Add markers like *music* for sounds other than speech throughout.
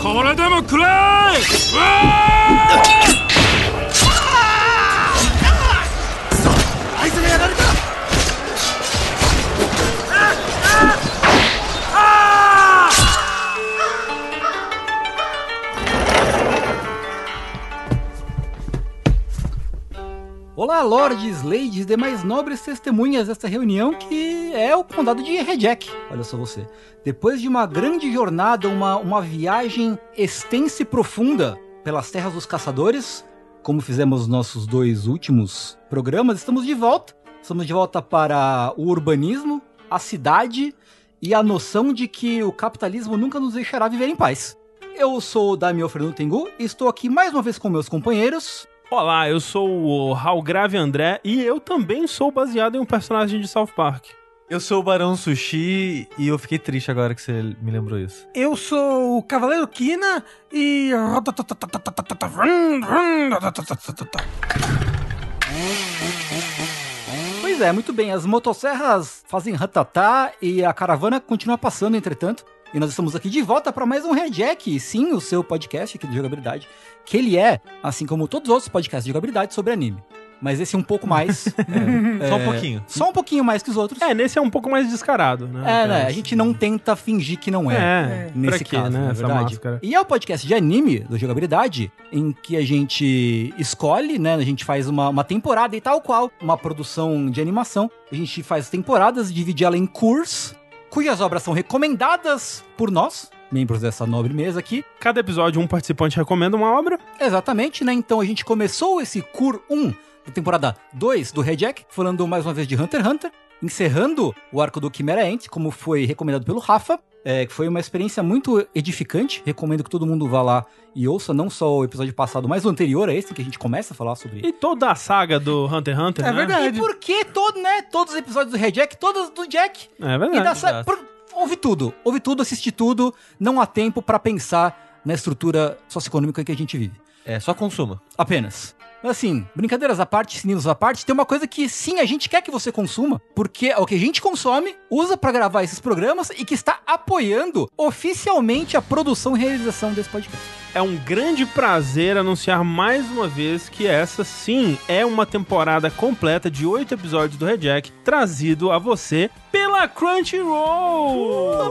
これでも食らえ！Olá, lords, ladies, demais nobres testemunhas desta reunião que é o condado de Rejack. Olha só você. Depois de uma grande jornada, uma, uma viagem extensa e profunda pelas terras dos caçadores, como fizemos nos nossos dois últimos programas, estamos de volta. Estamos de volta para o urbanismo, a cidade e a noção de que o capitalismo nunca nos deixará viver em paz. Eu sou o Damião Fernando Tengu e estou aqui mais uma vez com meus companheiros. Olá, eu sou o Raul Grave André e eu também sou baseado em um personagem de South Park. Eu sou o Barão Sushi e eu fiquei triste agora que você me lembrou isso. Eu sou o Cavaleiro Kina e. Pois é, muito bem. As motosserras fazem ratatá e a caravana continua passando, entretanto. E nós estamos aqui de volta para mais um Rejack, sim, o seu podcast aqui de jogabilidade, que ele é, assim como todos os outros podcasts de jogabilidade, sobre anime. Mas esse é um pouco mais. *laughs* é, Só um é, pouquinho. Só um pouquinho mais que os outros. É, nesse é um pouco mais descarado, né? É, né? A gente não tenta fingir que não é. É, Nesse pra quê, caso, né? na Essa verdade. máscara. E é o podcast de anime do jogabilidade, em que a gente escolhe, né? A gente faz uma, uma temporada e tal qual, uma produção de animação. A gente faz temporadas, divide ela em curs, cujas obras são recomendadas por nós, membros dessa nobre mesa aqui. Cada episódio, um participante recomenda uma obra. Exatamente, né? Então a gente começou esse cur 1 da temporada 2 do Rejack, falando mais uma vez de Hunter x Hunter, encerrando o arco do Chimera Ant, como foi recomendado pelo Rafa. É, que foi uma experiência muito edificante. Recomendo que todo mundo vá lá e ouça não só o episódio passado, mas o anterior a esse, que a gente começa a falar sobre. E toda a saga do Hunter x Hunter, É né? verdade. E por que todo, né? Todos os episódios do Rejack, todos do Jack. É E verdade. da sa- exato. por- Ouve tudo, ouve tudo, assiste tudo. Não há tempo pra pensar na estrutura socioeconômica que a gente vive. É, só consuma. Apenas. Mas assim, brincadeiras à parte, sininhos à parte, tem uma coisa que sim, a gente quer que você consuma, porque é o que a gente consome, usa pra gravar esses programas e que está apoiando oficialmente a produção e realização desse podcast. É um grande prazer anunciar mais uma vez que essa sim é uma temporada completa de oito episódios do Rejack, trazido a você pela Crunchyroll.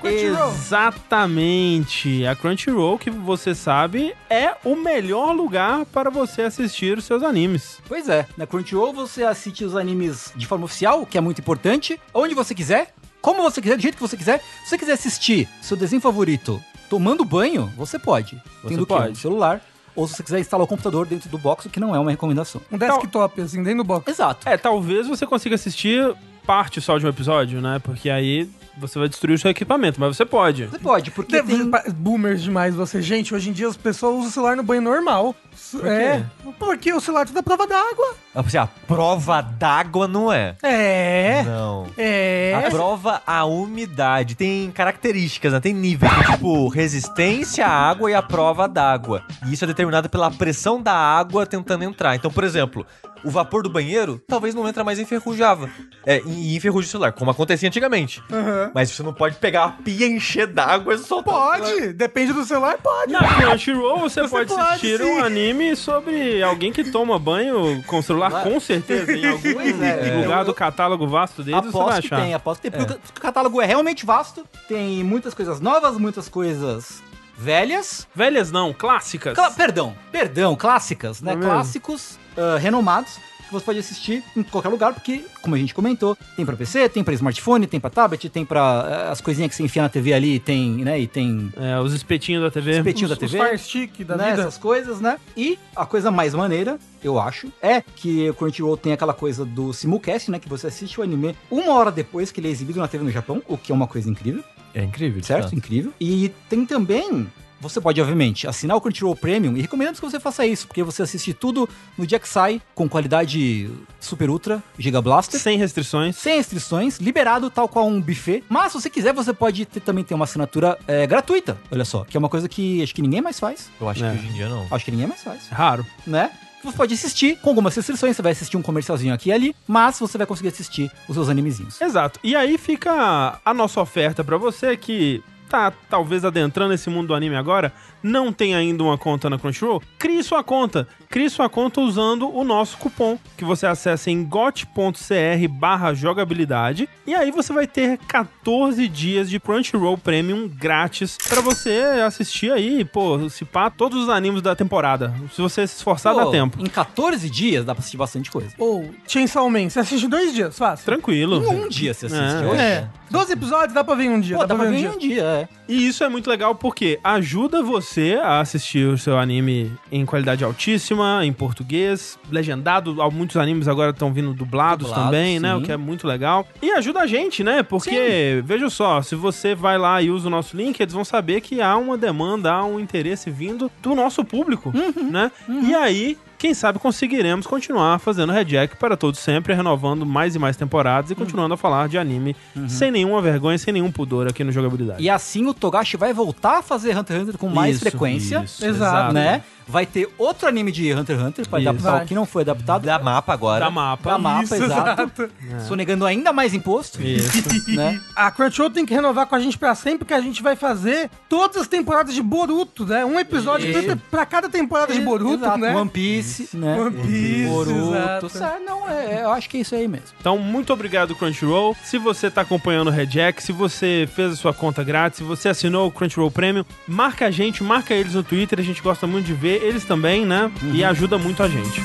Crunchyroll. Exatamente. A Crunchyroll, que você sabe, é o melhor lugar para você assistir os seus animes. Pois é, na Crunchyroll você assiste os animes de forma oficial, o que é muito importante, onde você quiser, como você quiser, do jeito que você quiser. Se você quiser assistir seu desenho favorito tomando banho, você pode. Você Tendo o pode. Um celular. Ou se você quiser instalar o computador dentro do box, o que não é uma recomendação. Um desktop, assim, dentro do box. Exato. É, talvez você consiga assistir parte só de um episódio, né? Porque aí você vai destruir o seu equipamento, mas você pode. Você pode, porque Deve- tem... Boomers demais você. Gente, hoje em dia as pessoas usam o celular no banho normal. Por é. Porque o celular tá na prova d'água. Assim, a prova d'água não é. É. Não. É. A prova a umidade. Tem características, né? Tem níveis, tipo resistência à água e a prova d'água. E isso é determinado pela pressão da água tentando entrar. Então, por exemplo, o vapor do banheiro talvez não entra mais enferrujava. É, e enferruja o celular, como acontecia antigamente. Aham. Mas você não pode pegar a pia, encher d'água e soltar. Pode. Depende do celular, pode. Na Crunchyroll você, Você pode, pode, assistir sim. um anime sobre alguém que toma banho com celular, com certeza. Em algum *laughs* Pois é. lugar do catálogo vasto deles você vai Aposto que achar. tem, aposto que tem. Porque o catálogo é realmente vasto. Tem muitas coisas novas, muitas coisas velhas. Velhas não, clássicas. Cla- perdão, perdão, clássicas, né? Não é mesmo? Clássicos ah, renomados que você pode assistir em qualquer lugar, porque, como a gente comentou, tem pra PC, tem pra smartphone, tem pra tablet, tem pra ah, as coisinhas que você enfia na TV ali, tem, né? E tem É, os espetinhos da TV. espetinho da Os TV. Fire Stick da né, vida. essas coisas, né? E a coisa mais maneira, eu acho, é que o Crunchyroll tem aquela coisa do simulcast, né? Que você assiste o anime uma hora depois que ele é exibido na TV no Japão, o que é uma coisa incrível, É incrível, certo? fato. Incrível. E tem também. Você pode, obviamente, assinar o Crunchyroll Premium e recomendamos que você faça isso, porque você assiste tudo no dia que sai, com qualidade super ultra, Giga Blaster. Sem restrições. Sem restrições, liberado tal qual um buffet. Mas se você quiser, você pode ter- também ter uma assinatura é, gratuita. Olha só, que é uma coisa que acho que ninguém mais faz. Eu acho É. que hoje em dia não. Acho que ninguém mais faz, É raro. né? Você pode assistir com algumas restrições, você vai assistir um comercialzinho aqui e ali, mas você vai conseguir assistir os seus animezinhos. Exato. E aí fica a nossa oferta pra você que tá talvez adentrando esse mundo do anime agora, não tem ainda uma conta na Crunchyroll, crie sua conta. Crie sua conta usando o nosso cupom, que você acessa em got.cr barra jogabilidade. E aí você vai ter 14 dias de Crunchyroll Premium grátis pra você assistir aí, pô, se pá, todos os animes da temporada. Se você se esforçar, dá Pô, tempo. Em 14 dias dá pra assistir bastante coisa. Ou Chainsaw Man, você assiste dois dias, fácil. Tranquilo. Em um dia você assiste É. hoje. É, 12 episódios dá pra ver em um dia. Pô, dá pra ver ver em um dia, é. E isso é muito legal porque ajuda você a assistir o seu anime em qualidade altíssima, em português, legendado. Há Muitos animes agora estão vindo dublados também, né? sim. O que é muito legal. E ajuda a gente, né? Porque, veja só, se você vai lá e usa o nosso link, eles vão saber que há uma demanda, há um interesse vindo do nosso público, Uhum. né? E aí. Quem sabe conseguiremos continuar fazendo Rejack para todos sempre, renovando mais e mais temporadas e Uhum. continuando a falar de anime sem nenhuma vergonha, sem nenhum pudor aqui no Jogabilidade. E assim o Togashi vai voltar a fazer Hunter x Hunter com mais Isso, frequência. isso, Exato. Né? Vai ter outro anime de Hunter x Hunter pra Isso. adaptar Vai. o que não foi adaptado. Da mapa agora. Da mapa. Da mapa, Isso, exato. Sonegando ainda mais imposto. Isso. *laughs* Né? A Crunchyroll tem que renovar com a gente pra sempre, porque a gente vai fazer todas as temporadas de Boruto, né? Um episódio Isso. pra- cada temporada de Boruto, Exato. né? One Piece, né? One Piece, Boruto. exato. Não, é, eu acho que é isso aí mesmo. Então, muito obrigado, Crunchyroll. Se você tá acompanhando o Rejack, se você fez a sua conta grátis, se você assinou o Crunchyroll Premium, marca a gente, marca eles no Twitter, a gente gosta muito de ver, eles também, né? E ajuda muito a gente.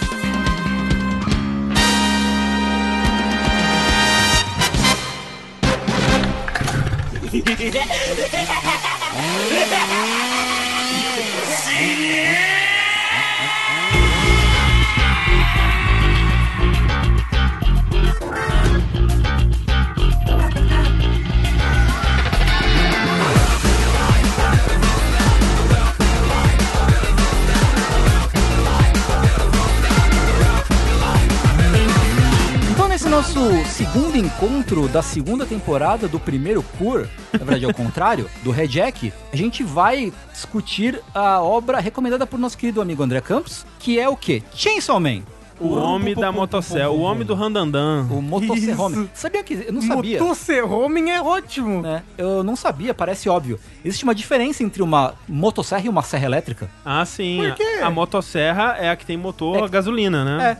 *laughs* Então, nesse nosso segundo encontro da segunda temporada do primeiro Cur, na verdade, ao contrário, do Red Jack, a gente vai discutir a obra recomendada por nosso querido amigo André Campos, que é o quê? Chainsaw Man. O homem da motocel, o homem do Randandan. O Motosserrome. Isso. Sabia que. Eu não sabia. Motosserromem é ótimo. né? Eu não sabia, parece óbvio. Existe uma diferença entre uma motosserra e uma serra elétrica. Ah, sim. Por quê? A motosserra é a que tem motor É. a gasolina, né?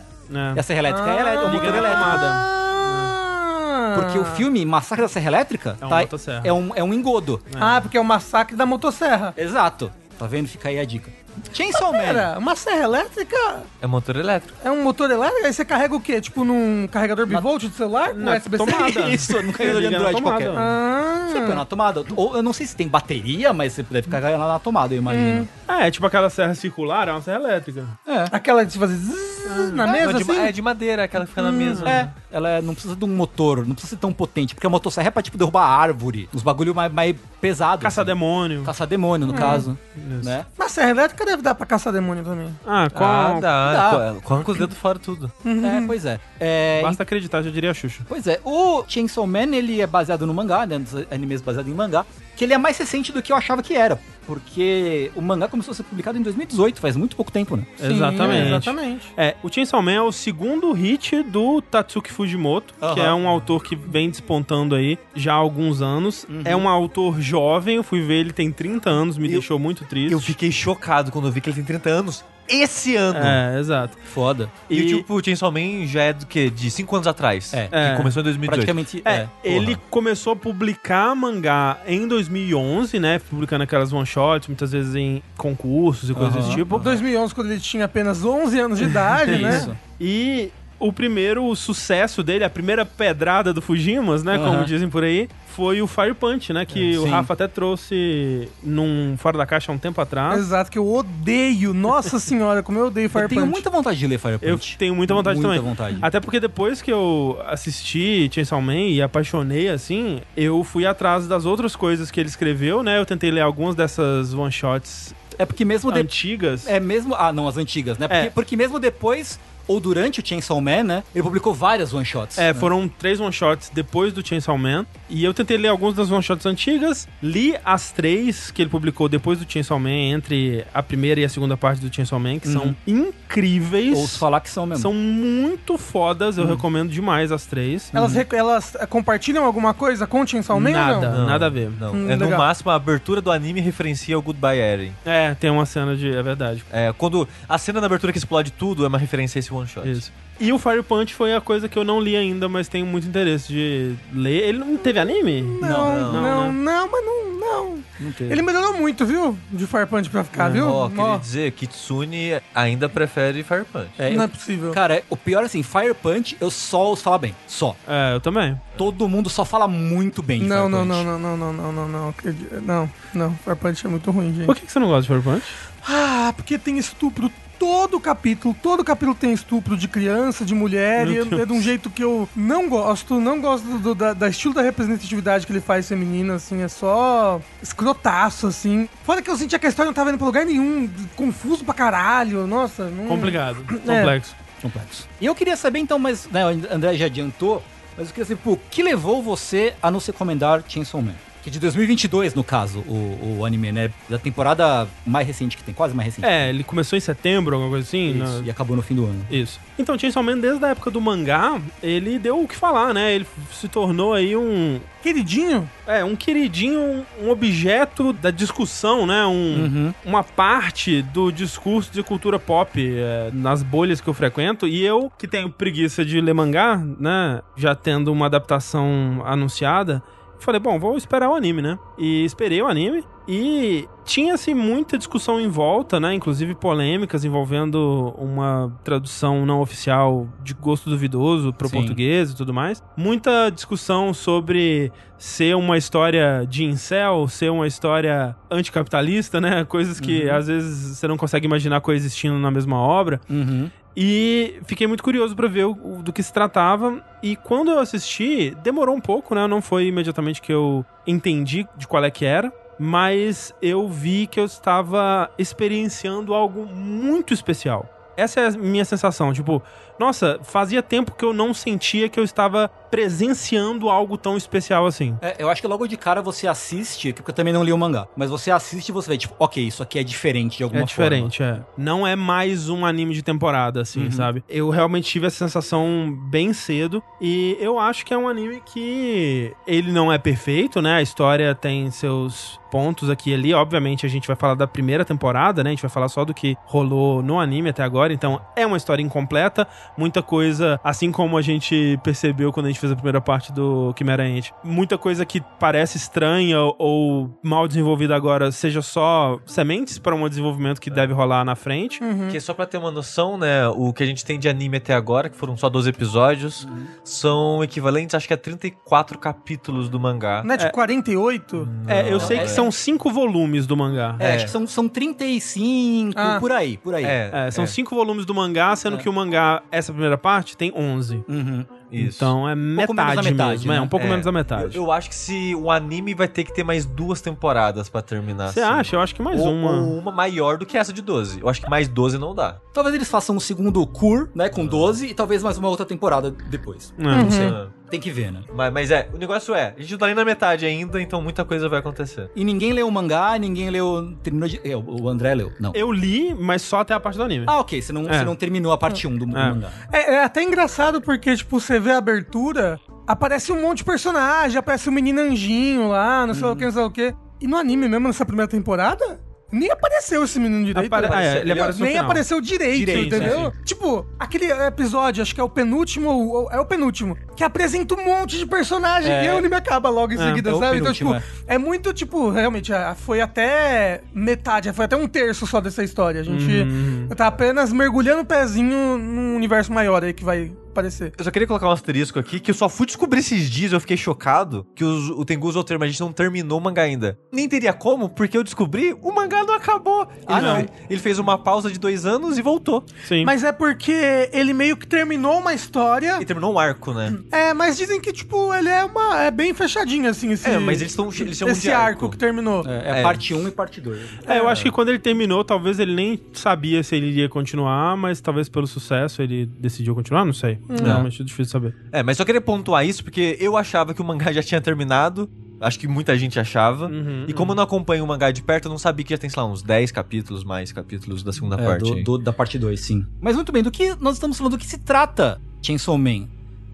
E a serra elétrica é, elé- é o motor elétrico. Ah. Porque o filme Massacre da Serra Elétrica É motosserra. é, um, é um engodo. Ah, porque é o massacre da motosserra. Exato. Tá vendo? Fica aí a dica. Chainsaw Man. Pera, uma serra elétrica É motor elétrico. é um motor elétrico? Aí você carrega o quê? Tipo num carregador bivolt de celular? Na USB-C? tomada. *laughs* Isso, no carregador de Liga na Android tomada. qualquer. Ah, Você põe na tomada. Ou eu não sei se tem bateria, mas você deve carregar ela na tomada, eu imagino. Ah, é tipo aquela serra circular, é uma serra elétrica. É. aquela de fazer zzz na mesa, é, de, assim? é de madeira, aquela que fica na mesa. É, ela é- não precisa de um motor, não precisa ser tão potente, porque a motosserra é pra, tipo, derrubar árvore, uns bagulho mais, mais pesado. Caça assim. demônio. Caçar demônio, no caso. Né? Mas serra elétrica deve dar pra caçar demônio também. Ah, com Ah, dá. Dá. Corre com os dedos fora tudo. É, pois é. é Basta acreditar, já diria a Xuxa. Pois é, o Chainsaw Man, ele é baseado no mangá, né, nos animes baseados em mangá, que ele é mais recente do que eu achava que era, porque o mangá começou a ser publicado em 2018, faz muito pouco tempo, né? Sim, Exatamente. Exatamente. É, o Chainsaw Man é o segundo hit do Tatsuki Fujimoto, que Aham. é um autor que vem despontando aí já há alguns anos. É um autor jovem, eu fui ver, ele tem 30 anos, me Eu- deixou muito triste. Eu fiquei chocado quando eu vi que ele tem 30 anos esse ano. É, exato. Foda. E, E- tipo, o Chainsaw Man já é do quê? De 5 anos atrás. É. Que É. começou em 2018. Praticamente, É, é. ele porra. começou a publicar mangá em 2011, né? Publicando aquelas one-shots, muitas vezes em concursos e coisas Aham. desse tipo. 2011, quando ele tinha apenas 11 anos de idade, *laughs* né? Isso. E o primeiro sucesso dele, a primeira pedrada do Fujimas, né? Como Aham. dizem por aí, foi o Fire Punch, né? Que É, o. Rafa até trouxe num Fora da Caixa há um tempo atrás. Exato, que eu odeio. Nossa *laughs* senhora, como eu odeio Fire Eu tenho Punch. muita vontade de ler Fire Eu Punch. tenho muita vontade Muita também. vontade. Até porque depois que eu assisti Chainsaw Man e apaixonei, assim, eu fui atrás das outras coisas que ele escreveu, né? Eu tentei ler algumas dessas one-shots É porque mesmo... De... antigas. É mesmo... Ah, não, as antigas, né? Porque, É. porque mesmo depois... ou durante o Chainsaw Man, né? Ele publicou várias one-shots. É, né? foram três one-shots depois do Chainsaw Man. E eu tentei ler algumas das one-shots antigas. Li as três que ele publicou depois do Chainsaw Man, entre a primeira e a segunda parte do Chainsaw Man, que são incríveis. Ouço falar que são mesmo. São muito fodas, eu recomendo demais as três. Elas, rec- elas eh, compartilham alguma coisa com o Chainsaw Man Nada, ou não? nada a ver. Não, Hum, é no máximo a abertura do anime referencia o Goodbye Eren. É, tem uma cena de. É verdade. É, quando a cena da abertura que explode tudo é uma referência a esse one shot. Isso. E o Fire Punch foi a coisa que eu não li ainda, mas tenho muito interesse de ler. Ele não teve anime? Não, não, não, né? não, mas não, não. Não teve. Ele melhorou muito, viu? De Fire Punch pra ficar, viu? Ó, queria dizer, Kitsune ainda prefere Fire Punch. É, não é possível. Cara, o pior é assim, Fire Punch, eu só ouço falar bem. Só. É, eu também. Todo mundo só fala muito bem de Não, Fire não, Punch. não, não, não, não, não, não, não, acredito. não, não, Fire Punch é muito ruim, gente. Por que que você não gosta de Fire Punch? Ah, porque tem estupro todo capítulo, todo capítulo tem estupro de criança, de mulher, Meu e é- Deus. é de um jeito que eu não gosto, não gosto do, da, da estilo da representatividade que ele faz feminina, assim, é só escrotaço, assim. Fora que eu sentia que a história não tava indo pra lugar nenhum, confuso pra caralho, nossa. Não... Complicado. É. Complexo. Complexo. E eu queria saber então, mas né, o André já adiantou, mas eu queria saber, pô, o que levou você a nos recomendar Chainsaw Man? Que é de 2022, no caso, o, o anime, né? Da temporada mais recente que tem, quase mais recente. É, ele começou em setembro, alguma coisa assim? Isso, né? e acabou no fim do ano. Isso. Então, Chainsaw Man, desde a época do mangá, ele deu o que falar, né? Ele se tornou aí um... Queridinho, É, um queridinho, um objeto da discussão, né? Um, Uhum. uma parte do discurso de cultura pop é, nas bolhas que eu frequento. E eu, que tenho preguiça de ler mangá, né? Já tendo uma adaptação anunciada, falei, bom, vou esperar o anime, né? E esperei o anime. E tinha-se muita discussão em volta, né? Inclusive polêmicas envolvendo uma tradução não oficial de gosto duvidoso pro Sim. português e tudo mais. Muita discussão sobre ser uma história de incel, ser uma história anticapitalista, né? Coisas que às vezes você não consegue imaginar coexistindo na mesma obra. Uhum. E fiquei muito curioso pra ver o, o- do que se tratava. E quando eu assisti, demorou um pouco, né? Não foi imediatamente que eu entendi de qual é que era. Mas eu vi que eu estava experienciando algo muito especial. Essa é a minha sensação. Tipo, nossa, fazia tempo que eu não sentia que eu estava presenciando algo tão especial assim. É, eu acho que logo de cara você assiste, porque eu também não li o mangá, mas você assiste e você vê, tipo, ok, isso aqui é diferente de alguma É diferente, é. Não é mais um anime de temporada, assim, Uhum. sabe? Eu realmente tive essa sensação bem cedo. E eu acho que é um anime que ele não é perfeito, né? A história tem seus pontos aqui e ali. Obviamente, a gente vai falar da primeira temporada, né? A gente vai falar só do que rolou no anime até agora. Então, é uma história incompleta. Muita coisa, assim como a gente percebeu quando a gente fez a primeira parte do Chimera Ant, muita coisa que parece estranha ou mal desenvolvida agora, seja só sementes para um desenvolvimento que deve rolar na frente. Que só pra ter uma noção, né, o que a gente tem de anime até agora, que foram só 12 episódios, são equivalentes, acho que a 34 capítulos do mangá. não é tipo 48? É, eu sei é- que são cinco volumes do mangá. É, É. acho que são, são 35, Ah. por aí, por aí. É, É, são é, cinco volumes do mangá, sendo É. que o mangá, essa primeira parte, tem 11. Uhum. isso. Então é pouco metade, menos da metade, mesmo. É, né? um pouco É, menos da metade. Eu, eu acho que se o anime vai ter que ter mais duas temporadas pra terminar. Você assim. acha? Eu acho que mais ou, uma. ou uma maior do que essa de 12. Eu acho que mais 12 não dá. Talvez eles façam um segundo Cur, né, com 12, e talvez mais uma outra temporada depois. É, não sei. Tem que ver, né? Mas, mas é, o negócio é, a gente não tá nem na metade ainda, então muita coisa vai acontecer. E ninguém leu o mangá, ninguém leu... Terminou de... é, o André leu, não. Eu li, mas só até a parte do anime. Ah, ok, você não, É. você não terminou a parte 1 do, do É. mangá. É, é até engraçado porque, tipo, você vê a abertura, aparece um monte de personagem, aparece o menino anjinho lá, não sei o que, não sei o que. E no anime mesmo, nessa primeira temporada, nem apareceu esse menino direito. Apare- ah, é, ele Ele aparece no nem apareceu direito, Direito, entendeu? Tipo, aquele episódio, acho que é o penúltimo, ou- é o penúltimo, que apresenta um monte de personagem É. e o anime acaba logo em É, seguida, é sabe? Então, tipo, é muito, tipo, realmente, foi até metade, foi até um terço só dessa história. A gente Uhum. tá apenas mergulhando o pezinho num universo maior aí que vai parecer. Eu só queria colocar um asterisco aqui, que eu só fui descobrir esses dias, eu fiquei chocado, que os- o Tengu Zouter, a gente não terminou o mangá ainda. Nem teria como, porque eu descobri, o mangá não acabou. Ah, ele, não. fe- ele fez uma pausa de dois anos e voltou. Sim. Mas é porque ele meio que terminou uma história. E terminou um arco, né? É, mas dizem que, tipo, ele é uma. É bem fechadinho, assim, esse. É, mas eles, tão, eles chamam esse de arco. arco. que terminou. É, é É. parte 1 e parte 2. É, eu acho que quando ele terminou, talvez ele nem sabia se ele iria continuar, mas talvez pelo sucesso ele decidiu continuar, não sei. Realmente é difícil saber. É, mas só queria pontuar isso, porque eu achava que o mangá *laughs* já tinha terminado. Acho que muita gente achava. Uhum, e como eu não acompanho o mangá de perto, eu não sabia que já tem, sei lá, uns 10 capítulos, mais capítulos da segunda É, parte. do- do- da parte 2, sim. Mas muito bem, do que nós estamos falando, do que se trata Chainsaw Man?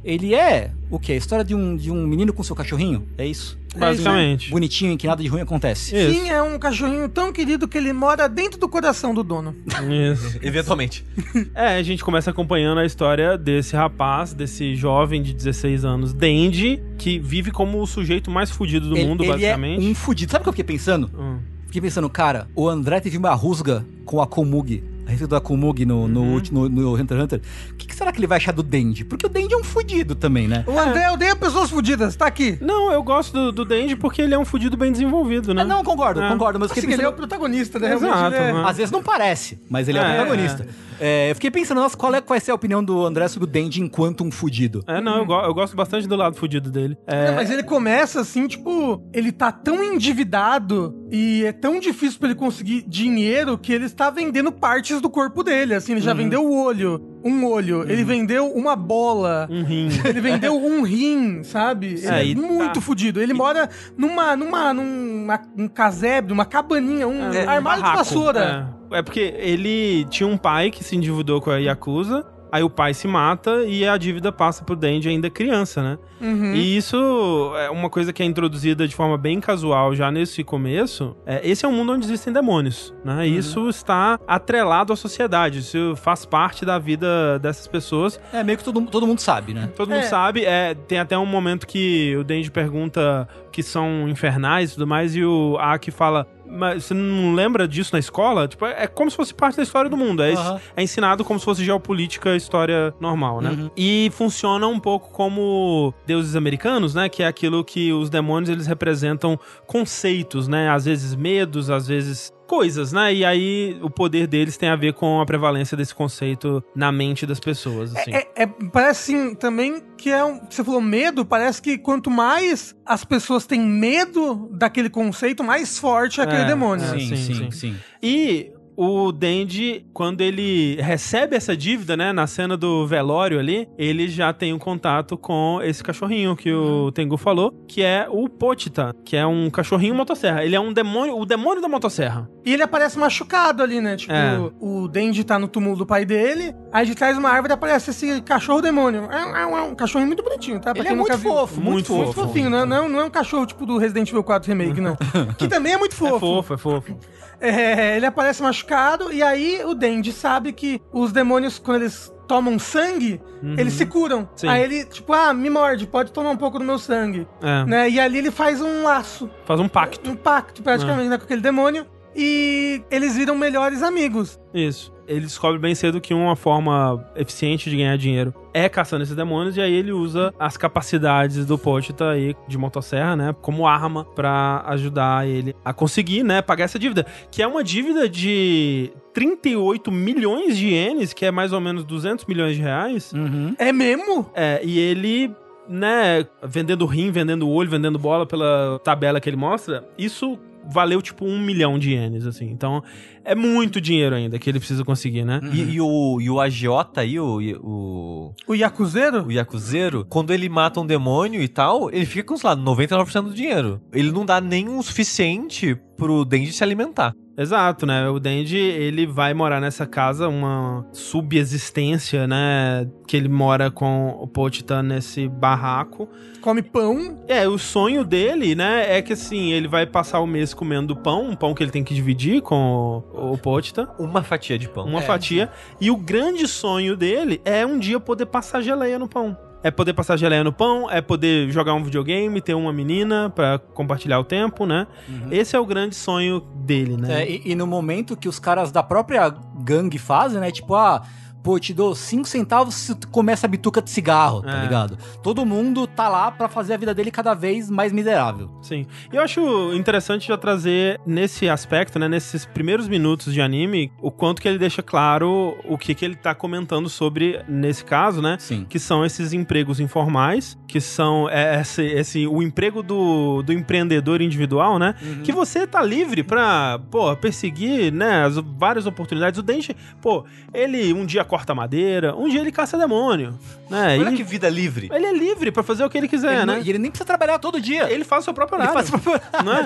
Ele é o quê? A história de um, de um menino com seu cachorrinho? É isso? Basicamente. Bonitinho, em que nada de ruim acontece. Isso. Sim, é um cachorrinho tão querido que ele mora dentro do coração do dono. Isso. *laughs* Eventualmente. *laughs* É, a gente começa acompanhando a história desse rapaz, desse jovem de 16 anos, Dendi, que vive como o sujeito mais fudido do ele, mundo, ele basicamente. é um fudido. Sabe o que eu fiquei pensando? Hum. Fiquei pensando, cara, o André teve uma rusga com a Komugi. A respeito da Komugi no, no, Uhum. no, no Hunter x Hunter. O que, que será que ele vai achar do Dendi? Porque o Dendi é um fudido também, né? O André odeia pessoas fudidas, tá aqui. Não, eu gosto do, do Dendi porque ele é um fudido bem desenvolvido, né? Ah, não, concordo, É. concordo. Mas Assim, fiquei ele é o pensando... protagonista, né? Exato, é- né? Às vezes não parece, mas ele é, o É, protagonista. É, eu fiquei pensando, nossa, qual é, qual vai ser a opinião do André sobre o Dendi enquanto um fudido? É, não, eu, go- eu gosto bastante do lado fudido dele. É, Não, mas ele começa assim, tipo, ele tá tão endividado e é tão difícil pra ele conseguir dinheiro que ele está vendendo partes do corpo dele. Assim, ele já vendeu o olho, um olho, ele vendeu uma bola. um rim. *laughs* Ele vendeu um rim, sabe? Ele É, e muito tá- fudido. Ele mora numa, numa, numa, um casebre, uma cabaninha, um É, armário barraco. de vassoura. É. É porque ele tinha um pai que se endividou com a Yakuza, aí o pai se mata e a dívida passa pro Dendi ainda criança, né? Uhum. E isso é uma coisa que é introduzida de forma bem casual já nesse começo. É, esse é um mundo onde existem demônios, né? E Isso está atrelado à sociedade, isso faz parte da vida dessas pessoas. É meio que todo, todo mundo sabe, né? Todo mundo É. sabe, é, tem até um momento que o Denji pergunta que são infernais e tudo mais, e o Aki fala. Mas você não lembra disso na escola? Tipo, é como se fosse parte da história do mundo. É, Aham. é ensinado como se fosse geopolítica, história normal, né? Uhum. E funciona um pouco como deuses americanos, né? Que é aquilo que os demônios eles representam conceitos, né? Às vezes medos, às vezes coisas, né? E aí o poder deles tem a ver com a prevalência desse conceito na mente das pessoas, assim. É, é- parece assim também que é um. Você falou medo, parece que quanto mais as pessoas têm medo daquele conceito, mais forte é aquele É, demônio. é. sim, sim, sim, sim. sim. E o Dendi, quando ele recebe essa dívida, né, na cena do velório ali, ele já tem um contato com esse cachorrinho que o Tengu falou, que é o Pochita, que é um cachorrinho motosserra. Ele é um demônio, o demônio da motosserra. E ele aparece machucado ali, né? Tipo, É. o Dendi tá no túmulo do pai dele, aí de trás de uma árvore aparece esse cachorro demônio. É, é um- é um cachorrinho muito bonitinho, tá? Pra Ele quem é nunca muito viu. fofo, muito, Muito fofo. Muito fofinho, não, não, não é um cachorro tipo do Resident Evil 4 Remake, não. *laughs* que também é muito É fofo. fofo, é fofo. É, ele aparece machucado e aí o Dendi sabe que os demônios, quando eles tomam sangue, eles se curam. Uhum. Sim. Aí ele, tipo, ah, me morde, pode tomar um pouco do meu sangue. É, Né? E ali ele faz um laço, faz um pacto. um pacto praticamente né, com aquele demônio. E eles viram melhores amigos. Isso. Ele descobre bem cedo que uma forma eficiente de ganhar dinheiro é caçando esses demônios, e aí ele usa as capacidades do Pochita aí de motosserra, né, como arma pra ajudar ele a conseguir, né, pagar essa dívida, que é uma dívida de 38 milhões de ienes, que é mais ou menos 200 milhões de reais. Uhum. É mesmo? É, e ele, né, vendendo rim, vendendo olho, vendendo bola pela tabela que ele mostra, isso valeu tipo um milhão de ienes, assim. Então, é muito dinheiro ainda que ele precisa conseguir, né? E, e o, e o agiota aí, o, o, O Yakuzeiro? o Yakuzeiro, quando ele mata um demônio e tal, ele fica com, sei lá, 99% do dinheiro. Ele não dá nem o suficiente pro Denji se alimentar. Exato, né? O Denji, ele vai morar nessa casa, uma subexistência, né? Que ele mora com o Pochita nesse barraco. Come pão. É, o sonho dele, né, é que assim, ele vai passar o mês comendo pão, um pão que ele tem que dividir com o, o Uma fatia de pão. uma É, fatia. E o grande sonho dele é um dia poder passar geleia no pão. É poder passar geleia no pão, é poder jogar um videogame, ter uma menina pra compartilhar o tempo, né? Esse é o grande sonho dele, né? É, e, e no momento que os caras da própria gangue fazem, né? Tipo, ah, pô, eu te dou 5 centavos se tu comer essa bituca de cigarro, tá É. ligado? Todo mundo tá lá pra fazer a vida dele cada vez mais miserável. Sim. E eu acho interessante já trazer nesse aspecto, né, nesses primeiros minutos de anime, o quanto que ele deixa claro o que que ele tá comentando sobre nesse caso, né? Sim. Que são esses empregos informais, que são é, esse, esse o emprego do, do empreendedor individual, né? Que você tá livre pra, pô, perseguir, né, as várias oportunidades. O Dente, pô, ele um dia corta madeira, um dia ele caça demônio, né? Olha E que vida livre. ele é livre pra fazer o que ele quiser, ele, né? não- e ele nem precisa trabalhar todo dia. Ele faz o seu próprio Ele horário. faz o Não *laughs* é?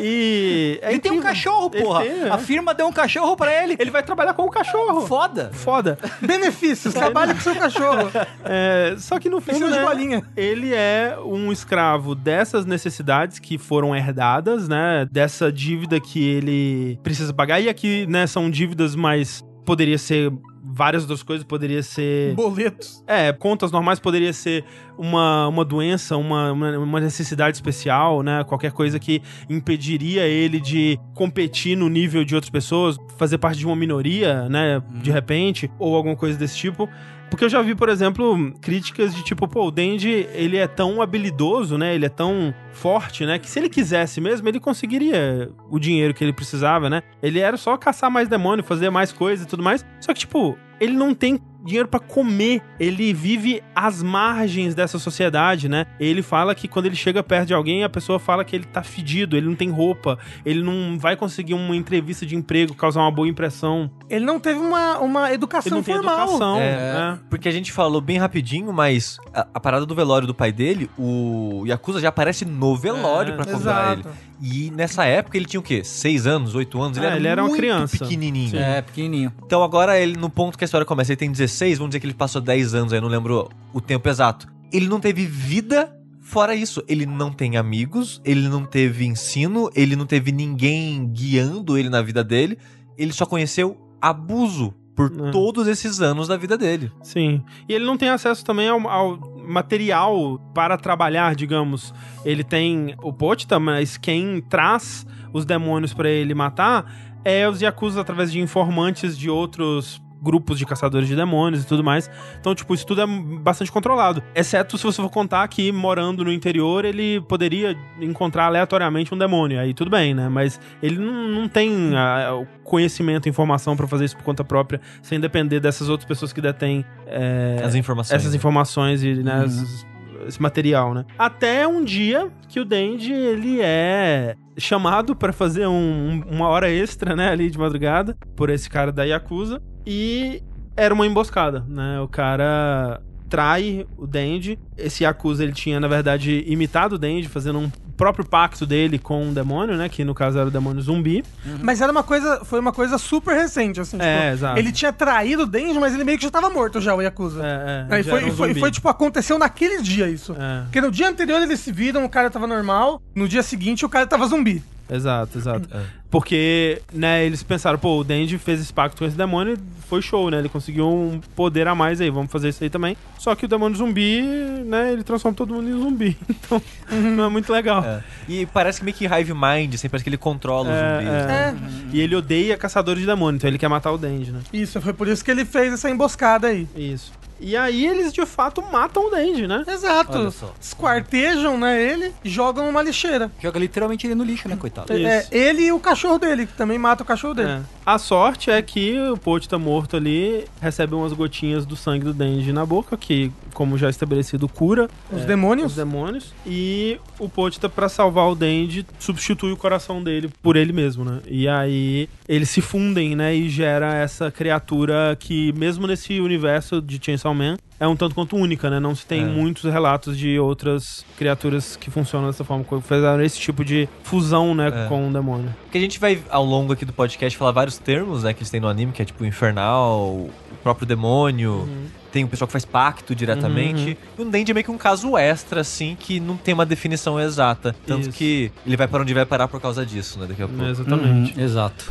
E. é Ele tem um incrível. cachorro, Ele porra. tem, é. A firma deu um cachorro pra ele. Ele vai trabalhar com o cachorro. Foda. Foda. *laughs* Benefícios, trabalhe com seu cachorro. É, só que no filme, Precisa de né, bolinha. ele é um escravo dessas necessidades que foram herdadas, né? Dessa dívida que ele precisa pagar. E aqui, né, são dívidas mais. Poderia ser várias outras coisas, poderia ser. Boletos. É, contas normais poderia ser uma, uma doença, uma, uma, necessidade especial, né? Qualquer coisa que impediria ele de competir no nível de outras pessoas, fazer parte de uma minoria, né? De repente, ou alguma coisa desse tipo. Porque eu já vi, por exemplo, críticas de tipo, pô, o Dendy, ele é tão habilidoso, né? Ele é tão forte, né? Que se ele quisesse mesmo, ele conseguiria o dinheiro que ele precisava, né? Ele era só caçar mais demônio, fazer mais coisas e tudo mais. Só que, tipo, ele não tem dinheiro pra comer. Ele vive às margens dessa sociedade, né? Ele fala que quando ele chega perto de alguém, a pessoa fala que ele tá fedido, ele não tem roupa, ele não vai conseguir uma entrevista de emprego, causar uma boa impressão. Ele não teve uma, uma Ele educação não tem formal. educação. É. né? Porque a gente falou bem rapidinho, mas a, a parada do velório do pai dele, o Yakuza já aparece no velório É, pra cobrar ele. E nessa época ele tinha o quê? Seis anos, oito anos? Ele, É, era, ele era uma muito criança. pequenininho. Sim. É, pequenininho. Então agora ele, no ponto que a história começa, ele tem 16, vamos dizer que ele passou 10 anos aí, não lembro o tempo exato. Ele não teve vida fora isso. Ele não tem amigos, ele não teve ensino, ele não teve ninguém guiando ele na vida dele. Ele só conheceu abuso por É. todos esses anos da vida dele. Sim. E ele não tem acesso também ao, ao material para trabalhar, digamos. Ele tem o Pochita, mas quem traz os demônios para ele matar é os Yakuza através de informantes de outros grupos de caçadores de demônios e tudo mais. Então, tipo, isso tudo é bastante controlado. Exceto se você for contar que, morando no interior, ele poderia encontrar aleatoriamente um demônio. Aí tudo bem, né? Mas ele não, não tem ah, o conhecimento e informação pra fazer isso por conta própria, sem depender dessas outras pessoas que detêm é, As informações. essas informações e né, Uhum. esses- esse material, né? Até um dia que o Dendy, ele é chamado pra fazer um- uma hora extra, né, ali de madrugada, por esse cara da Yakuza, e era uma emboscada, né? O cara trai o Dendy. Esse Yakuza, ele tinha, na verdade, imitado o Dendy, fazendo um próprio pacto dele com um demônio, né? Que no caso era o demônio zumbi. Mas era uma coisa, foi uma coisa super recente, assim. É, tipo, exato. Ele tinha traído o Denji, mas ele meio que já tava morto já, o Yakuza. É, é, Aí já foi, um foi, foi, tipo, aconteceu naquele dia isso. É, Porque no dia anterior eles se viram, o cara tava normal, no dia seguinte o cara tava zumbi. Exato, exato. É. Porque, né, eles pensaram, pô, o Dendy fez esse pacto com esse demônio e foi show, né? Ele conseguiu um poder a mais aí, vamos fazer isso aí também. Só que o demônio zumbi, né, ele transforma todo mundo em zumbi. *laughs* Então, não é muito legal. É. E parece que meio que Hive Mind, assim, parece que ele controla os É, zumbis. é. né? É, E ele odeia caçadores de demônio, então ele quer matar o Dendy, né? isso, foi por isso que ele fez essa emboscada aí. Isso. E aí eles, de fato, matam o Dendy, né? Exato. Esquartejam, né, ele e jogam numa lixeira. Joga literalmente ele no lixo, né, coitado? É, Isso. ele e o cachorro dele, que também mata o cachorro dele. É. A sorte é que o Pote tá morto ali, recebe umas gotinhas do sangue do Dendy na boca, que, como já estabelecido, cura Os é, demônios. os demônios. E o Pochita, pra salvar o Dendy, substitui o coração dele por ele mesmo, né? E aí eles se fundem, né? E gera essa criatura que, mesmo nesse universo de Chainsaw Man, é um tanto quanto única, né? Não se tem É. muitos relatos de outras criaturas que funcionam dessa forma, que fizeram esse tipo de fusão, né, É. com o demônio. Porque a gente vai, ao longo aqui do podcast, falar vários termos, né, que eles têm no anime, que é tipo infernal, o próprio demônio, tem o pessoal que faz pacto diretamente. E o Dendy é meio que um caso extra, assim, que não tem uma definição exata. Tanto Isso. que ele vai para onde vai parar por causa disso, né, daqui a pouco. Exatamente. Uhum, exato.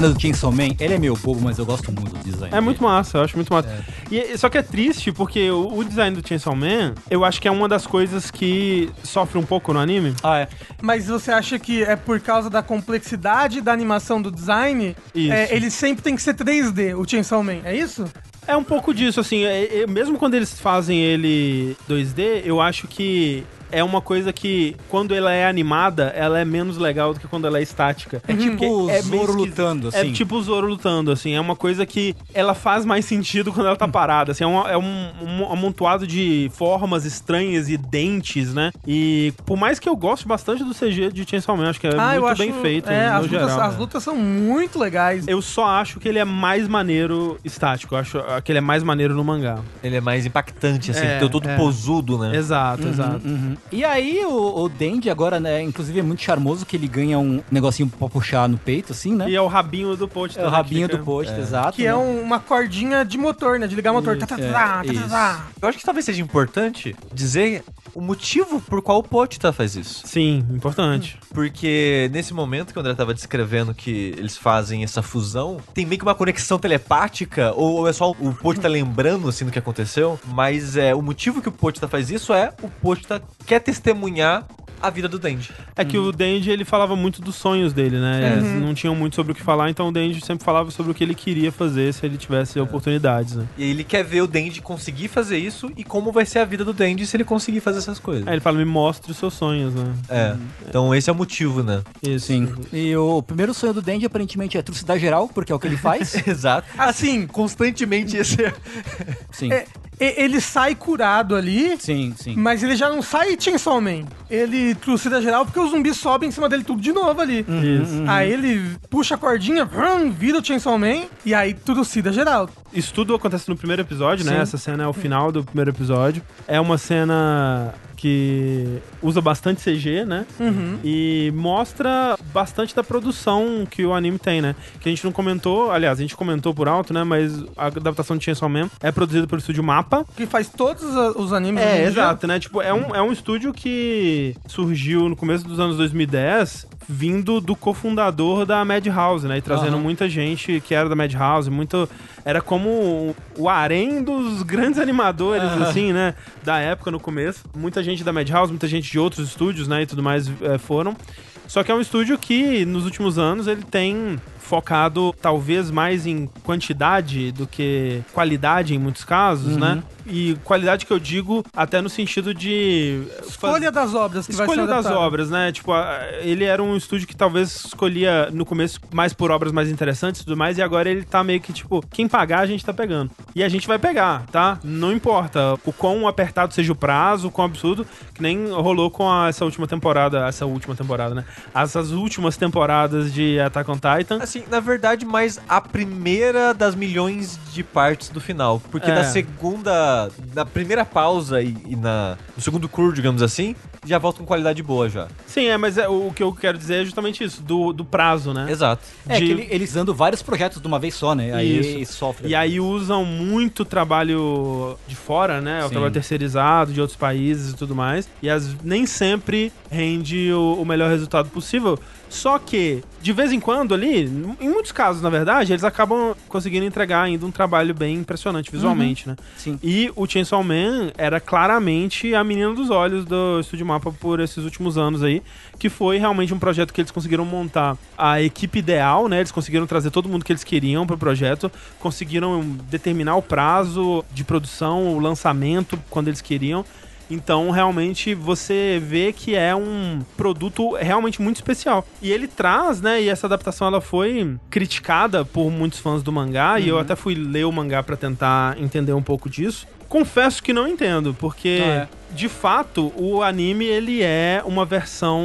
Design do Chainsaw Man, ele é meio bobo, mas eu gosto muito do design. É muito massa, eu acho muito massa. E, só que é triste porque o, o design do Chainsaw Man, eu acho que é uma das coisas que sofre um pouco no anime. Ah, é. Mas você acha que é por causa da complexidade da animação do design? Isso. É, ele sempre tem que ser 3D, o Chainsaw Man, é isso? É um pouco disso, assim, é- é- mesmo quando eles fazem ele 2D, eu acho que é uma coisa que, quando ela é animada, ela é menos legal do que quando ela é estática. É tipo o é Zoro lutando, assim. É tipo o Zoro lutando, assim. É uma coisa que ela faz mais sentido quando ela tá parada. Assim, é, uma- é um, um amontoado de formas estranhas e dentes, né? E por mais que eu goste bastante do CG de Chainsaw Man, acho que é muito bem feito, é, no as, lutas, geral. as lutas são muito legais. Eu só acho que ele é mais maneiro estático. Eu acho que ele é mais maneiro no mangá. Ele é mais impactante, assim, É, é, todo é. posudo, né? Exato, exato. Uhum. E aí o, o Dandy agora, né, inclusive é muito charmoso que ele ganha um negocinho pra puxar no peito, assim, né? E é o rabinho do post. É o rabinho do post, exato. Que é né? um- uma cordinha de motor, né? De ligar o motor. Tá, tá, é, tá, tá, tá, isso. tá. Eu acho que talvez seja importante dizer o motivo por qual o Pochita faz isso. Sim, importante. Porque nesse momento que o André tava descrevendo que eles fazem essa fusão, tem meio que uma conexão telepática, ou é só o Pochita lembrando assim do que aconteceu, mas é o motivo que o Pochita faz isso é o Pochita quer testemunhar a vida do Denji. É que o Denji, ele falava muito dos sonhos dele, né? Eles Não tinham muito sobre o que falar, então o Denji sempre falava sobre o que ele queria fazer se ele tivesse oportunidades, né? E ele quer ver o Denji conseguir fazer isso e como vai ser a vida do Denji se ele conseguir fazer essas coisas. Aí ele fala, me mostre os seus sonhos, né? É. Então esse é o motivo, né? Isso. Sim. E o primeiro sonho do Dandy aparentemente é trucidar geral, porque é o que ele faz. *laughs* Exato. Assim, Constantemente esse é... sim. é, ele sai curado ali, Sim, sim. mas ele já não sai Chainsaw Man. Ele trucida geral porque os zumbis sobem em cima dele tudo de novo ali. Isso. Aí ele puxa a cordinha, vrum, vira o Chainsaw Man e aí trucida geral. Isso tudo acontece no primeiro episódio, né? Sim. Essa cena é o final do primeiro episódio. É uma cena que usa bastante CG, né? E mostra bastante da produção que o anime tem, né? Que a gente não comentou, aliás, a gente comentou por alto, né? Mas a adaptação de Chainsaw Man é produzida pelo estúdio Mapa. Que faz todos os animes É, exato, né? Tipo, é um, é um estúdio que surgiu no começo dos anos 2010, vindo do cofundador da Madhouse, né? E trazendo Aham. muita gente que era da Madhouse, muito... Era como o harém dos grandes animadores, assim, né? Da época, no começo. Muita gente da Madhouse, muita gente de outros estúdios, né? E tudo mais eh, foram. Só que é um estúdio que, nos últimos anos, ele tem focado talvez mais em quantidade do que qualidade em muitos casos, né? E qualidade que eu digo até no sentido de Escolha das obras que vai escolha ser das obras, né? Tipo, a- ele era um estúdio que talvez escolhia no começo mais por obras mais interessantes e tudo mais, e agora ele tá meio que tipo, quem pagar a gente tá pegando. E a gente vai pegar, tá? Não importa o quão apertado seja o prazo, o quão absurdo, que nem rolou com a- essa última temporada, essa última temporada, né? Essas últimas temporadas de Attack on Titan. Assim, na verdade, mais a primeira das milhões de partes do final. Porque É. na segunda. Na primeira pausa e, e na, no segundo cur, digamos assim, já volta com qualidade boa já. Sim, é, mas é, o que eu quero dizer é justamente isso, do, do prazo, né? Exato. É de- que ele- eles andam vários projetos de uma vez só, né? Aí Isso. sofre. E aí usam muito trabalho de fora, né? O trabalho terceirizado de outros países e tudo mais. E as, nem sempre rende o, o melhor resultado possível. Só que, de vez em quando ali, em muitos casos, na verdade, eles acabam conseguindo entregar ainda um trabalho bem impressionante visualmente, né? Sim. E o Chainsaw Man era claramente a menina dos olhos do Estúdio Mapa por esses últimos anos aí, que foi realmente um projeto que eles conseguiram montar a equipe ideal, né? Eles conseguiram trazer todo mundo que eles queriam pro projeto, conseguiram determinar o prazo de produção, o lançamento quando eles queriam. Então, realmente, você vê que é um produto realmente muito especial. E ele traz, né? E essa adaptação ela foi criticada por muitos fãs do mangá. E eu até fui ler o mangá pra tentar entender um pouco disso. Confesso que não entendo, porque Ah, é. de fato o anime ele é uma versão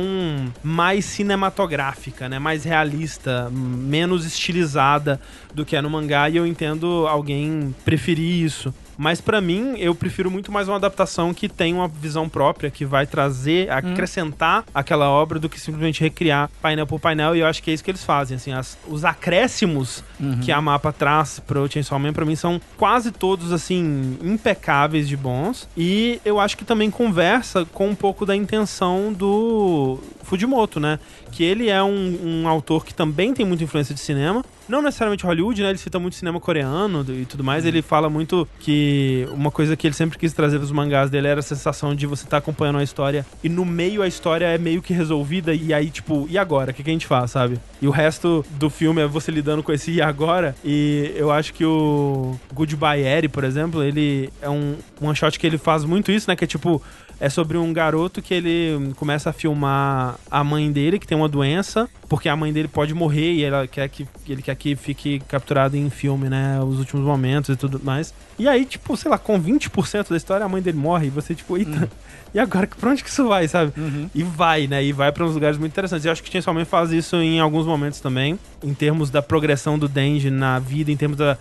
mais cinematográfica, né? Mais realista, menos estilizada do que é no mangá. E eu entendo alguém preferir isso. Mas pra mim, eu prefiro muito mais uma adaptação que tem uma visão própria, que vai trazer, acrescentar aquela obra do que simplesmente recriar painel por painel. E eu acho que é isso que eles fazem. Assim, as- os acréscimos que a mapa traz pro Chainsaw Man, pra mim, são quase todos, assim, impecáveis de bons. E eu acho que também conversa com um pouco da intenção do Fujimoto, né? Que ele é um, um autor que também tem muita influência de cinema. Não necessariamente Hollywood, né? Ele cita muito cinema coreano e tudo mais. Ele fala muito que uma coisa que ele sempre quis trazer dos mangás dele era a sensação de você estar acompanhando a história e no meio a história é meio que resolvida e aí, tipo, e agora? O que, que a gente faz, sabe? E o resto do filme é você lidando com esse e agora. E eu acho que o Goodbye Eri, por exemplo, ele é um one shot que ele faz muito isso, né? Que é tipo, é sobre um garoto que ele começa a filmar a mãe dele, que tem uma doença, porque a mãe dele pode morrer e ela quer que, ele quer que fique capturado em filme, né? Os últimos momentos e tudo mais. E aí, tipo, sei lá, com 20% da história, a mãe dele morre e você, tipo, eita. E agora, pra onde que isso vai, sabe? E vai, né? E vai pra uns lugares muito interessantes. Eu acho que Chainsaw Man faz isso em alguns momentos também, em termos da progressão do Denji na vida, em termos da,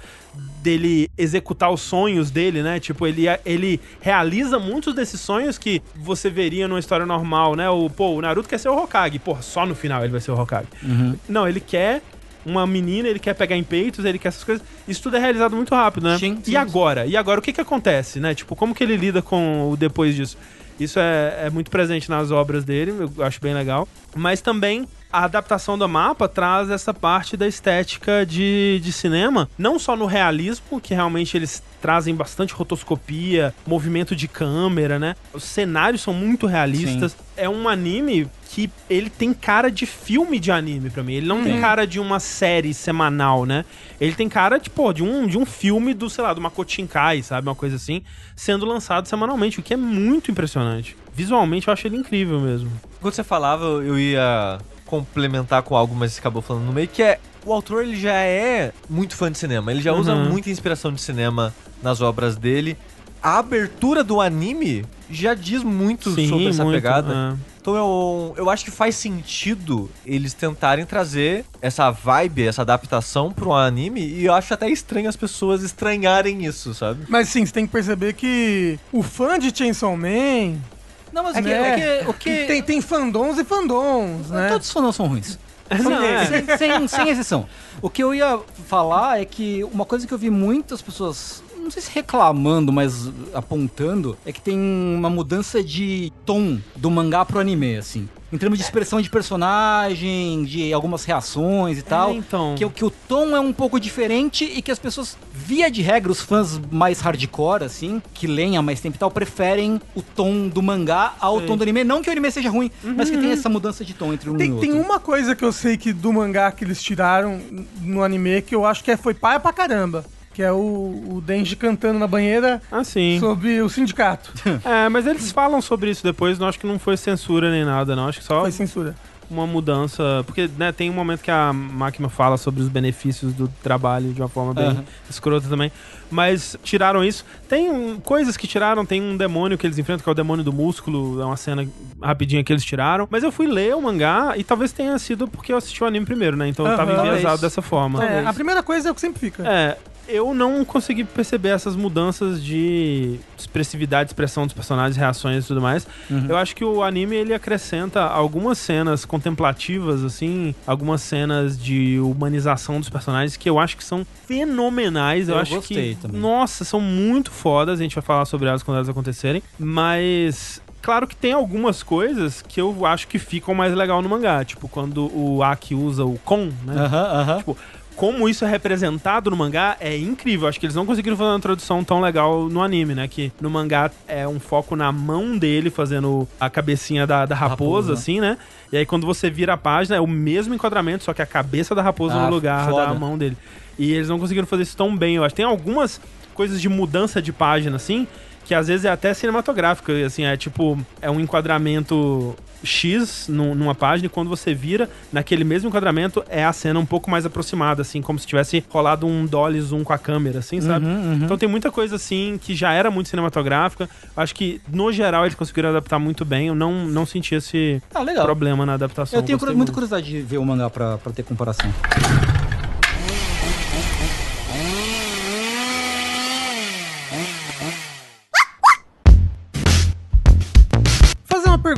dele executar os sonhos dele, né? Tipo, ele, ele realiza muitos desses sonhos que você veria numa história normal, né? O, pô, o Naruto quer ser o Hokage. Porra, só no final ele vai ser o Hokage. Não, ele quer uma menina, ele quer pegar em peitos, ele quer essas coisas. Isso tudo é realizado muito rápido, né? Sim, sim. e agora? E agora o que que acontece, né? Tipo, como que ele lida com o depois disso? Isso é, é muito presente nas obras dele, eu acho bem legal. Mas também a adaptação do mapa traz essa parte da estética de, de cinema, não só no realismo, que realmente eles trazem bastante rotoscopia, movimento de câmera, né? Os cenários são muito realistas. É um anime que ele tem cara de filme de anime pra mim. Ele não tem cara de uma série semanal, né? Ele tem cara, tipo, de um, de um filme do, sei lá, do Makoto Shinkai, sabe? Uma coisa assim, sendo lançado semanalmente, o que é muito impressionante. Visualmente eu acho ele incrível mesmo. Quando você falava, eu ia complementar com algo, mas acabou falando no meio, que é o autor ele já é muito fã de cinema, ele já usa Uhum. muita inspiração de cinema nas obras dele. A abertura do anime já diz muito sobre essa muito, pegada. é. Então eu, eu acho que faz sentido eles tentarem trazer essa vibe, essa adaptação pro anime, e eu acho até estranho as pessoas estranharem isso, sabe? Mas sim, você tem que perceber que o fã de Chainsaw Man... Não, mas É o que, que- é que- o que... Tem, tem fandons e fandons, né? Todos os fãs são ruins. *laughs* Não, é. sem, sem, sem exceção. O que eu ia falar é que uma coisa que eu vi muitas pessoas, não sei se reclamando, mas apontando, é que tem uma mudança de tom do mangá pro anime, assim. Em termos de expressão de personagem, de algumas reações e tal. É, então. Que, o- que o tom é um pouco diferente e que as pessoas, via de regra, os fãs mais hardcore, assim, que leem há mais tempo e tal, preferem o tom do mangá ao Sei. tom do anime. Não que o anime seja ruim, mas que tem essa mudança de tom entre um e Tem, outro. tem uma coisa que eu sei que do mangá que eles tiraram no anime que eu acho que é, foi paia pra caramba. Que é o, o Denji cantando na banheira Assim. sobre o sindicato. *laughs* É, mas eles falam sobre isso depois, não acho que não foi censura nem nada, não. Acho que só Foi censura. uma mudança. Porque, né, tem um momento que a máquina fala sobre os benefícios do trabalho de uma forma bem Aham. escrota também. Mas tiraram isso. Tem um- coisas que tiraram, tem um demônio que eles enfrentam, que é o demônio do músculo. É uma cena rapidinha que eles tiraram. Mas eu fui ler o mangá e talvez tenha sido porque eu assisti o anime primeiro, né? Então eu tava enviesado dessa forma. É, a primeira coisa é o que sempre fica. É, eu não consegui perceber essas mudanças de expressividade, expressão dos personagens, reações e tudo mais. Eu acho que o anime ele acrescenta algumas cenas contemplativas, assim, algumas cenas de humanização dos personagens que eu acho que são fenomenais. Eu, Eu acho gostei que, também. nossa, são muito fodas. A gente vai falar sobre elas quando elas acontecerem, mas Claro que tem algumas coisas que eu acho que ficam mais legal no mangá, tipo quando o Aki usa o Kon, né? Aham, aham. Tipo, como isso é representado no mangá é incrível. Acho que eles não conseguiram fazer uma tradução tão legal no anime, né? Que no mangá é um foco na mão dele fazendo a cabecinha da, da raposa, Raposa. assim, né? E aí quando você vira a página é o mesmo enquadramento, só que a cabeça da raposa Ah, no lugar foda. da mão dele. E eles não conseguiram fazer isso tão bem, eu acho. Tem algumas coisas de mudança de página, assim, que às vezes é até cinematográfica, assim, é tipo, é um enquadramento X num- numa página e quando você vira, naquele mesmo enquadramento, é a cena um pouco mais aproximada, assim, como se tivesse rolado um dolly zoom com a câmera, assim, sabe? Então tem muita coisa, assim, que já era muito cinematográfica. Acho que, no geral, eles conseguiram adaptar muito bem. Eu não, não senti esse Ah, problema na adaptação. Eu tenho curi- muita muito. curiosidade de ver o mangá pra, pra ter comparação.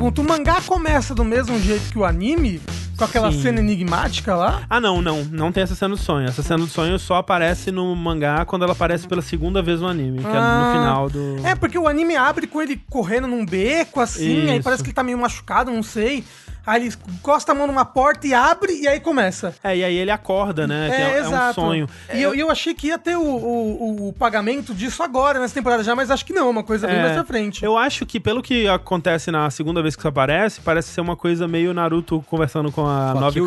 O mangá começa do mesmo jeito que o anime? Com aquela Sim. cena enigmática lá? Ah, não, não. Não tem essa cena do sonho. Essa cena do sonho só aparece no mangá quando ela aparece pela segunda vez no anime, que é Ah. no final do. É, porque o anime abre com ele correndo num beco, assim, aí Isso. parece que ele tá meio machucado, não sei. Aí ele encosta a mão numa porta e abre, e aí começa. É, e aí ele acorda, né? É, é, é um exato. sonho. E eu, e eu achei que ia ter o, o, o pagamento disso agora, nessa temporada já, mas acho que não, uma coisa bem É, mais pra frente. Eu acho que, pelo que acontece na segunda vez que isso aparece, parece ser uma coisa meio Naruto conversando com a Com a Nove é,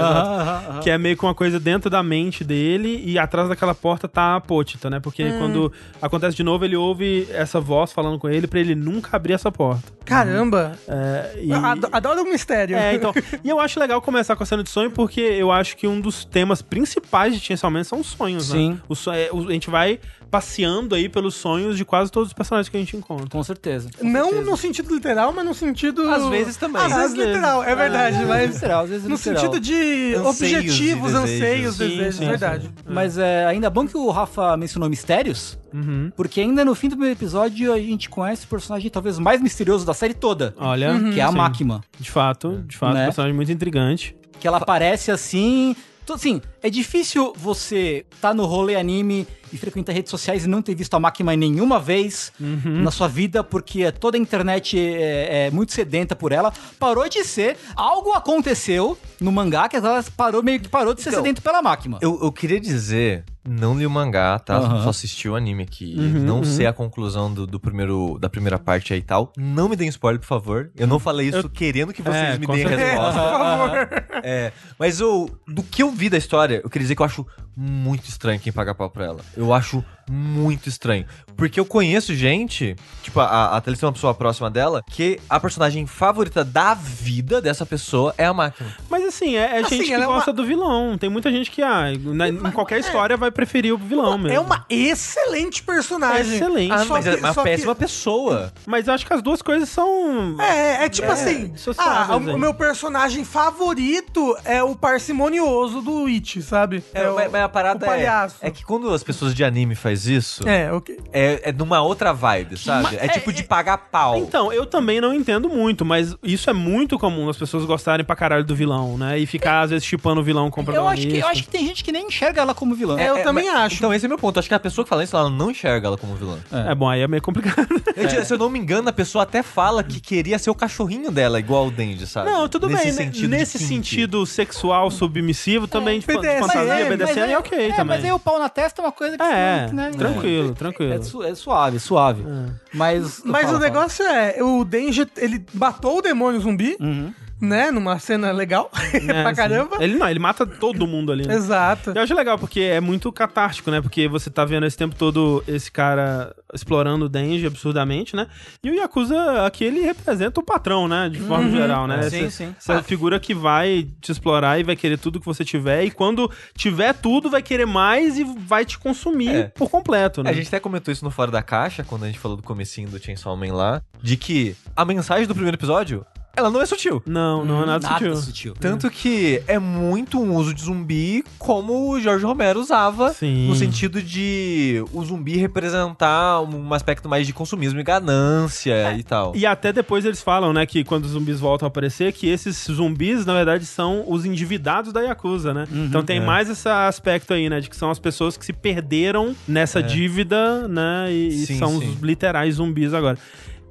aham, aham. Que é meio que uma coisa dentro da mente dele e atrás daquela porta tá a Potita, né? Porque Hum. quando acontece de novo, ele ouve essa voz falando com ele pra ele nunca abrir essa porta. Caramba! É, e... Ado- Adoro o mistério. É, então. E eu acho legal começar com a cena de sonho, porque eu acho que um dos temas principais de Chainsaw Man são os sonhos, né? Sim. O so- é, o- a gente vai passeando aí pelos sonhos de quase todos os personagens que a gente encontra. Com certeza. com Não certeza. no sentido literal, mas no sentido. Às vezes também. Às vezes Às vezes. literal, é verdade, Às vezes mas. literal, às vezes No literal. sentido de Anseios objetivos, e anseios, desejos. Sim, desejos, sim, verdade. Mas é ainda bom que o Rafa mencionou mistérios, Uhum. porque ainda no fim do primeiro episódio a gente conhece o personagem talvez mais misterioso da série toda, Olha. que é a sim. Máquina. De fato, de fato, Né? um personagem muito intrigante. Que ela aparece assim. Então, assim, é difícil você tá no rolê anime e frequentar redes sociais e não ter visto a Máquina nenhuma vez Uhum. na sua vida, porque toda a internet é, é muito sedenta por ela. Parou de ser. Algo aconteceu no mangá que ela parou, meio que parou de ser Então, sedento pela Máquina. Eu, eu queria dizer, não li o mangá, tá? Aham. Só assisti o anime aqui. Uhum, não uhum. sei a conclusão do, do primeiro, da primeira parte aí e tal. Não me deem spoiler, por favor. Eu não falei isso Eu- querendo que vocês É, me deem a certeza. resposta. Por favor. *laughs* É, mas eu, do que eu vi da história, eu queria dizer que eu acho muito estranho quem paga pau pra ela. Eu acho muito estranho. Porque eu conheço gente, tipo, a, a Thalissa é uma pessoa próxima dela, que a personagem favorita da vida dessa pessoa é a máquina. Mas assim, é, é Assim, gente que ela é uma- gosta do vilão. Tem muita gente que, ah, na- em qualquer história vai preferir o vilão mesmo. É uma excelente personagem. Excelente. Ah, mas é que- uma só que- péssima pessoa. Mas eu acho que as duas coisas são. É, é tipo É, assim. Ah, o, meu personagem favorito é o parcimonioso do It, sabe? É, o, a parada o é, palhaço. é que quando as pessoas de anime faz isso, É, ok. é, é numa outra vibe, sabe? Mas- é tipo é- de pagar pau. Então, eu também não entendo muito, mas isso é muito comum, as pessoas gostarem pra caralho do vilão, né? E ficar, às vezes, chipando o vilão com o Eu acho, que, eu acho que tem gente que nem enxerga ela como vilã. É, eu também mas- acho. Então esse é meu ponto. Acho que a pessoa que fala isso, ela não enxerga ela como vilã. É bom, aí é meio complicado. Eu, Se eu não me engano, a pessoa até fala que queria ser o cachorrinho dela, igual o Denji, sabe? Não, tudo Nesse bem. né? sentido Nesse sentido sexual submissivo, também de, de fantasia, BDSM, é, ok é, também. Mas aí o pau na testa é uma coisa que É, né, tranquilo, tranquilo. É, su- é suave, suave. Mas, Mas fala, o negócio é, o Denji, ele matou o demônio zumbi. Uhum. Né? Numa cena legal *laughs* É, pra sim. caramba. Ele não, ele mata todo mundo ali. né? Exato. Eu acho legal, porque é muito catártico, né? Porque você tá vendo esse tempo todo esse cara explorando o Denji absurdamente, né? E o Yakuza aqui, ele representa o patrão, né? De forma geral, né? É, sim, essa, sim. Essa figura que vai te explorar e vai querer tudo que você tiver. E quando tiver tudo, vai querer mais e vai te consumir É. por completo, né? A gente até comentou isso no Fora da Caixa, quando a gente falou do comecinho do Chainsaw Man lá, de que a mensagem do primeiro episódio, ela não é sutil. Não, não é nada, Nada sutil. sutil. Tanto que é muito um uso de zumbi como o Jorge Romero usava, Sim. no sentido de o zumbi representar um aspecto mais de consumismo e ganância e tal. E até depois eles falam, né, que quando os zumbis voltam a aparecer, que esses zumbis, na verdade, são os endividados da Yakuza, né? então tem é. mais esse aspecto aí, né, de que são as pessoas que se perderam nessa dívida, né, e, e Sim, são sim. os literais zumbis agora.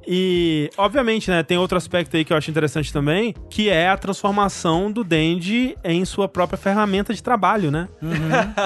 E, obviamente, né, tem outro aspecto aí que eu acho interessante também, que é a transformação do Denji em sua própria ferramenta de trabalho, né? *laughs*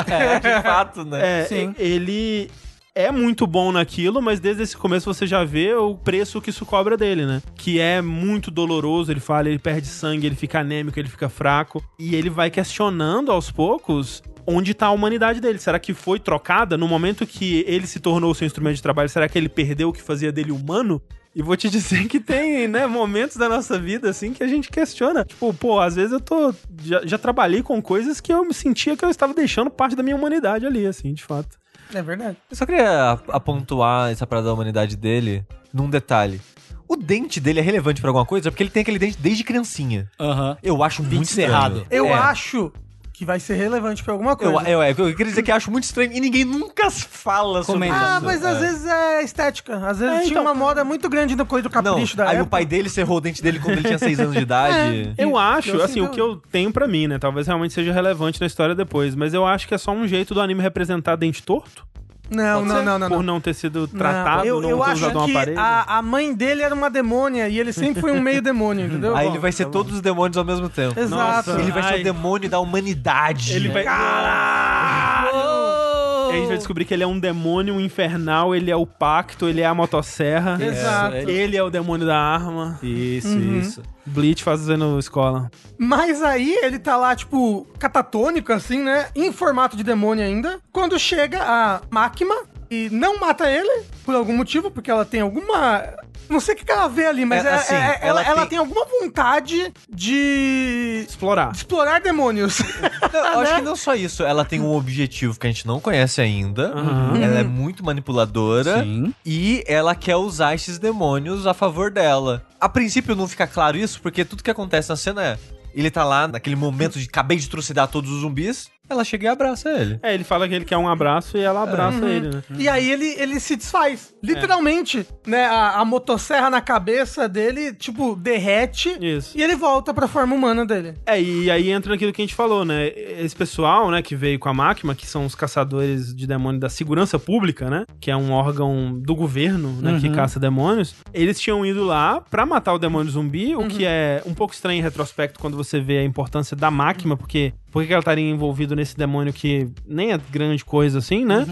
É, de fato, né? É, Sim. ele é muito bom naquilo, mas desde esse começo você já vê o preço que isso cobra dele, né? Que é muito doloroso, ele fala, ele perde sangue, ele fica anêmico, ele fica fraco. E ele vai questionando aos poucos onde tá a humanidade dele. Será que foi trocada no momento que ele se tornou seu instrumento de trabalho? Será que ele perdeu o que fazia dele humano? E vou te dizer que tem, né, momentos da nossa vida, assim, que a gente questiona. Tipo, pô, às vezes eu tô. Já, já trabalhei com coisas que eu me sentia que eu estava deixando parte da minha humanidade ali, assim, de fato. É verdade. Eu só queria a- apontuar essa parada da humanidade dele num detalhe. O dente dele é relevante pra alguma coisa porque ele tem aquele dente desde criancinha. Aham. Eu acho muito cerrado. Eu É. acho que vai ser relevante pra alguma coisa. Eu, eu, eu, eu queria dizer que eu acho muito estranho e ninguém nunca fala sobre Comenta. isso. Ah, mas às É. vezes é estética. Às vezes É, tinha então- uma moda muito grande no coisa do Não, capricho da aí época. o pai dele cerrou o dente dele quando ele tinha 6 anos de *laughs* idade. Eu acho, eu assim, sinto- o que eu tenho pra mim, né? Talvez realmente seja relevante na história depois, mas eu acho que é só um jeito do anime representar dente torto. Não, não, não, não, Por não. ter sido tratado, eu, não eu ter acho usado um aparelho. a, a mãe dele era uma demônia e ele sempre foi um meio demônio, entendeu? *laughs* Aí ele vai ser todos os demônios ao mesmo tempo. Exato. Nossa. Ele vai ser o demônio da humanidade. Ele vai. Aí a gente vai descobrir que ele é um demônio infernal, ele é o pacto, ele é a motosserra. Exato. É, Ele é o demônio da arma. Isso, Uhum. isso. Bleach fazendo escola. Mas aí ele tá lá, tipo, catatônico, assim, né? Em formato de demônio ainda. Quando chega a máquina e não mata ele, por algum motivo, porque ela tem alguma. Não sei o que ela vê ali, mas É, é- assim, é- ela, ela ela tem- tem alguma vontade de. Explorar. de explorar demônios. Não, *laughs* eu acho que não só isso. Ela tem um objetivo que a gente não conhece ainda. Aham. Ela é muito manipuladora. Sim. E ela quer usar esses demônios a favor dela. A princípio não fica claro isso, porque tudo que acontece na cena é. Ele tá lá naquele momento de acabei de trucidar todos os zumbis. Ela chega e abraça ele. É, ele fala que ele quer um abraço e ela abraça ele, né? E aí ele, ele se desfaz. Literalmente, né? A, a motosserra na cabeça dele, tipo, derrete. Isso. E ele volta pra forma humana dele. É, e aí entra naquilo que a gente falou, né? Esse pessoal, né, que veio com a máquina, que são os caçadores de demônio da segurança pública, né? Que é um órgão do governo, né, que Uhum. caça demônios. Eles tinham ido lá pra matar o demônio zumbi, o que é um pouco estranho em retrospecto quando você vê a importância da máquina, porque por que ela estaria envolvida nesse demônio que nem é grande coisa assim, né?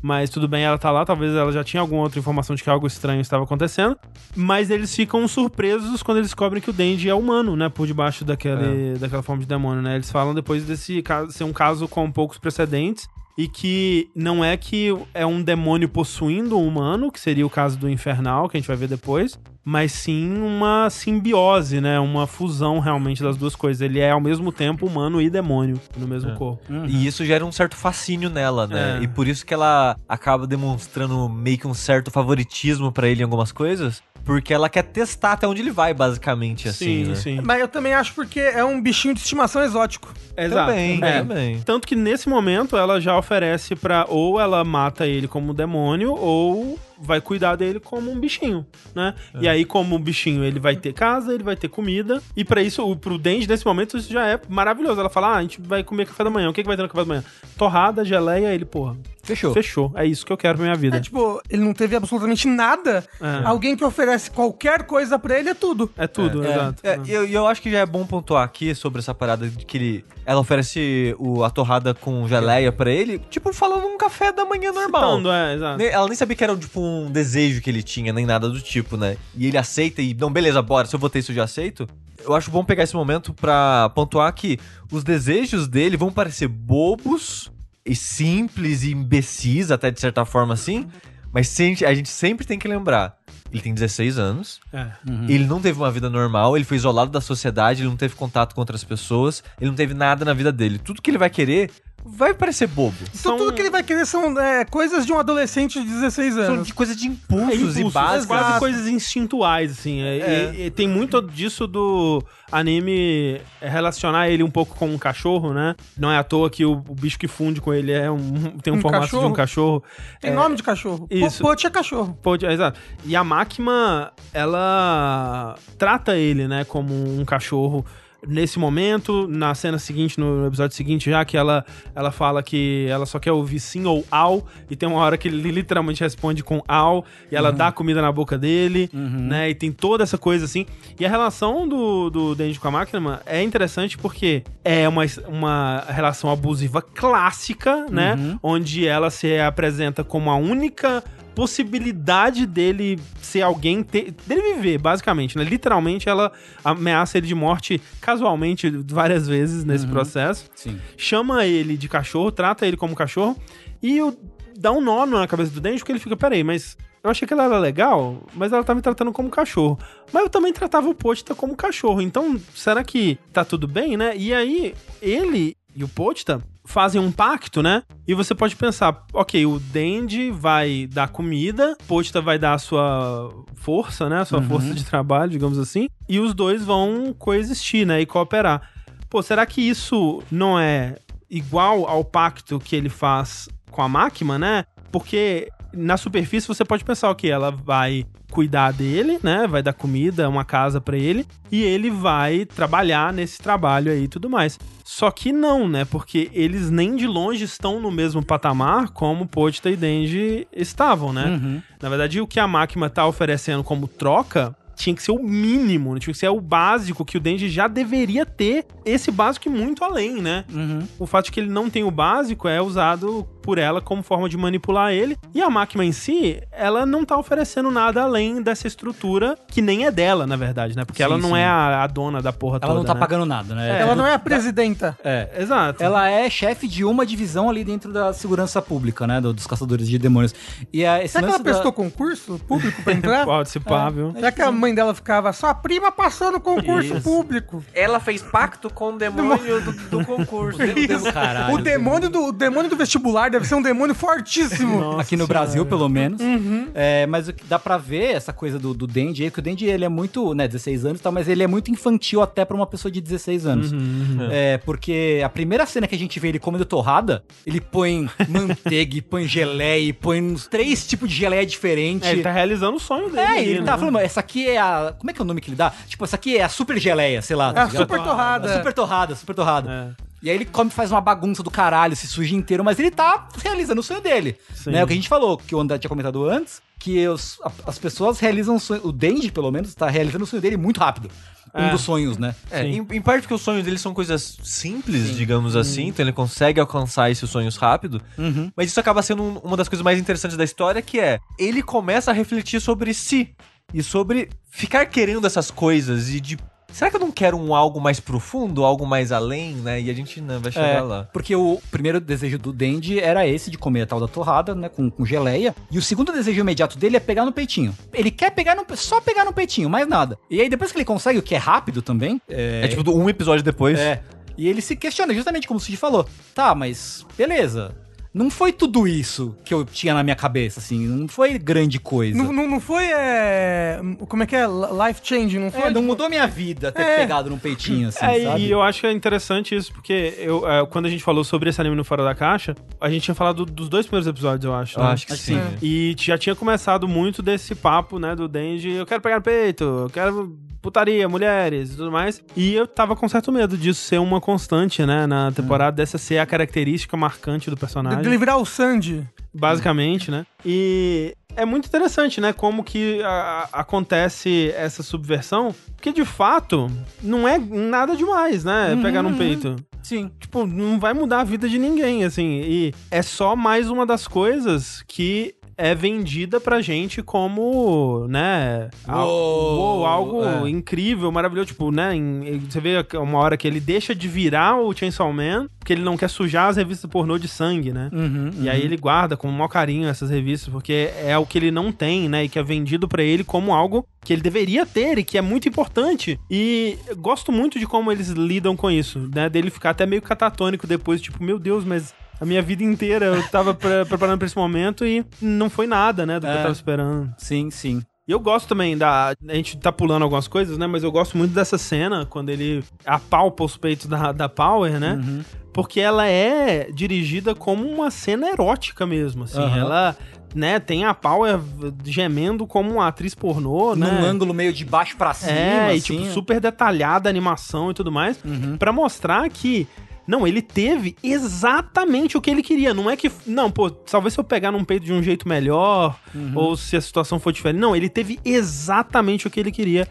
Mas tudo bem, ela tá lá, talvez ela já tinha alguma outra informação de que algo estranho estava acontecendo. Mas eles ficam surpresos quando eles descobrem que o Denji é humano, né? Por debaixo daquele, daquela forma de demônio, né? Eles falam depois desse caso ser um caso com poucos precedentes. E que não é que é um demônio possuindo um humano, que seria o caso do Infernal, que a gente vai ver depois, mas sim uma simbiose, né? Uma fusão realmente das duas coisas. Ele é ao mesmo tempo humano e demônio no mesmo corpo. E isso gera um certo fascínio nela, né? É. E por isso que ela acaba demonstrando meio que um certo favoritismo pra ele em algumas coisas. Porque ela quer testar até onde ele vai, basicamente, assim. sim, né? sim. Mas eu também acho porque é um bichinho de estimação exótico. Exato. Também, É. também. Tanto que nesse momento ela já oferece pra ou ela mata ele como demônio ou vai cuidar dele como um bichinho, né? E aí como um bichinho, ele vai ter casa, ele vai ter comida e pra isso o pro Denji nesse momento isso já é maravilhoso. Ela fala: "Ah, a gente vai comer café da manhã. O que que vai ter no café da manhã? Torrada, geleia, ele, porra. Fechou. Fechou. É isso que eu quero pra minha vida. É tipo, ele não teve absolutamente nada. É. Alguém que oferece qualquer coisa pra ele é tudo. É tudo, É. exato. É, e eu, e eu acho que já é bom pontuar aqui sobre essa parada de que ele, ela oferece o, a torrada com geleia pra ele, tipo, falando um café da manhã normal. Citando, é, exato. Ela nem sabia que era tipo um desejo que ele tinha, nem nada do tipo, né? E ele aceita e, não, beleza, bora, se eu votei isso eu já aceito. Eu acho bom pegar esse momento pra pontuar que os desejos dele vão parecer bobos e simples e imbecis, até de certa forma assim, mas a gente sempre tem que lembrar. Ele tem 16 anos, É. ele não teve uma vida normal, ele foi isolado da sociedade, ele não teve contato com outras pessoas, ele não teve nada na vida dele. Tudo que ele vai querer vai parecer bobo. Então São- tudo que ele vai querer são é, coisas de um adolescente de 16 São anos. de coisa de É impulsos, e impulsos, básicas. quase coisas instintuais, assim. É, É. E, e tem muito disso do anime relacionar ele um pouco com um cachorro, né? Não é à toa que o, o bicho que funde com ele é um, *laughs* tem um, Um formato cachorro? de um cachorro. Tem nome de cachorro. Po- isso. Pote é cachorro. Pode, é, exato. E a máquina, ela trata ele, né, como um cachorro nesse momento, na cena seguinte, no episódio seguinte, já que ela, ela fala que ela só quer ouvir sim ou au, e tem uma hora que ele literalmente responde com au, e ela dá comida na boca dele, né, e tem toda essa coisa assim. E a relação do, do Denji com a máquina mano, é interessante porque é uma, uma relação abusiva clássica, né, onde ela se apresenta como a única possibilidade dele ser alguém, ter- dele viver, basicamente, né? Literalmente, ela ameaça ele de morte casualmente várias vezes nesse processo. Sim. Chama ele de cachorro, trata ele como cachorro e o- dá um nó na cabeça do Denji porque ele fica, peraí, mas eu achei que ela era legal, mas ela tá me tratando como cachorro. Mas eu também tratava o Pochita como cachorro, então será que tá tudo bem, né? E aí, ele e o Pochita fazem um pacto, né? E você pode pensar, ok, o Denji vai dar comida, Pochita vai dar a sua força, né? A sua força de trabalho, digamos assim, e os dois vão coexistir, né? E cooperar. Pô, será que isso não é igual ao pacto que ele faz com a máquina, né? Porque na superfície você pode pensar que ela vai cuidar dele, né? Vai dar comida, uma casa pra ele e ele vai trabalhar nesse trabalho aí e tudo mais. Só que não, né? Porque eles nem de longe estão no mesmo patamar como Podita e Denji estavam, né? Uhum. Na verdade, o que a máquina tá oferecendo como troca tinha que ser o mínimo, né? tinha que ser o básico que o Denji já deveria ter, esse básico e muito além, né? Uhum. O fato de que ele não tem o básico é usado por ela como forma de manipular ele. E a máquina em si, ela não tá oferecendo nada além dessa estrutura que nem é dela, na verdade, né? Porque Sim, ela não sim. é a, a dona da porra Ela toda. não tá né? pagando nada, né? Ela não é a presidenta. É. Exato. Ela é chefe de uma divisão ali dentro da segurança pública, né? do- Dos caçadores de demônios. E a, esse Será que ela da- prestou concurso público pra *laughs* entrar? Pode se pá, viu? Será que a mãe dela ficava, sua prima passou no concurso Isso. público? Ela fez pacto com o demônio do, do concurso. Isso. Caralho, o, demônio do, o demônio do vestibular deve ser um demônio fortíssimo. Nossa *laughs* aqui no Senhora. Brasil, pelo menos. Uhum. É, mas o que dá pra ver essa coisa do, do Dendy aí, que o Dendy ele é muito, né, 16 anos e tal, mas ele é muito infantil até pra uma pessoa de 16 anos. Uhum, É, porque a primeira cena que a gente vê ele comendo torrada, ele põe *laughs* manteiga, e põe geleia, e põe uns três tipos de geleia diferentes. É, ele tá realizando o sonho dele. É, ele né? tá falando, essa aqui é a. Como é que é o nome que ele dá? Tipo, essa aqui é a super geleia, sei lá. É tá super torrada. A super torrada, super torrada. E aí ele come, faz uma bagunça do caralho, se suja inteiro, mas ele tá realizando o sonho dele. Sim. Né? O que a gente falou, que o André tinha comentado antes, que os- a- as pessoas realizam o sonho. O Denji, pelo menos, tá realizando o sonho dele muito rápido. Um É. dos sonhos, né? É, Sim. em, em parte porque os sonhos dele são coisas simples, digamos assim, então ele consegue alcançar esses sonhos rápido. Uhum. Mas isso acaba sendo um- uma das coisas mais interessantes da história, que é ele começa a refletir sobre si e sobre ficar querendo essas coisas e de será que eu não quero um algo mais profundo, algo mais além, né? E a gente né, vai chegar É, lá. porque o primeiro desejo do Dendy era esse de comer a tal da torrada, né, com, com geleia. E o segundo desejo imediato dele é pegar no peitinho. Ele quer pegar no, só pegar no peitinho, mais nada. E aí depois que ele consegue, o que é rápido também, é, É, tipo um episódio depois. É. E ele se questiona, justamente como o Cid falou. Tá, mas beleza. Não foi tudo isso que eu tinha na minha cabeça, assim. Não foi grande coisa. Não, não, não foi, é... Como é que é? Life changing, não foi? É, não mudou minha vida ter É. pegado num peitinho, assim, É, sabe? e eu acho que é interessante isso, porque eu, é, quando a gente falou sobre esse anime no Fora da Caixa, a gente tinha falado dos dois primeiros episódios, eu acho. Eu né? acho que Acho sim. E já tinha começado muito desse papo, né, do Denji, eu quero pegar no peito, eu quero putaria, mulheres e tudo mais. E eu tava com certo medo disso ser uma constante, né, na temporada, dessa ser a característica marcante do personagem. De ele virar o Sandy. basicamente, né? E é muito interessante, né? Como que a- a- acontece essa subversão, porque de fato não é nada demais, né? Pegar num peito. Sim. Tipo, não vai mudar a vida de ninguém, assim. E é só mais uma das coisas que é vendida pra gente como, né? Uou, uou, algo é. incrível, maravilhoso. Tipo, né? em- você vê uma hora que ele deixa de virar o Chainsaw Man, porque ele não quer sujar as revistas pornô de sangue, né? Uhum, E aí ele guarda com o maior carinho essas revistas, porque é o que ele não tem, né? E que é vendido pra ele como algo que ele deveria ter e que é muito importante. E gosto muito de como eles lidam com isso, né? Dele ficar até meio catatônico depois, tipo, meu Deus, mas a minha vida inteira eu tava pre- preparando pra esse momento e não foi nada, né? Do que É. eu tava esperando. Sim, sim. E eu gosto também da. A gente tá pulando algumas coisas, né? Mas eu gosto muito dessa cena, quando ele apalpa os peitos da, da Power, né? Uhum. Porque ela é dirigida como uma cena erótica mesmo, assim. Aham. Ela, né, tem a Power gemendo como uma atriz pornô, né? Num ângulo meio de baixo pra cima, É, e assim. tipo, super detalhada a animação e tudo mais, Uhum. Pra mostrar que não, ele teve exatamente o que ele queria. Não é que, não, pô, talvez se eu pegar num peito de um jeito melhor, Uhum. ou se a situação for diferente. Não, ele teve exatamente o que ele queria.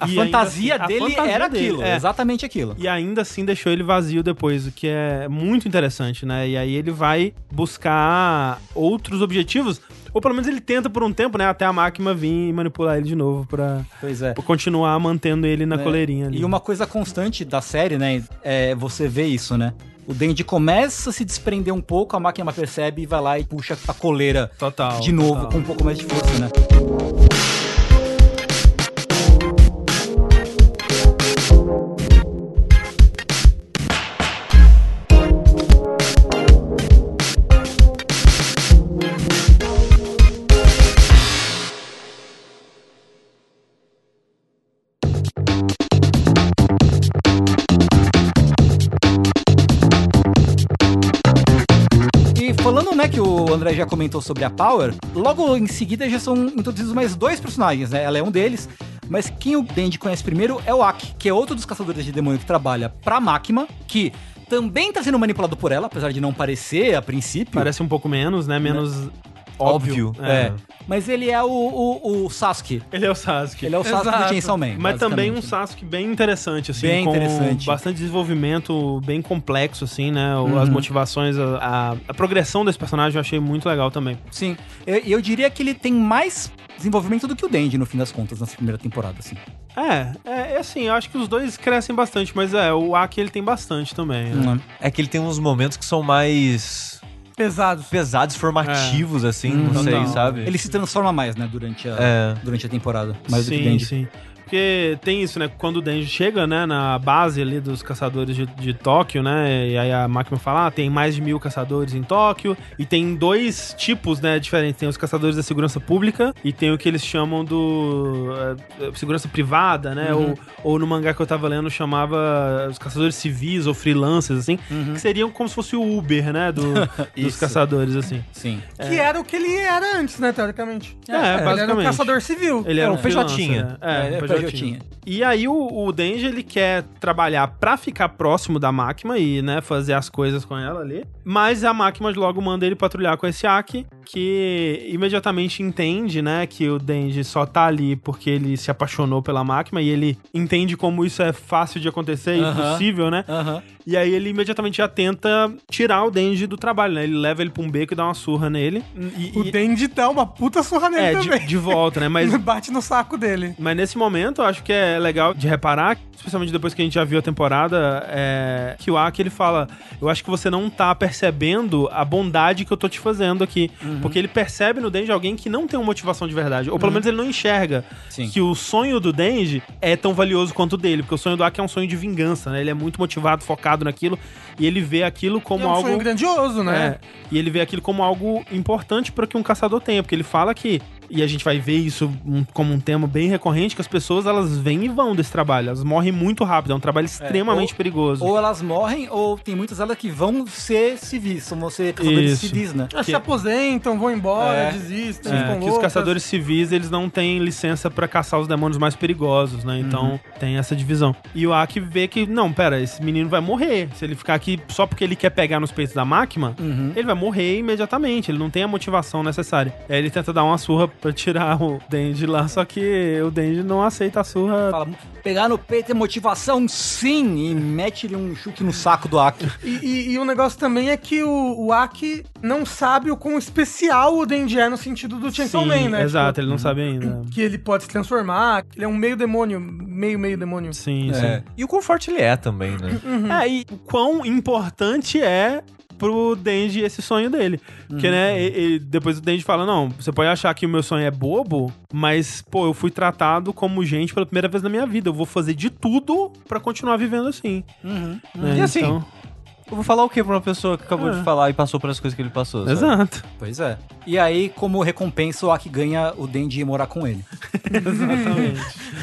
A E fantasia assim, a dele fantasia era dele, aquilo, é. exatamente aquilo. E ainda assim deixou ele vazio depois, o que é muito interessante, né? E aí ele vai buscar outros objetivos, ou pelo menos ele tenta por um tempo, né? Até a máquina vir e manipular ele de novo pra, Pois é. pra continuar mantendo ele na né? coleirinha ali. E uma coisa constante da série, né, é você vê isso, né? O Dendy começa a se desprender um pouco, a máquina percebe e vai lá e puxa a coleira Total. de novo total. com um pouco mais de força, né? Que o André já comentou sobre a Power, logo em seguida já são introduzidos mais dois personagens, né? Ela é um deles. Mas quem o Denji conhece primeiro é o Aki, que é outro dos caçadores de demônio que trabalha pra máquina, que também tá sendo manipulado por ela, apesar de não parecer a princípio. Parece um pouco menos, né? Menos Óbvio. óbvio. É. Mas ele é o, o, o Sasuke. Ele é o Sasuke. Ele é o Sasuke Exato. do Chainsaw Man. Mas também um. Sasuke bem interessante, assim. Bem com interessante. bastante desenvolvimento, bem complexo, assim, né? O- Uhum. As motivações, a, a- a progressão desse personagem eu achei muito legal também. Sim. Eu, eu diria que ele tem mais desenvolvimento do que o Denji, no fim das contas, nessa primeira temporada, assim. É, é, é assim, eu acho que os dois crescem bastante, mas é, o Aki ele tem bastante também. né? Hum. É que ele tem uns momentos que são mais Pesados. pesados, formativos, assim, não Uhum. sei, sabe? Ele se transforma mais, né, durante a, É. durante a temporada. Mais do que sim, sim. Porque tem isso, né? Quando o Denji chega, né, na base ali dos caçadores de, de Tóquio, né? E aí a máquina fala, ah, tem mais de mil caçadores em Tóquio. E tem dois tipos, né, diferentes. Tem os caçadores da segurança pública e tem o que eles chamam do... eh, segurança privada, né? Uhum. Ou, ou no mangá que eu tava lendo chamava os caçadores civis ou freelancers, assim. Que seriam como se fosse o Uber, né? Do, *laughs* dos Uhum. Caçadores, assim. Sim. Que era o que ele era antes, né, teoricamente. É, Ele era um basicamente. caçador civil. Ele era É, um um pejotinha. freelancer? É, É, é E aí o, o Denji, ele quer trabalhar pra ficar próximo da máquina e, né, fazer as coisas com ela ali. Mas a máquina logo manda ele patrulhar com esse Aki, que imediatamente entende, né, que o Denji só tá ali porque ele se apaixonou pela máquina e ele entende como isso é fácil de acontecer e Aham. impossível, né? Aham. E aí ele imediatamente já tenta tirar o Denji do trabalho, né? Ele leva ele pra um beco e dá uma surra nele. E, O e- Denji dá uma puta surra nele é, também. de, de volta, né? *laughs* Mas Bate no saco dele. mas nesse momento, eu acho que é legal de reparar, especialmente depois que a gente já viu a temporada, é, que o Aki ele fala: Eu acho que você não tá percebendo a bondade que eu tô te fazendo aqui. Uhum. Porque ele percebe no Denji alguém que não tem uma motivação de verdade. Ou pelo menos ele não enxerga Uhum. Sim. que o sonho do Denji é tão valioso quanto o dele. Porque o sonho do Aki é um sonho de vingança, né? Ele é muito motivado, focado naquilo. E ele vê aquilo como E é um algo. sonho grandioso, né? É, e ele vê aquilo como algo importante para que um caçador tenha, porque ele fala que e a gente vai ver isso um- como um tema bem recorrente que as pessoas elas vêm e vão desse trabalho, elas morrem muito rápido, é um trabalho extremamente ou- perigoso. Ou elas morrem, ou tem muitas delas que vão ser civis, vão ser caçadores Isso. civis, né? Elas se aposentam, vão embora, É. desistem, É, que os loucas. caçadores civis eles não têm licença pra caçar os demônios mais perigosos, né? Então tem essa divisão. E o Aki vê que, não, pera, esse menino vai morrer. Se ele ficar aqui só porque ele quer pegar nos peitos da máquina, ele vai morrer imediatamente. Ele não tem a motivação necessária. Aí ele tenta dar uma surra pra tirar o Denji lá, só que o Denji não aceita a surra. Fala, pegar no peito é motivação, sim, e mete-lhe um chute no saco do Aki. E, e, e o negócio também é que o, o Aki não sabe o quão especial o Denji é no sentido do Chainsaw Sim, Man, né? Exato, Tipo, ele não sabe ainda. *clears throat* que ele pode se transformar, que ele é um meio demônio, meio, meio demônio. Sim, sim. É. E o quão forte ele é também, né? *clears throat* É, e o quão importante é pro Denji esse sonho dele. Porque, né, e- e depois o Denji fala, não, você pode achar que o meu sonho é bobo, mas, pô, eu fui tratado como gente pela primeira vez na minha vida. Eu vou fazer de tudo pra continuar vivendo assim. Né, E assim, então- Eu vou falar o que pra uma pessoa que acabou É. de falar e passou pelas coisas que ele passou? sabe? Exato. Pois é. E aí, como recompensa, o Aki ganha o Denji ir morar com ele. *laughs* Exatamente.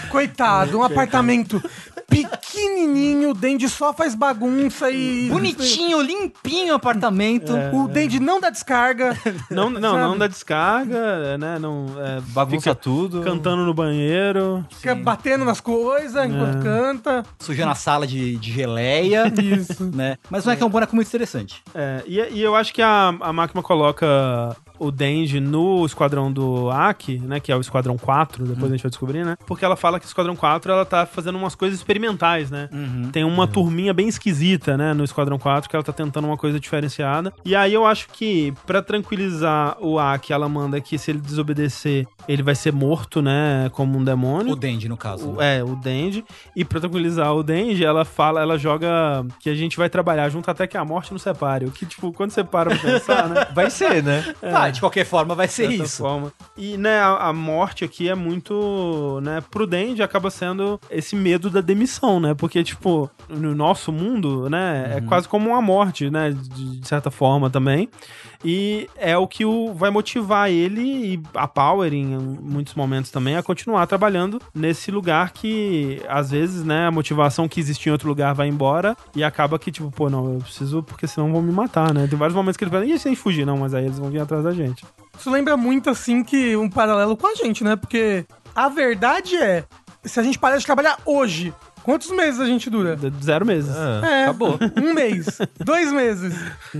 Coitado, um apartamento pequenininho, o Denji só faz bagunça e... Bonitinho, limpinho o apartamento. O Denji não dá descarga. *laughs* não, não, Sabe? não dá descarga, né? Não, é, Bagunça fica tudo. cantando no banheiro. Fica batendo nas coisas É. enquanto canta. Sujando a sala de, de geleia. *laughs* Isso. né? Mas não é que é um boneco muito interessante. É, e, e eu acho que a, a máquina coloca o Denji no esquadrão do Aki, né? Que é o esquadrão 4, depois a gente vai descobrir, né? Porque ela fala que o esquadrão 4 ela tá fazendo umas coisas experimentais, né? Tem uma turminha bem esquisita, né? No esquadrão 4, que ela tá tentando uma coisa diferenciada. E aí eu acho que, pra tranquilizar o Aki, ela manda que se ele desobedecer, ele vai ser morto, né? Como um demônio. O Denji, no caso. O- né? é, o Denji. E pra tranquilizar o Denji, ela fala, ela joga que a gente vai trabalhar junto até que a morte nos separe. O que, tipo, quando você para pra pensar, né? *laughs* Vai ser, né? Tá, de qualquer forma vai ser isso. forma. E, né, a, a morte aqui é muito, né, prudente, acaba sendo esse medo da demissão, né? Porque, tipo, no nosso mundo, né, é quase como uma morte, né, de, de certa forma também. E é o que o, vai motivar ele e a Power, em muitos momentos também, a continuar trabalhando nesse lugar que, às vezes, né, a motivação que existia em outro lugar vai embora e acaba que, tipo, pô, não, eu preciso porque senão vão me matar, né? Tem vários momentos que ele fala, e se a gente fugir? Não, mas aí eles vão vir atrás da gente. Isso lembra muito, assim, que um paralelo com a gente, né? Porque a verdade é, se a gente parar de trabalhar hoje, quantos meses a gente dura? Zero meses. Ah, É, Acabou. Um mês, dois meses.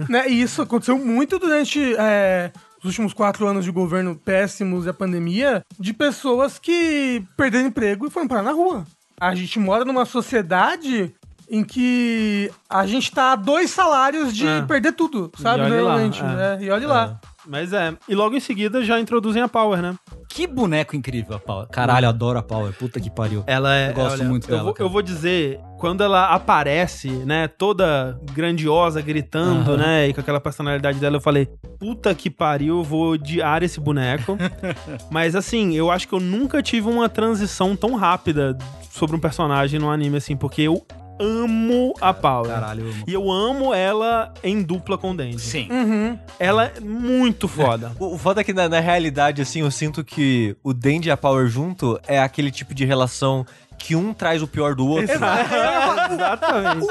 né? E isso aconteceu muito durante é, os últimos quatro anos de governo péssimos e a pandemia, de pessoas que perderam emprego e foram parar na rua. A gente mora numa sociedade em que a gente tá a dois salários de É. perder tudo, sabe? olhe lá, Normalmente. é. né? E olha lá. Mas é. E logo em seguida já introduzem a Power, né? Que boneco incrível a Power. Caralho, adoro a Power. Puta que pariu. Ela é. Eu gosto muito eu dela, Vou, eu vou dizer, quando ela aparece, né, toda grandiosa, gritando, Aham. né, e com aquela personalidade dela, eu falei, puta que pariu, eu vou odiar esse boneco. *laughs* Mas assim, eu acho que eu nunca tive uma transição tão rápida sobre um personagem no anime, assim, porque eu amo a Power. Caralho, eu amo. E eu amo ela em dupla com o Denji. Sim. Uhum. Ela é muito foda. O, o foda é que na, na realidade, assim, eu sinto que o Dandy e a Power junto é aquele tipo de relação que um traz o pior do outro. *laughs* Exatamente.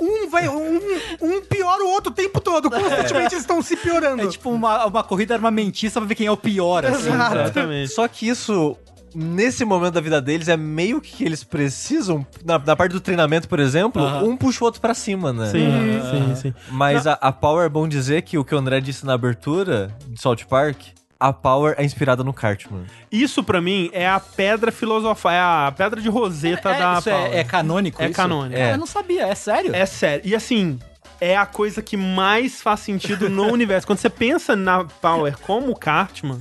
Um, vai, um, um piora o outro o tempo todo. Constantemente eles estão se piorando. É tipo uma, uma corrida armamentista pra ver quem é o pior, assim. Sabe? Exatamente. Só que isso, nesse momento da vida deles, é meio que eles precisam, na, na parte do treinamento, por exemplo, Aham. um puxa o outro pra cima, né? Sim, Uhum. sim, sim. Mas a, a Power é bom dizer que o que o André disse na abertura de Salt Park, a Power é inspirada no Cartman. Isso pra mim é a pedra filosofal, é a pedra de roseta É, da isso Power. é, é canônico? É isso? canônico. Ah, Eu não sabia, é sério? É sério. E assim, é a coisa que mais faz sentido no *laughs* universo. Quando você pensa na Power como Cartman,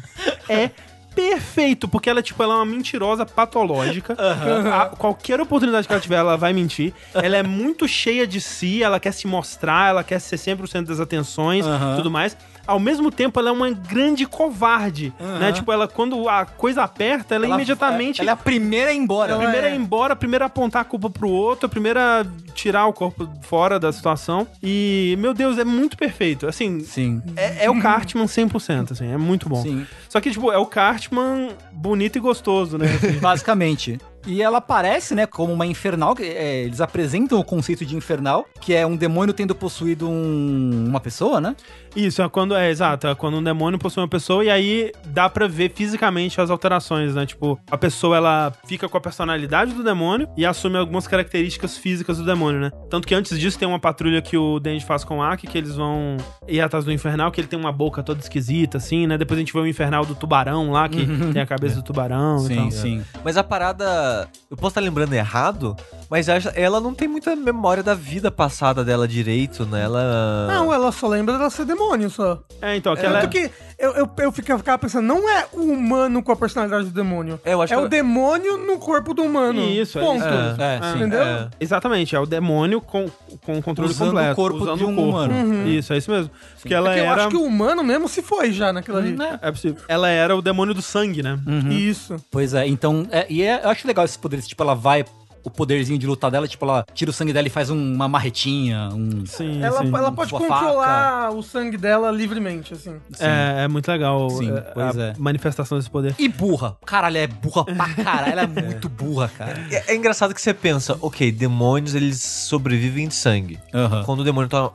é perfeito, porque ela, tipo, ela é uma mentirosa patológica. *laughs* A- qualquer oportunidade que ela tiver, ela vai mentir. *laughs* Ela é muito cheia de si, ela quer se mostrar, ela quer ser sempre o centro das atenções Aham. tudo mais. Ao mesmo tempo, ela é uma grande covarde, né? Tipo, ela, quando a coisa aperta, ela, imediatamente... Ela é a primeira a ir embora. A primeira é ir embora, a primeira a apontar a culpa pro outro, a primeira a tirar o corpo fora da situação. E, meu Deus, é muito perfeito. Assim, Sim. é, é o Cartman 100%, assim, é muito bom. Sim. Só que, tipo, é o Cartman bonito e gostoso, né? assim. *laughs* Basicamente. E ela aparece, né, como uma infernal. é, eles apresentam o conceito de infernal, que é um demônio tendo possuído um- uma pessoa, né? Isso, é quando, é, exato, é quando um demônio possui uma pessoa e aí dá pra ver fisicamente as alterações, né? Tipo, a pessoa, ela fica com a personalidade do demônio e assume algumas características físicas do demônio, né? Tanto que antes disso tem uma patrulha que o Denji faz com o Aki, que eles vão ir atrás do Infernal, que ele tem uma boca toda esquisita, assim, né? Depois a gente vê o Infernal do tubarão lá, que *laughs* tem a cabeça do tubarão e tal. sim. Mas a parada. Eu posso estar lembrando errado, mas acha- ela não tem muita memória da vida passada dela direito, né? Ela. Não, ela só lembra dela ser demônio só. É, então, aquela... Tanto que eu, eu, eu ficava pensando, não é o humano com a personalidade do demônio. É, eu acho é que- o demônio no corpo do humano. Isso, é Ponto. isso. É, Ah, sim. Entendeu? É. Exatamente, é o demônio com, com o controle Usando completo. o corpo de um humano. Isso, é isso mesmo. Porque ela Porque eu era... acho que o humano mesmo se foi já naquilo ali. Né? É possível. Ela era o demônio do sangue, né? Isso. Pois é, então. é, e é- eu acho legal esses poderes. Tipo, ela vai. O poderzinho de lutar dela, tipo, ela tira o sangue dela e faz um- uma marretinha, um. Sim, Ela, sim. ela pode Sua controlar o sangue dela livremente, assim. É, é muito legal Sim, é, pois a é. manifestação desse poder. E burra. Caralho, é burra pra caralho. Ela *laughs* é muito burra, cara. É, é engraçado que você pensa, ok, demônios eles sobrevivem de sangue. Aham. Quando o demônio tá-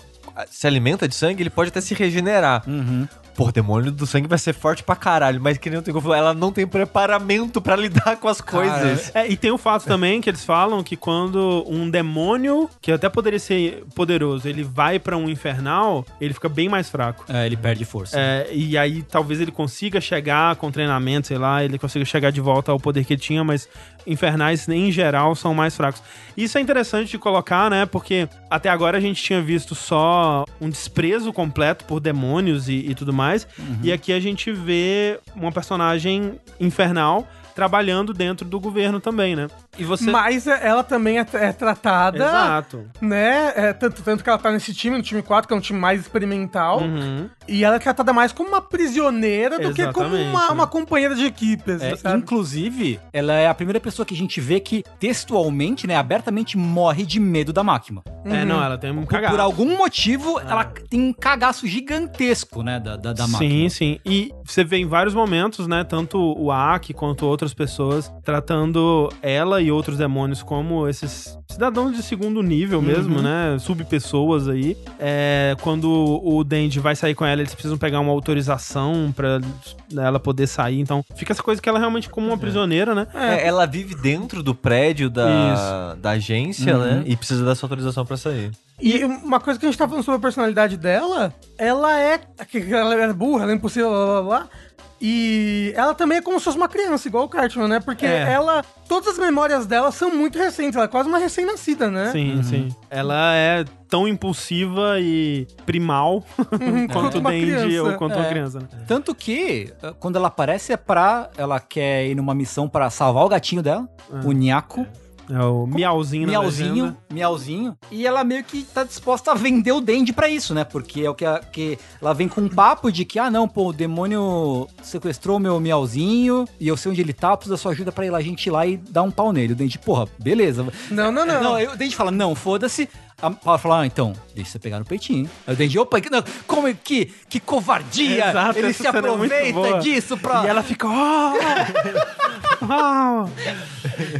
se alimenta de sangue, ele pode até se regenerar. Uhum. Pô, o demônio do sangue vai ser forte pra caralho, mas que nem o Tengu falou, ela não tem preparamento pra *laughs* lidar com as coisas. É, e tem o fato também que eles falam que quando um demônio, que até poderia ser poderoso, ele vai pra um infernal, ele fica bem mais fraco. É, ele perde força. É, e aí talvez ele consiga chegar com treinamento, sei lá, ele consiga chegar de volta ao poder que ele tinha, mas infernais em geral são mais fracos. Isso é interessante de colocar, né? Porque até agora a gente tinha visto só um desprezo completo por demônios e, e tudo mais. E aqui a gente vê uma personagem infernal trabalhando dentro do governo também, né? E você. Mas ela também é, é tratada, Exato. né? É, tanto, tanto que ela tá nesse time, no time 4, que é um time mais experimental. Uhum. E ela é tratada mais como uma prisioneira do que como Exatamente, uma, uma companheira de equipe, É, inclusive, ela é a primeira pessoa que a gente vê que textualmente, né, abertamente morre de medo da máquina. É, não, ela tem um Por, cagado. por algum motivo, ela tem um cagaço gigantesco, né, da, da, da sim, máquina. sim. E você vê em vários momentos, né? Tanto o Aki quanto outras pessoas tratando ela e outros demônios como esses cidadãos de segundo nível mesmo, né? Subpessoas aí. É, quando o Dendi vai sair com ela, eles precisam pegar uma autorização pra né, ela poder sair. Então fica essa coisa que ela é realmente como uma prisioneira, né? É, ela vive dentro do prédio da, da agência, né? E precisa dessa autorização pra sair. E uma coisa que a gente tá falando sobre a personalidade dela, ela é. que Ela é burra, ela é impossível, blá blá blá. E ela também é como se fosse uma criança, igual o Cartman, né? Porque É. ela. Todas as memórias dela são muito recentes, ela é quase uma recém-nascida, né? Sim, sim. Ela é tão impulsiva e primal *laughs* quanto quanto o uma criança. ou quanto uma É. criança, né? Tanto que, eh, quando ela aparece, é pra. Ela quer ir numa missão pra salvar o gatinho dela, o Nhaco. É o miauzinho na Miauzinho, legenda. miauzinho. E ela meio que tá disposta a vender o Dendi pra isso, né? Porque é o que, a- que ela vem com um papo de que, ah, não, pô, o demônio sequestrou meu miauzinho e eu sei onde ele tá, eu preciso da sua ajuda pra ir lá, a gente ir lá e dar um pau nele. O Dendi, porra, beleza. Não, não, não. Não, aí o Dendi fala, não, foda-se. A Paula fala, ah, então, deixa você pegar no peitinho. Aí o Dendi, opa, que- não, como é que, que covardia! Exato, Ele se é aproveita boa. disso pra... E ela fica. "Oh!" *laughs* Oh!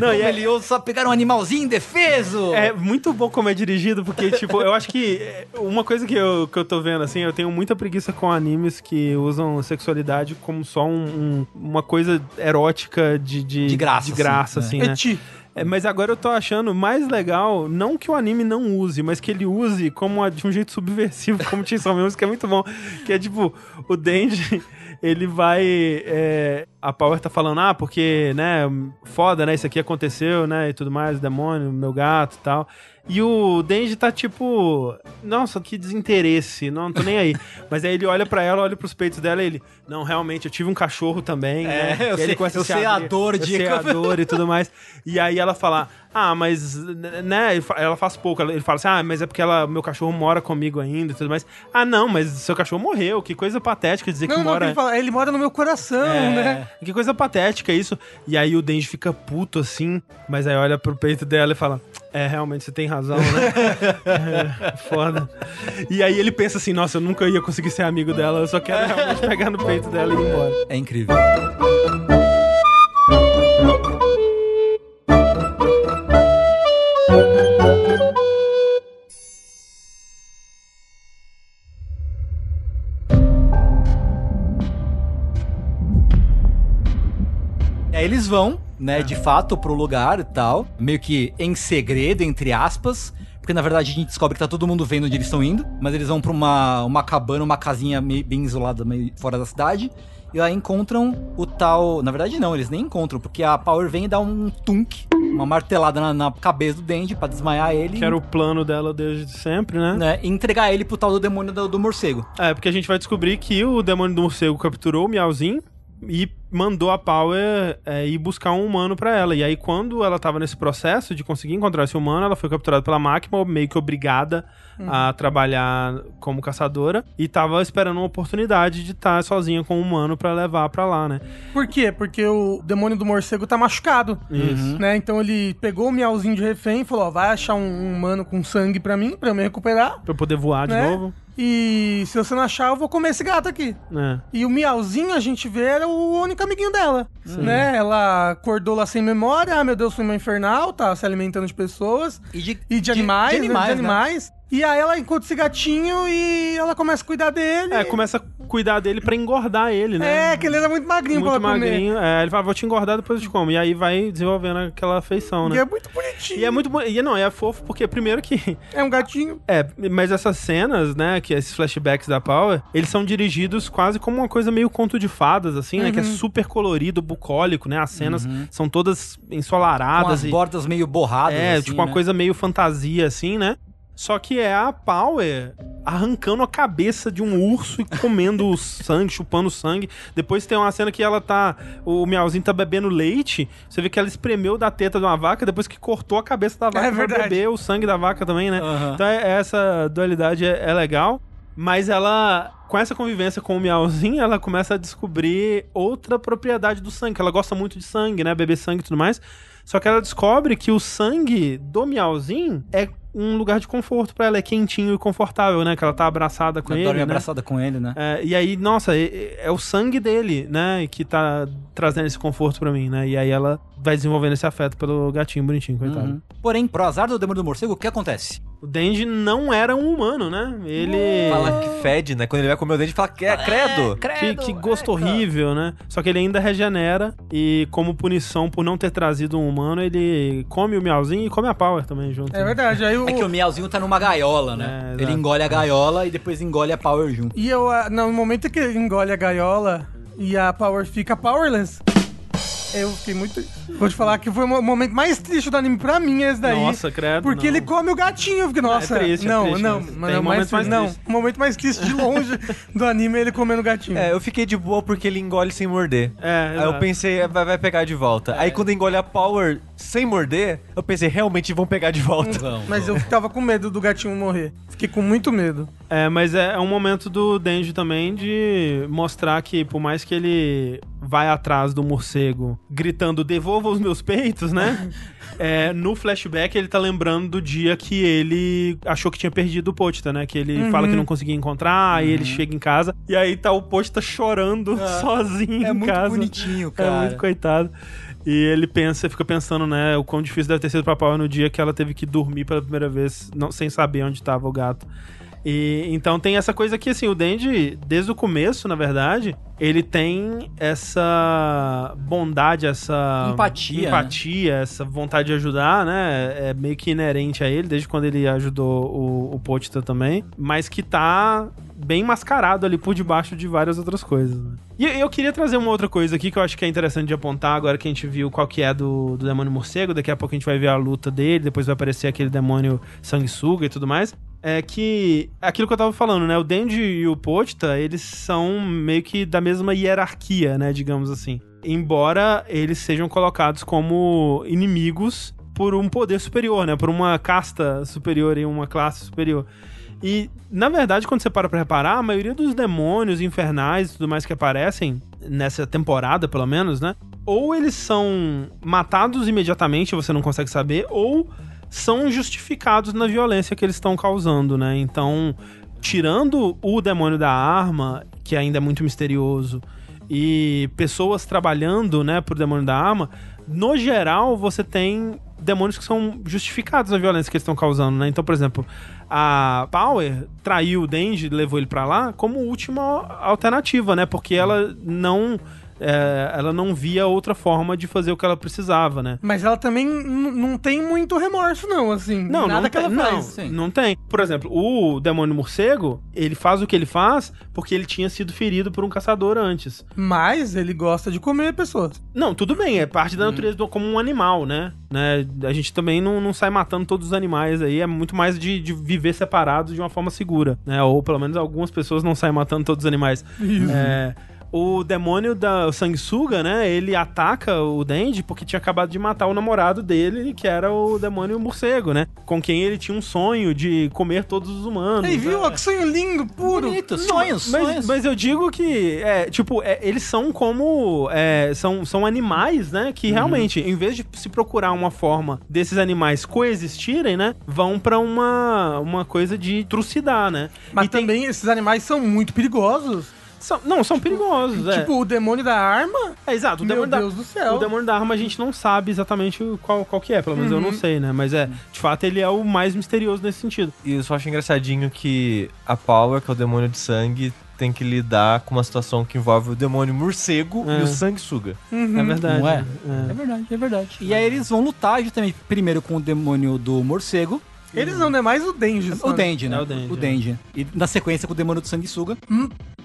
Não, e é, ele ousa só pegar um animalzinho indefeso! é muito bom como é dirigido, porque, tipo, eu acho que é, uma coisa que eu, que eu tô vendo, assim, eu tenho muita preguiça com animes que usam sexualidade como só um- um- uma coisa erótica de, de, De graça, de graça, assim, assim, né? É, mas agora eu tô achando mais legal, não que o anime não use, mas que ele use como a- de um jeito subversivo, *laughs* como tinha Chainsaw Man, que é muito bom. Que é tipo, o Denji, *laughs* ele vai... é, a Power tá falando, ah, porque, né, foda, né, isso aqui aconteceu, né, e tudo mais, o demônio, meu gato e tal. E o Denji tá tipo, nossa, que desinteresse, não tô nem aí. *laughs* Mas aí ele olha pra ela, olha pros peitos dela e ele, não, realmente, eu tive um cachorro também, né? É, eu E aí sei- ele eu se sei a dor eu de- sei a dor e tudo mais. E aí ela fala, ah, mas, né, ela faz pouco. Ele fala assim, ah, mas é porque ela, meu cachorro mora comigo ainda e tudo mais. Ah, não, mas seu cachorro morreu, que coisa patética dizer Não, que não, mora... ele, fala, ele mora no meu coração, É, né? Que coisa patética isso. E aí o Denji fica puto assim, mas aí olha pro peito dela e fala: É, realmente você tem razão, né? *laughs* é, foda. E aí ele pensa assim: Nossa, eu nunca ia conseguir ser amigo dela, eu só quero realmente pegar no peito dela e ir embora. É incrível. Aí eles vão, né, de fato, pro lugar e tal, meio que em segredo, entre aspas, porque na verdade a gente descobre que tá todo mundo vendo onde eles estão indo, mas eles vão pra uma, uma cabana, uma casinha meio, bem isolada, meio fora da cidade, e lá encontram o tal. Na verdade, não, eles nem encontram, porque a Power vem e dá um tunk, uma martelada na, na cabeça do Dandy pra desmaiar ele. Que era o plano dela desde sempre, né? né, e entregar ele pro tal do demônio do, do morcego. É, porque a gente vai descobrir que o demônio do morcego capturou o Miauzinho e mandou a Power é, ir buscar um humano pra ela. E aí, quando ela tava nesse processo de conseguir encontrar esse humano, ela foi capturada pela máquina, meio que obrigada a trabalhar como caçadora, e tava esperando uma oportunidade de estar sozinha com um humano pra levar pra lá, né? Por quê? Porque o demônio do morcego tá machucado. Isso. Né? Então ele pegou o miauzinho de refém e falou: ó, vai achar um, um humano com sangue pra mim, pra eu me recuperar. Pra eu poder voar de Né? novo. E se você não achar, eu vou comer esse gato aqui. né? E o miauzinho a gente vê era o único amiguinho dela. Né? Ela acordou lá sem memória, ah, meu Deus, foi uma infernal, tá se alimentando de pessoas. E de, E de animais, de né? animais, de né? E aí ela encontra esse gatinho e ela começa a cuidar dele. É, começa a cuidar dele pra engordar ele, né? É, que ele era muito magrinho Muito pra ela comer. magrinho. É, ele fala, vou te engordar, depois eu te como. E aí vai desenvolvendo aquela afeição, E né? é muito bonitinho. E é muito bom. E não, é fofo porque, primeiro que. *laughs* É um gatinho. É, mas essas cenas, né, que esses flashbacks da Power, eles são dirigidos quase como uma coisa meio conto de fadas, assim, né? Que é super colorido, bucólico, né? As cenas são todas Com ensolaradas as e. bordas meio borradas. É, assim, tipo uma né? coisa meio fantasia, assim, né? Só que é a Power arrancando a cabeça de um urso e comendo o sangue, chupando o sangue. Depois tem uma cena que ela tá. O Miauzinho tá bebendo leite. Você vê que ela espremeu da teta de uma vaca depois que cortou a cabeça da vaca É pra beber o sangue da vaca também, né? Aham. Então é- essa dualidade é, é legal. Mas ela, com essa convivência com o Miauzinho, ela começa a descobrir outra propriedade do sangue. Ela gosta muito de sangue, né? Beber sangue e tudo mais. Só que ela descobre que o sangue do Miauzinho é um lugar de conforto pra ela. É quentinho e confortável, né? Que ela tá abraçada com Ela ele, dorme né? abraçada com ele, né? É, e aí, nossa, é, é o sangue dele, né? Que tá trazendo esse conforto pra mim, né? E aí ela vai desenvolvendo esse afeto pelo gatinho bonitinho, coitado. Uhum. Porém, pro azar do demônio do morcego, o que acontece? O Denji não era um humano, né? Ele... Fala que fede, né? Quando ele vai comer o dente, fala que é credo. Que, que gosto horrível, né? Só que ele ainda regenera e, como punição por não ter trazido um humano, ele come o Miauzinho e come a Power também junto. É verdade. Aí o, É que o Miauzinho tá numa gaiola, né? É, ele engole a gaiola e depois engole a Power junto. E eu, ah, no momento que ele engole a gaiola e a Power fica powerless, eu fiquei muito. Vou te falar que foi o momento mais triste do anime pra mim, esse daí. Nossa, credo. Porque não. ele come o gatinho. Eu fiquei, nossa, É triste, é não, triste, não, mas mas tem é o mais, mais não, o momento mais triste de longe *laughs* do anime é ele comendo o gatinho. É, eu fiquei de boa porque ele engole sem morder. É, Aí eu pensei, vai, vai pegar de volta. Aí quando engole a Power sem morder, eu pensei, realmente vão pegar de volta. *laughs* Mas eu tava com medo do gatinho morrer. Fiquei com muito medo. É, mas é, é um momento do Denji também de mostrar que, por mais que ele vai atrás do morcego gritando, devolva os meus peitos, né? *laughs* É, no flashback ele tá lembrando do dia que ele achou que tinha perdido o Pochita, né? Que ele fala que não conseguia encontrar, aí ele chega em casa e aí tá o Pochita chorando sozinho É em muito casa. bonitinho, É cara. muito coitado. E ele pensa, fica pensando, né, o quão difícil deve ter sido pra Paula no dia que ela teve que dormir pela primeira vez, não, sem saber onde estava o gato. E então tem essa coisa que assim, o Denji, desde o começo, na verdade, ele tem essa bondade, essa Empatia, empatia, essa vontade de ajudar, né? É meio que inerente a ele, desde quando ele ajudou o, o Pochita também, mas que tá bem mascarado ali por debaixo de várias outras coisas. né? E eu queria trazer uma outra coisa aqui que eu acho que é interessante de apontar agora que a gente viu qual que é do, do demônio morcego, daqui a pouco a gente vai ver a luta dele, depois vai aparecer aquele demônio sanguessuga e tudo mais. É que aquilo que eu tava falando, né? O Denji e o Pochita, eles são meio que da mesma hierarquia, né? Digamos assim. Embora eles sejam colocados como inimigos por um poder superior, né? Por uma casta superior e uma classe superior. E, na verdade, quando você para pra reparar, a maioria dos demônios infernais e tudo mais que aparecem, nessa temporada, pelo menos, né? Ou eles são matados imediatamente, você não consegue saber, ou são justificados na violência que eles estão causando, né? Então, tirando o demônio da arma, que ainda é muito misterioso, e pessoas trabalhando, né, pro demônio da arma, no geral você tem demônios que são justificados na violência que eles estão causando, né? Então, por exemplo, a Power traiu o Denji, levou ele pra lá como última alternativa, né? Porque ela não é, ela não via outra forma de fazer o que ela precisava, né? Mas ela também não tem muito remorso, não, assim. Não, nada não que ela tem, faz. não, sim. não tem. Por exemplo, o demônio morcego, ele faz o que ele faz porque ele tinha sido ferido por um caçador antes. Mas ele gosta de comer pessoas. Não, tudo bem, é parte da natureza do, como um animal, né? né? A gente também não, não sai matando todos os animais aí, é muito mais de, de viver separados de uma forma segura, né? Ou pelo menos algumas pessoas não saem matando todos os animais. É, o demônio da o sanguessuga, né? Ele ataca o Denji porque tinha acabado de matar o namorado dele, que era o demônio morcego, né? Com quem ele tinha um sonho de comer todos os humanos. Né? viu? Ó, que sonho lindo, puro. Bonito, sonhos, Mas, sonhos. mas eu digo que, é, tipo, é, eles são como. é, são, são animais, né? Que realmente, em vez de se procurar uma forma desses animais coexistirem, né? Vão pra uma, uma coisa de trucidar, né? Mas E tem- também esses animais são muito perigosos. São- não, são perigosos, é. Tipo, o demônio da arma. É, exato. O Meu demônio Deus da, do céu. O demônio da arma a gente não sabe exatamente qual, qual que é, pelo menos eu Uhum. não sei, né? Mas é, de fato, ele é o mais misterioso nesse sentido. E eu só acho engraçadinho que a Power, que é o demônio de sangue, tem que lidar com uma situação que envolve o demônio morcego É. e o sanguessuga. Uhum. É verdade. É? É. É verdade, é verdade. E aí eles vão lutar justamente primeiro com o demônio do morcego. Eles não, é mais o Denji. O Denji, né? É o Denji, O Denji. E na sequência com o demônio do sanguessuga.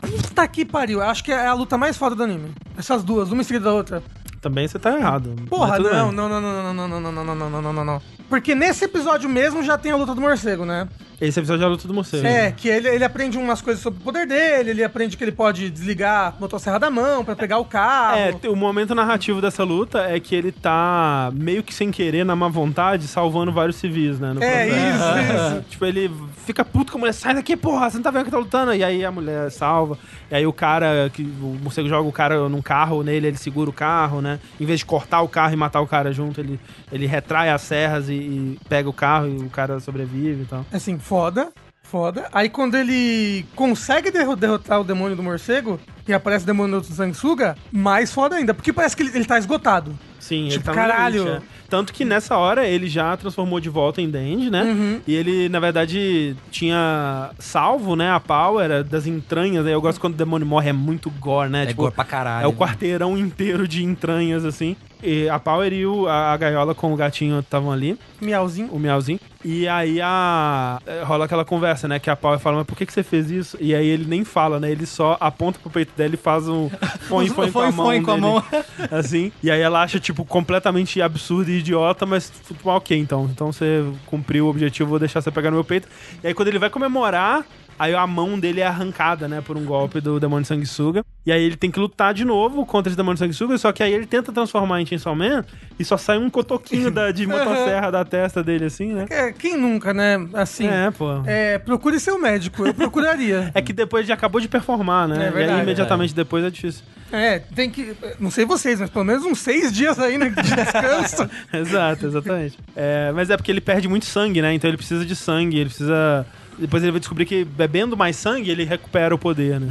Puta que pariu. Acho que é a luta mais foda do anime. Essas duas, uma em seguida da outra. Também você tá errado. Porra, não, não, não, não, não, não, não, não, não, não, não, não, não, não. Porque nesse episódio mesmo já tem a luta do morcego, né? Esse episódio é a luta do morcego. É, que ele, ele aprende umas coisas sobre o poder dele, ele aprende que ele pode desligar a motosserra da mão pra pegar o carro. É, o momento narrativo dessa luta é que ele tá meio que sem querer, na má vontade, salvando vários civis, né? É, isso, *laughs* isso. Tipo, ele fica puto com a mulher, sai daqui, porra, você não tá vendo que tá lutando? E aí a mulher salva. E aí o cara, que o morcego joga o cara num carro nele, ele segura o carro, né? Em vez de cortar o carro e matar o cara junto, ele, ele retrai as serras e, e pega o carro e o cara sobrevive e tal. Assim, foda. Foda. Aí quando ele consegue derro- derrotar o demônio do morcego, e aparece o demônio do sanguessuga, mais foda ainda. Porque parece que ele, ele tá esgotado. Sim, Tipo, ele tá caralho. limite, é. Tanto que nessa hora ele já transformou de volta em Dandy, né? Uhum. E ele, na verdade, tinha salvo, né, a Power das entranhas. Aí eu gosto quando o demônio morre, é muito gore, né? É gore pra caralho. É o quarteirão inteiro de entranhas, assim. E a Power e o- a, a gaiola com o gatinho estavam ali, Miauzinho. o miauzinho. E aí a. rola aquela conversa, né? Que a Power fala, mas por que, que você fez isso? E aí ele nem fala, né? Ele só aponta pro peito dela e faz um *laughs* foi foi com a mão. Com a mão. Assim. E aí ela acha, tipo, completamente absurdo e idiota, mas tipo, ok, então. Então você cumpriu o objetivo, vou deixar você pegar no meu peito. E aí quando ele vai comemorar. Aí a mão dele é arrancada, né, por um golpe do demônio sanguessuga. E aí ele tem que lutar de novo contra esse demônio sanguessuga, só que aí ele tenta transformar em Chainsaw Man e só sai um cotoquinho da, de *laughs* motosserra da testa dele, assim, né? É, quem nunca, né? Assim. É, pô. É, procure seu médico. Eu procuraria. *laughs* É que depois já acabou de performar, né? É e verdade, aí imediatamente depois é difícil. É, tem que. Não sei vocês, mas pelo menos uns seis dias aí, né? De descanso. *laughs* Exato, exatamente. É, mas é porque ele perde muito sangue, né? Então ele precisa de sangue, ele precisa. Depois ele vai descobrir que bebendo mais sangue ele recupera o poder, né?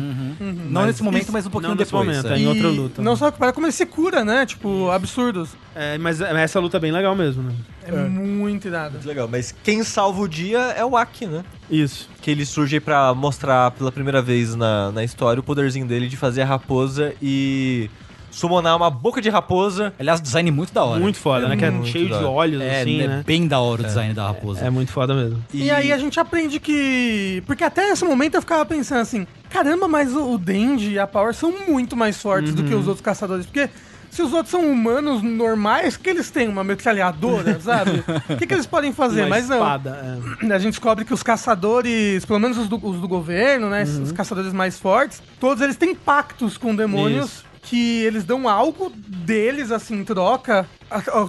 Não nesse momento, mas um pouquinho não nesse depois. momento, é. Em E outra luta. Não só recupera, como ele se cura, né? Tipo, absurdos. É, mas mas essa luta é bem legal mesmo, né? É, muito irado. Muito legal. Mas quem salva o dia é o Aki, né? Isso. Que ele surge aí pra mostrar pela primeira vez na, na história o poderzinho dele de fazer a raposa e summonar uma boca de raposa. Aliás, design muito da hora. Muito foda, né? Que é cheio de olhos, É, assim, é né? bem da hora o design da raposa. É muito foda mesmo. E... aí a gente aprende que. Porque até esse momento eu ficava pensando assim: caramba, mas o, o Dandy e a Power são muito mais fortes do que Uhum. os outros caçadores. Porque se os outros são humanos normais, que eles têm uma metralhadora, *laughs* sabe? O que, que eles podem fazer? Uma mas não. espada, é. *clears throat* A gente descobre que os caçadores, pelo menos os do, os do governo, né? Uhum. Os caçadores mais fortes, todos eles têm pactos com demônios. Isso. Que eles dão algo deles, assim, em troca.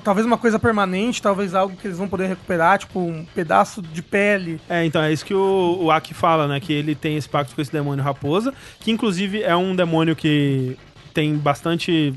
Talvez uma coisa permanente, talvez algo que eles vão poder recuperar, tipo um pedaço de pele. É, então é isso que o, o Aki fala, né? Que ele tem esse pacto com esse demônio raposa, que inclusive é um demônio que tem bastante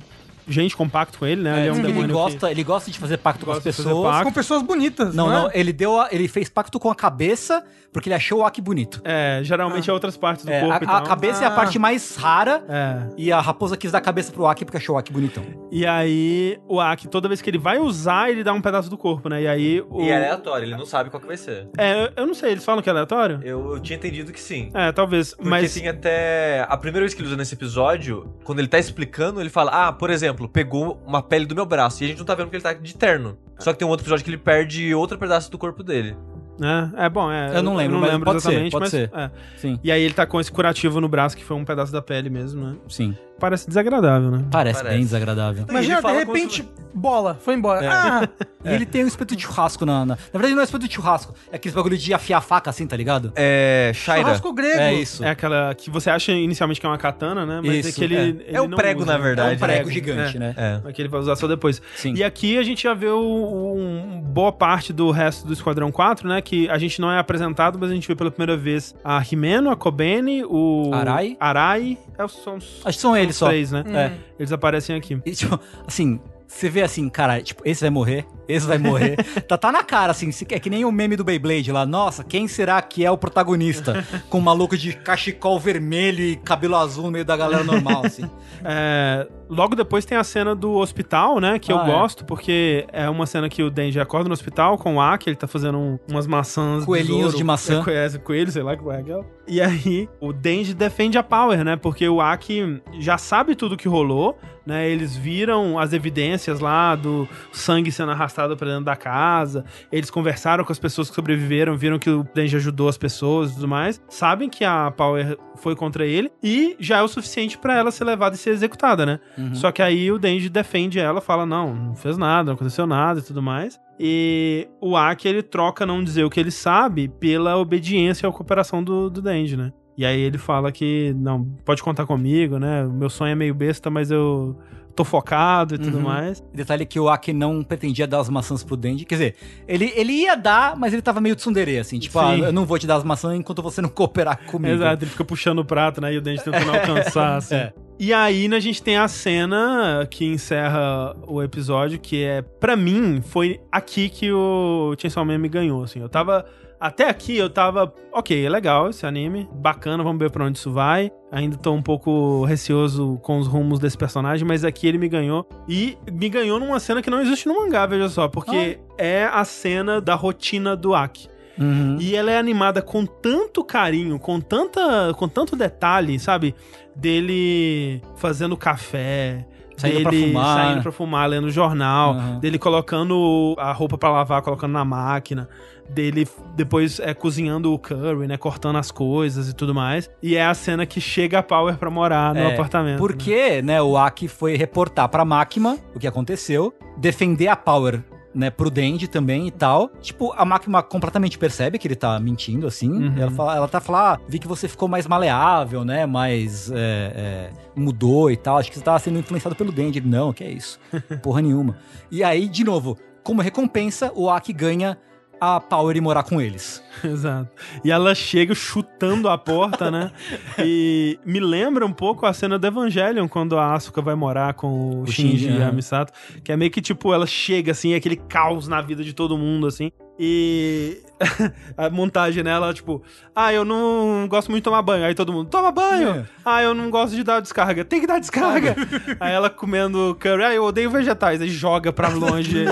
gente com pacto com ele, né? É, ele é um que ele, que- gosta, ele gosta de fazer pacto com as Gosta de fazer pessoas. pacto. Com pessoas bonitas, Não, não, é? não, ele deu a- ele fez pacto com a cabeça porque ele achou o Aki bonito. É, geralmente é outras partes do É, corpo a, a cabeça é a Ah. parte mais rara É. e a raposa quis dar a cabeça pro Aki porque achou o Aki bonitão. E aí, o Aki, toda vez que ele vai usar, ele dá um pedaço do corpo, né? E aí. O... E é aleatório, ele não sabe qual que vai ser. É, eu- eu não sei, eles falam que é aleatório? Eu, eu tinha entendido que sim. É, talvez. Porque mas. tem até. A primeira vez que ele usa nesse episódio, quando ele tá explicando, ele fala: Ah, por exemplo, pegou uma pele do meu braço. E a gente não tá vendo que ele tá de terno. Só que tem um outro episódio que ele perde outro pedaço do corpo dele. É, é bom, é. Eu não lembro, mas pode ser, pode mas, ser. é. Sim, E aí ele tá com esse curativo no braço, que foi um pedaço da pele mesmo, né? sim. Parece desagradável, né? Parece, Parece. bem desagradável. Imagina, de fala como repente, bola, foi embora. Ah, E ele tem um espeto de churrasco na, na. Na verdade, não é espeto de churrasco. É aquele bagulho de afiar a faca assim, tá ligado? É. Shaira. churrasco grego. É isso. É aquela que você acha inicialmente que é uma katana, né? Mas é Isso, que ele. é. ele É um não prego, usa, na né? verdade. É um prego É. gigante, né? É. É que ele vai usar só depois. Sim. E aqui a gente já vê o, um, boa parte do resto do Esquadrão 4, né? Que a gente não é apresentado, mas a gente vê pela primeira vez a Himeno, a Kobeni, o... Arai. Arai. É, são os, Acho que são eles só. três, né? É. Eles aparecem aqui. E, tipo, assim, você vê assim, cara, tipo, esse vai morrer, esse vai morrer. *laughs* tá, tá na cara, assim, é que nem o meme do Beyblade lá. Nossa, quem será que é o protagonista? *laughs* Com um maluco de cachecol vermelho e cabelo azul no meio da galera normal, assim. *laughs* É, logo depois tem a cena do hospital, né? Que eu Ah, é. gosto, porque é uma cena que o Denji acorda no hospital com o Aki, ele tá fazendo um- umas maçãs. Coelhinhos de maçã. É, coelho, sei lá que vai é aquela. E aí, o Denji defende a Power, né? Porque o Aki já sabe tudo que rolou, né? Eles viram as evidências lá do sangue sendo arrastado pra dentro da casa. Eles conversaram com as pessoas que sobreviveram, viram que o Denji ajudou as pessoas e tudo mais. Sabem que a Power foi contra ele e já é o suficiente pra ela ser levada e ser executada, né? Só que aí o Denji defende ela, fala: não, não fez nada, não aconteceu nada e tudo mais. E o Aki, ele troca não dizer o que ele sabe pela obediência e cooperação do, do Denji, né? E aí ele fala que, não, pode contar comigo, né? O meu sonho é meio besta, mas eu tô focado e tudo Uhum. mais. Detalhe que o Aki não pretendia dar as maçãs pro Denji. Quer dizer, ele, ele ia dar, mas ele tava meio tsundere, assim. Tipo, ah, eu não vou te dar as maçãs enquanto você não cooperar comigo. Exato, ele fica puxando o prato, né? E o Denji tentando *laughs* alcançar, assim. É. E aí, né, a gente tem a cena que encerra o episódio, que é, pra mim, foi aqui que o Chainsaw Man me ganhou, assim. Eu tava... Até aqui eu tava, ok, é legal esse anime, bacana, vamos ver pra onde isso vai. Ainda tô um pouco receoso com os rumos desse personagem, mas aqui ele me ganhou. E me ganhou numa cena que não existe no mangá, veja só, porque é a cena da rotina do Aki. Uhum. E ela é animada com tanto carinho, com tanta, com tanto detalhe, sabe? Dele fazendo café, Saindo pra dele fumar. saindo pra fumar, lendo jornal, Uhum. dele colocando a roupa pra lavar, colocando na máquina, dele depois é, cozinhando o curry, né? Cortando as coisas e tudo mais. E é a cena que chega a Power pra morar no É, apartamento. né? Porque, né, o Aki foi reportar pra Makima o que aconteceu, defender a Power, né, pro Denji também e tal. Tipo, a Makima completamente percebe que ele tá mentindo, assim. Uhum. Ela, fala, ela tá falando, ah, vi que você ficou mais maleável, né, mais... é, é, mudou e tal. Acho que você tava sendo influenciado pelo Denji. Ele, não, que é isso. *laughs* Porra nenhuma. E aí, de novo, como recompensa, o Aki ganha a Power morar com eles. *laughs* Exato. E ela chega chutando a porta, né? *laughs* e me lembra um pouco a cena do Evangelion, quando a Asuka vai morar com o, O Shinji, Shinji, e a aham. Misato. Que é meio que, tipo, ela chega, assim, aquele caos na vida de todo mundo, assim. E *laughs* a montagem nela, tipo, ah, eu não gosto muito de tomar banho. Aí todo mundo, toma banho! É. Ah, eu não gosto de dar descarga. Tem que dar descarga! Aí ela comendo curry, ah, eu odeio vegetais. Aí joga pra longe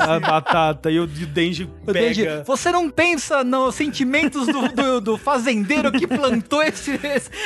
a batata. E o Denji O pega. Denji, você não pensa nos sentimentos do, do, do fazendeiro que plantou esse,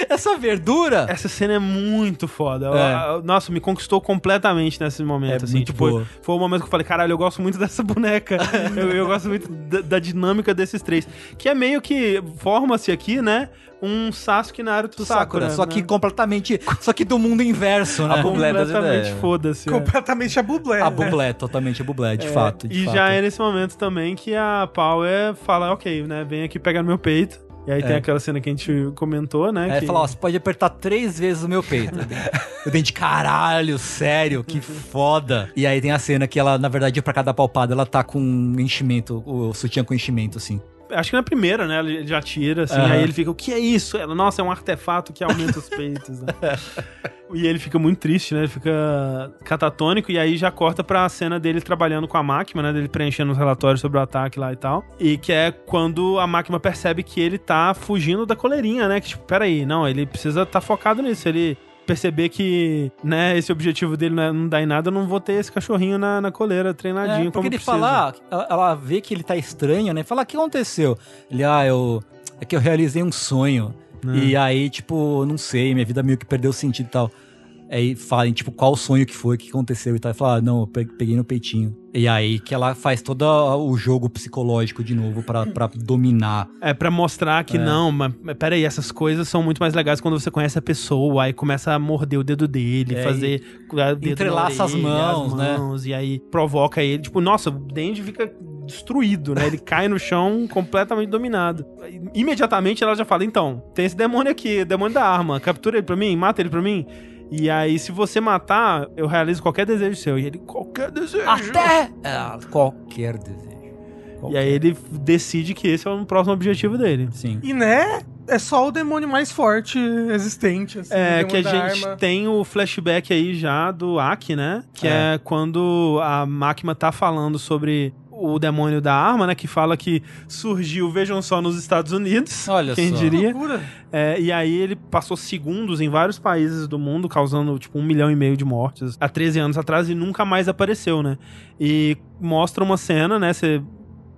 essa verdura? Essa cena é muito foda. É. Nossa, me conquistou completamente nesse momento, É assim. tipo, boa. foi o momento que eu falei, caralho, eu gosto muito dessa boneca. eu, eu gosto muito da, da dinâmica desses três. Que é meio que forma-se aqui, né? Um Sasuke Naruto do Sakura. Sakura, só né? que completamente, só que do mundo inverso, né? A bublé completamente foda-se. é. Completamente a bublé. A né? bublé, totalmente a bublé, de É, fato. de e fato. já é nesse momento também que a Power fala, ok, né? Vem aqui pegar no meu peito. E aí tem aquela cena que a gente comentou, né? Aí que... fala, ó, você pode apertar três vezes o meu peito. *laughs* Eu dei de caralho, sério, que foda. E aí tem a cena que ela, na verdade, pra cada palpada, ela tá com um enchimento, o sutiã com enchimento, assim. Acho que na primeira, né? Ele já tira, assim, Aham. aí ele fica, o que é isso? Ela, nossa, é um artefato que aumenta os peitos. né? *laughs* e ele fica muito triste, né? Ele fica catatônico, e aí já corta pra cena dele trabalhando com a máquina, né? Dele preenchendo os relatórios sobre o ataque lá e tal. E que é quando a máquina percebe que ele tá fugindo da coleirinha, né? Que tipo, peraí, não, ele precisa estar tá focado nisso. Ele perceber que, né, esse objetivo dele não, é- não dá em nada, eu não vou ter esse cachorrinho na, na coleira treinadinho É, porque ele precisa. fala, ah, ela, ela vê que ele tá estranho, né? Fala, o que aconteceu? Ele, ah, eu. É que eu realizei um sonho. Né. E aí, tipo, não sei, minha vida meio que perdeu sentido e tal. Aí fala, tipo, qual o sonho que foi, o que aconteceu e tal. Ele fala, ah, não, eu pe- peguei no peitinho. E aí que ela faz todo o jogo psicológico de novo pra, pra dominar. É pra mostrar que não, mas peraí, essas coisas são muito mais legais quando você conhece a pessoa, aí começa a morder o dedo dele, É, fazer dedo entrelaça as mãos, né? mãos, E aí provoca ele. Tipo, nossa, o Denji fica destruído, né? Ele cai no chão completamente dominado. Imediatamente ela já fala: então, tem esse demônio aqui, demônio da arma, captura ele pra mim, mata ele pra mim. E aí, se você matar, eu realizo qualquer desejo seu. E ele, qualquer desejo. Até é, qualquer desejo. E aí ele decide que esse é o próximo objetivo dele. Sim. E né, é só o demônio mais forte existente. Assim, É, que a gente arma. tem o flashback aí já do Aki, né? Que é, É. quando a máquina tá falando sobre o demônio da arma, né? Que fala que surgiu, vejam só, nos Estados Unidos. Olha quem só. diria? Loucura. É, e aí ele passou segundos em vários países do mundo, causando tipo um milhão e meio de mortes há 13 anos atrás e nunca mais apareceu, né? E mostra uma cena, né? Você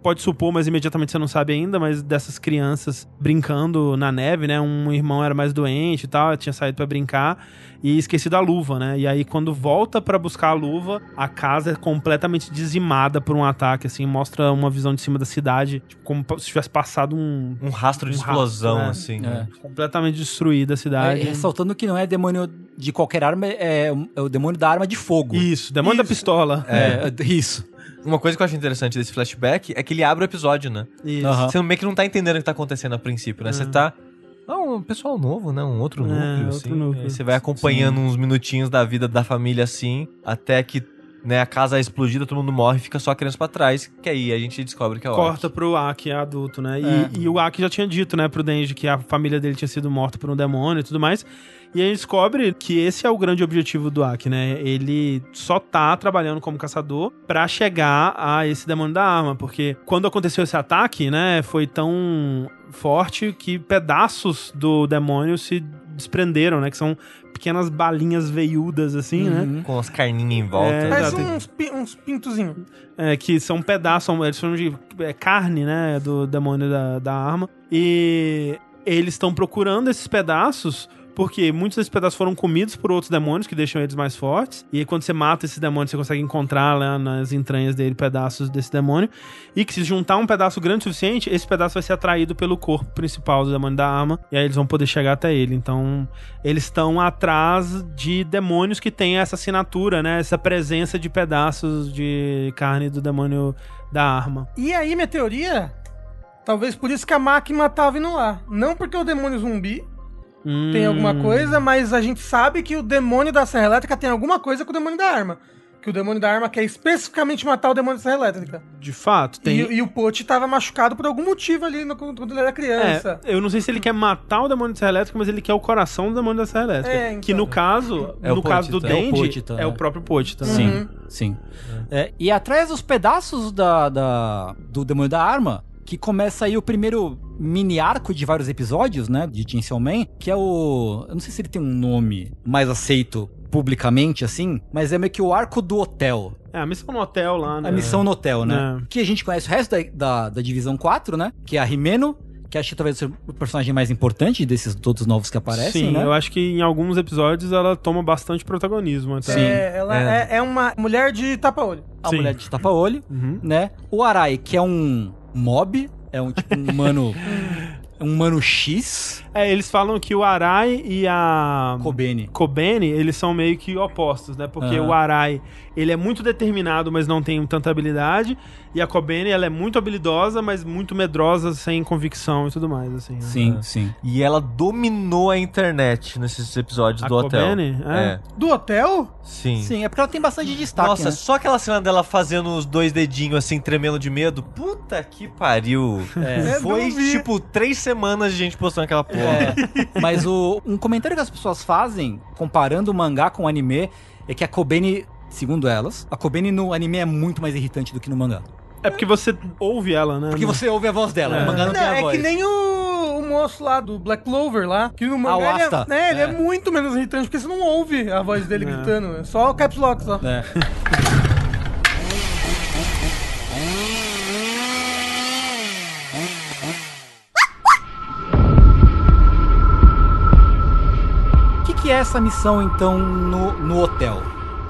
pode supor, mas imediatamente você não sabe ainda, mas dessas crianças brincando na neve, né? Um irmão era mais doente e tal, tinha saído pra brincar e esquecido a luva, né? E aí quando volta pra buscar a luva, a casa é completamente dizimada por um ataque, assim, mostra uma visão de cima da cidade, tipo, como se tivesse passado um Um rastro de Um explosão, rastro, assim. É. né? completamente destruída a É, cidade. ressaltando que não é demônio de qualquer arma, é, é o demônio da arma de fogo. Isso, demônio da Isso. pistola. É, isso. Uma coisa que eu acho interessante desse flashback é que ele abre o episódio, né? Isso. Aham. Você meio que não tá entendendo o que tá acontecendo a princípio, né? Você tá. Ah, um pessoal novo, né? Um outro É, núcleo, outro assim. núcleo. Aí você vai acompanhando uns minutinhos da vida da família assim, até que né, a casa é explodida, todo mundo morre, fica só a criança pra trás, que aí a gente descobre que é o Corta pro Aki adulto, né? E, É. e o Aki já tinha dito, né, pro Denji que a família dele tinha sido morta por um demônio e tudo mais. E a gente descobre que esse é o grande objetivo do Aki, né? Ele só tá trabalhando como caçador pra chegar a esse demônio da arma, porque quando aconteceu esse ataque, né, foi tão forte que pedaços do demônio se desprenderam, né? Que são pequenas balinhas veiudas, assim, né? Uhum. Com as carninhas em volta. É, exato. uns, pi- uns pintozinhos. É, que são pedaços, são, eles chamam de é, carne, né, do demônio da, da arma. E eles estão procurando esses pedaços porque muitos desses pedaços foram comidos por outros demônios que deixam eles mais fortes. E aí, quando você mata esse demônio, você consegue encontrar lá nas entranhas dele pedaços desse demônio. E que se juntar um pedaço grande o suficiente, esse pedaço vai ser atraído pelo corpo principal do demônio da arma. E aí eles vão poder chegar até ele. Então, eles estão atrás de demônios que têm essa assinatura, né? Essa presença de pedaços de carne do demônio da arma. E aí, minha teoria, talvez por isso que a máquina tava indo lá. Não porque o demônio zumbi tem alguma Hum. coisa, mas a gente sabe que o demônio da Serra Elétrica tem alguma coisa com o demônio da arma. Que o demônio da arma quer especificamente matar o demônio da Serra Elétrica. De fato, tem. E, e o Pote tava machucado por algum motivo ali no- quando ele era criança. É, eu não sei se ele quer matar o demônio da Serra Elétrica, mas ele quer o coração do demônio da Serra Elétrica. É, então. Que no caso, É o no caso do Pochita. É o Dendi, Pochita, é o é. próprio Pochita. né? Sim, Uhum. sim. É, e atrás dos pedaços da, da- do demônio da arma, que começa aí o primeiro mini arco de vários episódios, né, de Chainsaw Man, que é o... Eu não sei se ele tem um nome mais aceito publicamente, assim, mas é meio que o arco do hotel. É, a missão no hotel lá, né? A missão no hotel, né? É. Que a gente conhece o resto da, da, da Divisão 4, né? Que é a Rimeno, que acho que talvez seja o personagem mais importante desses todos novos que aparecem, Sim, né? eu acho que em alguns episódios ela toma bastante protagonismo até. Sim. É, ela É. é. é uma mulher de tapa-olho. A Sim. mulher de tapa-olho, Uhum. né? O Arai, que é um mob, é um tipo um humano. *laughs* um humano X. É, eles falam que o Arai e a Kobeni. Kobeni, eles são meio que opostos, né? Porque Aham. o Arai, ele é muito determinado, mas não tem tanta habilidade. E a Kobeni, ela é muito habilidosa, mas muito medrosa, sem convicção e tudo mais, assim. né? Sim, sim. E ela dominou a internet nesses episódios A do hotel. Kobeni? É. É. Do hotel? Sim. Sim, é porque ela tem bastante destaque. Nossa, né? só aquela cena dela fazendo os dois dedinhos assim, tremendo de medo. Puta que pariu. É. Foi tipo três semanas de gente postando aquela porra. É, mas o, um comentário que as pessoas fazem, comparando o mangá com o anime, é que a Kobeni, segundo elas, a Kobeni no anime é muito mais irritante do que no mangá. É porque você ouve ela, né? Porque você ouve a voz dela, É. no mangá não, Não, tem a é voz. que nem o, o moço lá do Black Clover lá, que no mangá o ele, é, né, ele é. É. muito menos irritante, porque você não ouve a voz dele É. gritando. É só o caps lock só. É. *laughs* O que, é essa missão, então, no, no hotel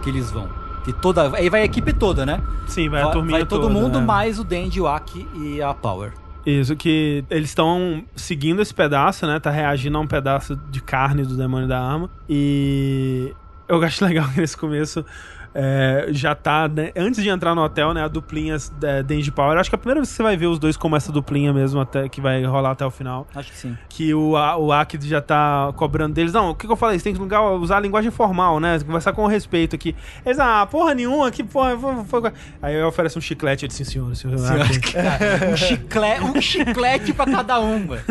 que eles vão? Que toda, aí vai a equipe toda, né? Sim, vai, a turminha vai todo toda, mundo, é. mais o Denji, o Aki e a Power. Isso, que eles estão seguindo esse pedaço, né? Tá reagindo a um pedaço de carne do demônio da arma. E eu acho legal que *laughs* nesse começo é, já tá, né? Antes de entrar no hotel, né? A duplinha é, Denji Power. Acho que é a primeira vez que você vai ver os dois como essa duplinha mesmo, até que vai rolar até o final. Acho que sim. Que o, A- o Aki já tá cobrando deles. Não, o que, que eu falei? Você tem que lugar- usar a linguagem formal, né? Conversar com respeito aqui. Eles, ah, porra nenhuma, que porra. foi- foi- Aí oferece um chiclete. Ele disse, sim, senhor, senhor. Aki." Cara, um, chiclete, um chiclete pra cada um, velho.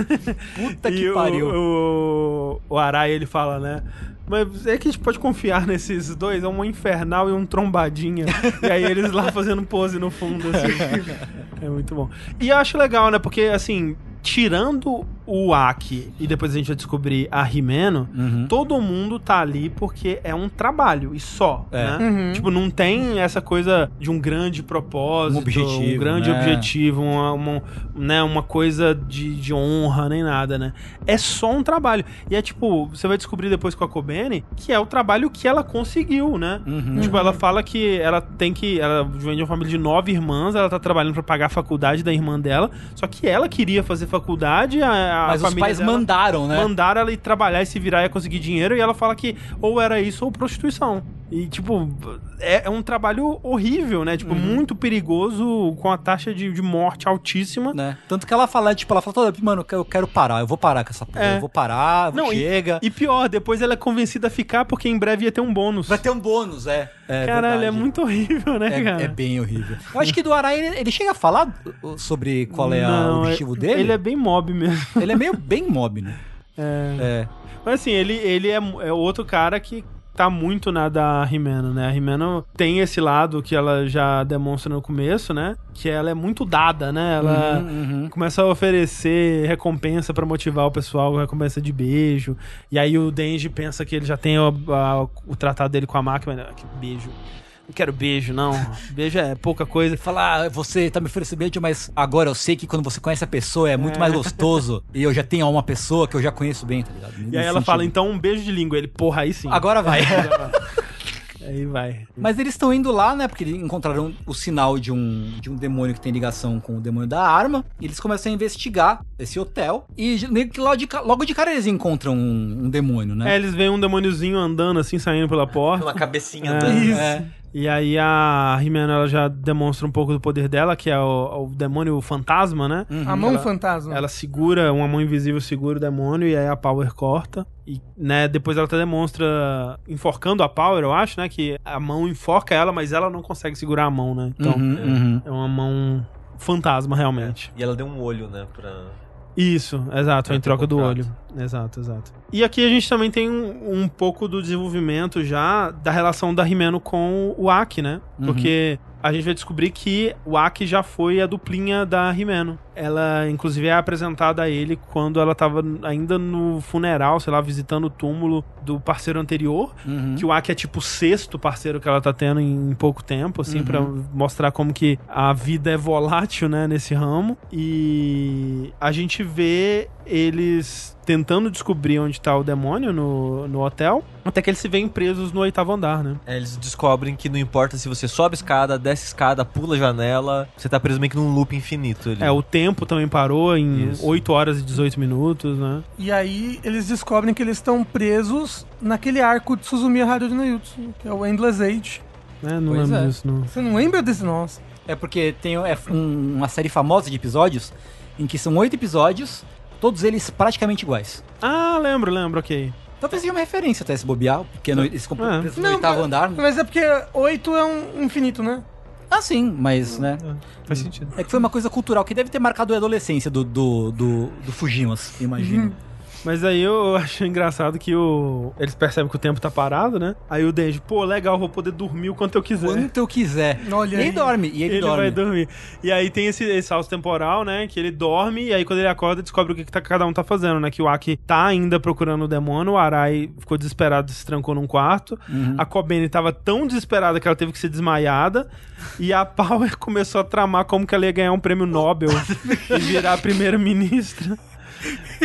Puta que e pariu. O, o, o Arai, ele fala, né? Mas é que a gente pode confiar *laughs* nesses dois, é um infernal e um trombadinha. e aí eles lá fazendo pose no fundo, assim. *laughs* É muito bom. E eu acho legal, né? Porque, assim, tirando o Aki e depois a gente vai descobrir a Rimeno, Uhum. todo mundo tá ali porque é um trabalho e só, É. né? Uhum. Tipo, não tem essa coisa de um grande propósito, Um objetivo, um grande né? objetivo, uma, uma, né, uma coisa de, de honra, nem nada, né? É só um trabalho. E é tipo, você vai descobrir depois com a Kobene que é o trabalho que ela conseguiu, né? Uhum. Tipo, ela fala que ela tem que. Ela vem de uma família de nove irmãs, ela tá trabalhando pra pagar a faculdade da irmã dela. Só que ela queria fazer faculdade, a, a Mas os pais mandaram, né? mandaram ela ir trabalhar e se virar e conseguir dinheiro. E ela fala que ou era isso ou prostituição. E, tipo, é, é um trabalho horrível, né? Tipo, Uhum. muito perigoso, com a taxa de, de morte altíssima. Né? Tanto que ela fala, tipo, ela fala toda, mano, eu quero- parar, eu vou parar com essa porra, É. eu vou parar, Não, e- chega. E pior, depois ela é convencida a ficar porque em breve ia ter um bônus. Vai ter um bônus, é. é Caralho, verdade. é muito horrível, né, cara? É, é bem horrível. Eu acho que do Arai, ele, ele chega a falar sobre qual é Não, o objetivo é- dele. Ele é bem mob mesmo. Ele é meio bem mob, né? *laughs* É. É. Mas assim, ele, ele é, é outro cara que tá muito na da Rimeno, né? A Rimeno tem esse lado que ela já demonstra no começo, né? Que ela é muito dada, né? Ela Uhum, uhum. começa a oferecer recompensa pra motivar o pessoal, recompensa de beijo. E aí o Denji pensa que ele já tem o, a- o tratado dele com a máquina, que beijo. Não quero beijo, não. *laughs* Beijo é pouca coisa. Fala, ah, você tá me oferecendo beijo, mas agora eu sei que quando você conhece a pessoa é muito mais gostoso. e eu já tenho uma pessoa que eu já conheço bem, tá ligado? E aí ela fala, então um beijo de língua. Ele, porra, aí sim. Agora vai. *laughs* Aí vai. Mas eles estão indo lá, né? Porque eles encontraram o sinal de um, de um demônio que tem ligação com o demônio da arma. E eles começam a investigar esse hotel. E meio que logo de, logo de cara eles encontram um, um demônio, né? É, eles veem um demôniozinho andando assim, saindo pela porta. Uma cabecinha É. andando. Isso. É. E aí a Rimeno ela já demonstra um pouco do poder dela, que é o, o demônio fantasma, né? Uhum. A mão Ela- fantasma. Ela segura, uma mão invisível segura o demônio e aí a Power corta. E, né, depois ela até demonstra enforcando a Power, eu acho, né? Que a mão enforca ela, mas ela não consegue segurar a mão, né? Então, Uhum, uhum. é uma mão fantasma, realmente. E ela deu um olho, né? Pra... Isso, exato, Pra em ter troca do olho. Exato, exato. E aqui a gente também tem um, um pouco do desenvolvimento já da relação da Rimeno com o Aki, né? Uhum. Porque a gente vai descobrir que o Aki já foi a duplinha da Rimeno. Ela, inclusive, é apresentada a ele quando ela tava ainda no funeral, sei lá, visitando o túmulo do parceiro anterior. Uhum. Que o Aki é tipo o sexto parceiro que ela tá tendo em pouco tempo, assim, Uhum. pra mostrar como que a vida é volátil, né, nesse ramo. E a gente vê eles tentando descobrir onde tá o demônio no, no hotel, até que eles se veem presos no oitavo andar, né? É, eles descobrem que não importa se você sobe escada, desce escada, pula janela, você tá preso meio que num loop infinito ali. É, o tempo também parou em Isso. 8 horas e 18 minutos, né? E aí eles descobrem que eles estão presos naquele arco de Suzumiya Haruhi no Yutsu, que é o Endless Age. É, não Pois lembro é. disso, não. Você não lembra desse nossa? É porque tem é um- uma série famosa de episódios em que são oito episódios, todos eles praticamente iguais. Ah, lembro, lembro, ok. Talvez seja uma referência até esse bobear, porque no, eles compram É. presos no Não, oitavo mas- andar. Mas é porque 8 é um infinito, né? Ah, sim, mas, né? Faz sentido. É que foi uma coisa cultural que deve ter marcado a adolescência do, do, do, do Fujimas, imagino. *laughs* Mas aí eu acho engraçado que o... eles percebem que o tempo tá parado, né? Aí o Denji, pô, legal, vou poder dormir o quanto eu quiser. Quanto eu quiser. Olha e ele aí. dorme, e ele, Ele, dorme. vai dormir. E aí tem esse, esse salto temporal, né? Que ele dorme e aí quando ele acorda descobre o que, que tá- cada um tá fazendo, né? Que o Aki tá ainda procurando o demônio, o Arai ficou desesperado, se trancou num quarto. Uhum. A Kobene tava tão desesperada que ela teve que ser desmaiada. E a Power *laughs* começou a tramar como que ela ia ganhar um prêmio Nobel *laughs* e virar primeira-ministra.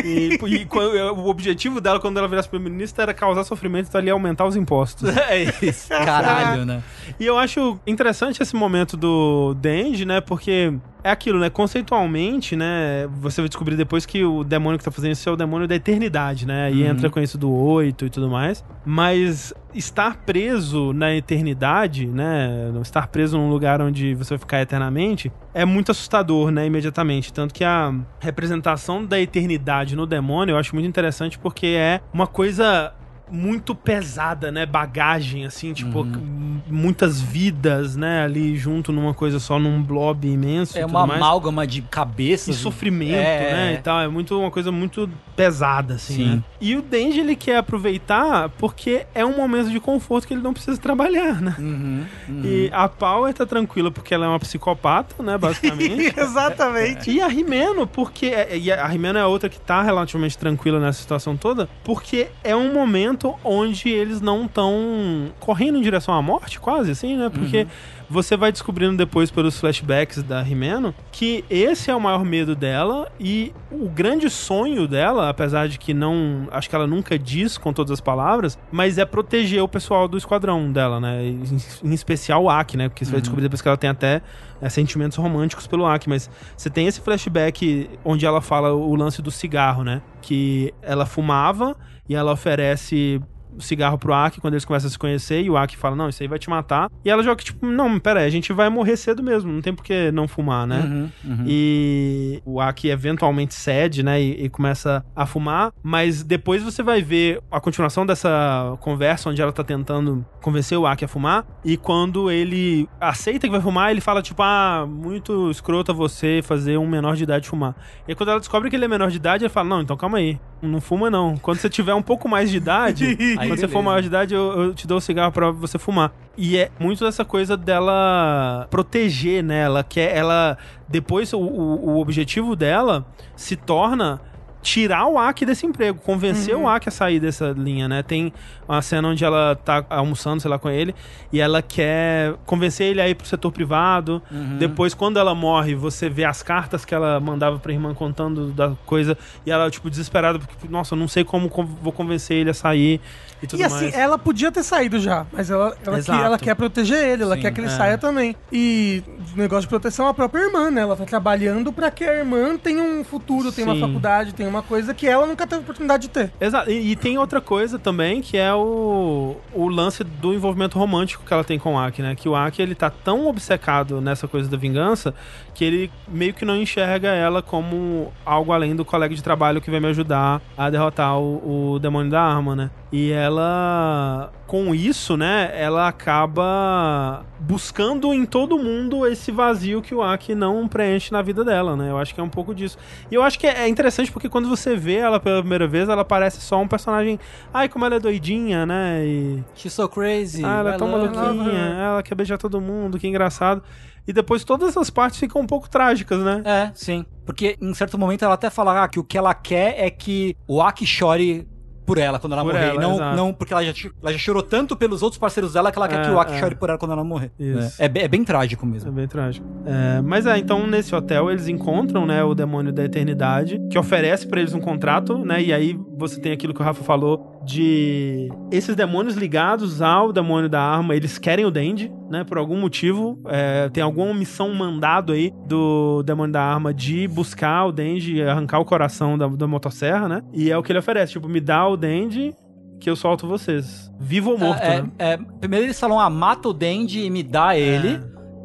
E, e quando- o objetivo dela, quando ela virasse primeira-ministra, era causar sofrimento, então ela ia aumentar os impostos. *laughs* É isso. Caralho, né? E eu acho interessante esse momento do Denji, né? Porque é aquilo, né? Conceitualmente, né? Você vai descobrir depois que o demônio que tá fazendo isso é o demônio da eternidade, né? E Uhum. entra com isso do oito e tudo mais. Mas estar preso na eternidade, né? Estar preso num lugar onde você vai ficar eternamente é muito assustador, né? Imediatamente. Tanto que a representação da eternidade no demônio eu acho muito interessante porque é uma coisa muito pesada, né? Bagagem, assim, tipo, Uhum. muitas vidas, né? Ali junto numa coisa só, num blob imenso. É e uma mais. amálgama de E cabeças. sofrimento, É. né? E tal. É muito, uma coisa muito pesada, assim, Sim. né? E o Denji, ele quer aproveitar porque é um momento de conforto que ele não precisa trabalhar, né? Uhum, uhum. E a Power tá tranquila porque ela é uma psicopata, né? Basicamente. *laughs* Exatamente. E a Rimeno, porque. E a Rimeno é outra que tá relativamente tranquila nessa situação toda, porque é um momento onde eles não estão correndo em direção à morte, quase assim, né? Porque você vai descobrindo depois pelos flashbacks da Rimeno que esse é o maior medo dela e o grande sonho dela, apesar de que não. Acho que ela nunca diz com todas as palavras, mas é proteger o pessoal do esquadrão dela, né? Em, especial o Aki, né? Porque você vai descobrir depois que ela tem até é, sentimentos românticos pelo Aki, mas você tem esse flashback onde ela fala o lance do cigarro, né? Que ela fumava e ela oferece o cigarro pro Aki quando eles começam a se conhecer e o Aki fala, não, isso aí vai te matar. E ela joga tipo, não, pera aí, a gente vai morrer cedo mesmo, não tem por que não fumar, né? Uhum, uhum. E o Aki eventualmente cede, né? E, e começa a fumar. Mas depois você vai ver a continuação dessa conversa, onde ela tá tentando convencer o Aki a fumar. E quando ele aceita que vai fumar, ele fala, tipo, ah, muito escrota você fazer um menor de idade fumar. E quando ela descobre que ele é menor de idade, ele fala, não, então calma aí. Não fuma, não. Quando você tiver um pouco mais de idade, *laughs* Aí quando você for beleza. maior de idade, eu, eu te dou o cigarro pra você fumar. E é muito dessa coisa dela proteger, né? Ela quer. Ela. Depois, o, o objetivo dela se torna tirar o Aki desse emprego, convencer o Aki a sair dessa linha, né? Tem uma cena onde ela tá almoçando, sei lá, com ele, e ela quer convencer ele a ir pro setor privado. Depois, quando ela morre, você vê as cartas que ela mandava pra irmã contando da coisa, e ela, tipo, desesperada, porque, nossa, eu não sei como vou convencer ele a sair e tudo E assim, mais. ela podia ter saído já, mas ela, ela, que- ela quer proteger ele, ela Sim, quer que ele é. saia também. E o negócio de proteção é a própria irmã, né? Ela tá trabalhando pra que a irmã tenha um futuro, tenha uma Sim. faculdade, tenha uma coisa que ela nunca teve oportunidade de ter. Exato. E, e tem outra coisa também, que é o, o lance do envolvimento romântico que ela tem com o Aki, né? Que o Aki, ele tá tão obcecado nessa coisa da vingança que ele meio que não enxerga ela como algo além do colega de trabalho que vai me ajudar a derrotar o, o demônio da arma, né? E ela, com isso, né, ela acaba buscando em todo mundo esse vazio que o Aki não preenche na vida dela, né? Eu acho que é um pouco disso. E eu acho que é é interessante porque quando você vê ela pela primeira vez, ela parece só um personagem. Ai, como ela é doidinha, né? E. She's so crazy. Ah, ela é tão love maluquinha, ela quer beijar todo mundo, que engraçado. E depois todas as partes ficam um pouco trágicas, né? É, sim. Porque em certo momento ela até fala ah, que o que ela quer é que o Aki chore por ela quando ela Por morrer. ela, e não, exato. não porque ela já, ela já chorou tanto pelos outros parceiros dela que ela quer É, que o Aki é. chore por ela quando ela morrer. Isso. É, é bem- é bem trágico É mesmo. bem trágico. É, mas é, então nesse hotel eles encontram, né, o demônio da eternidade, que oferece pra eles um contrato, né? E aí você tem aquilo que o Rafa falou de esses demônios ligados ao demônio da arma, eles querem o Dendi, né? Por algum motivo, é, tem alguma missão mandado aí do demônio da arma de buscar o Dendi e arrancar o coração da, da motosserra, né? E é o que ele oferece, tipo, me dá o Dendi que eu solto vocês. Vivo ou morto, É, né? é, primeiro eles falam, ah, mata o Dendi e me dá ele.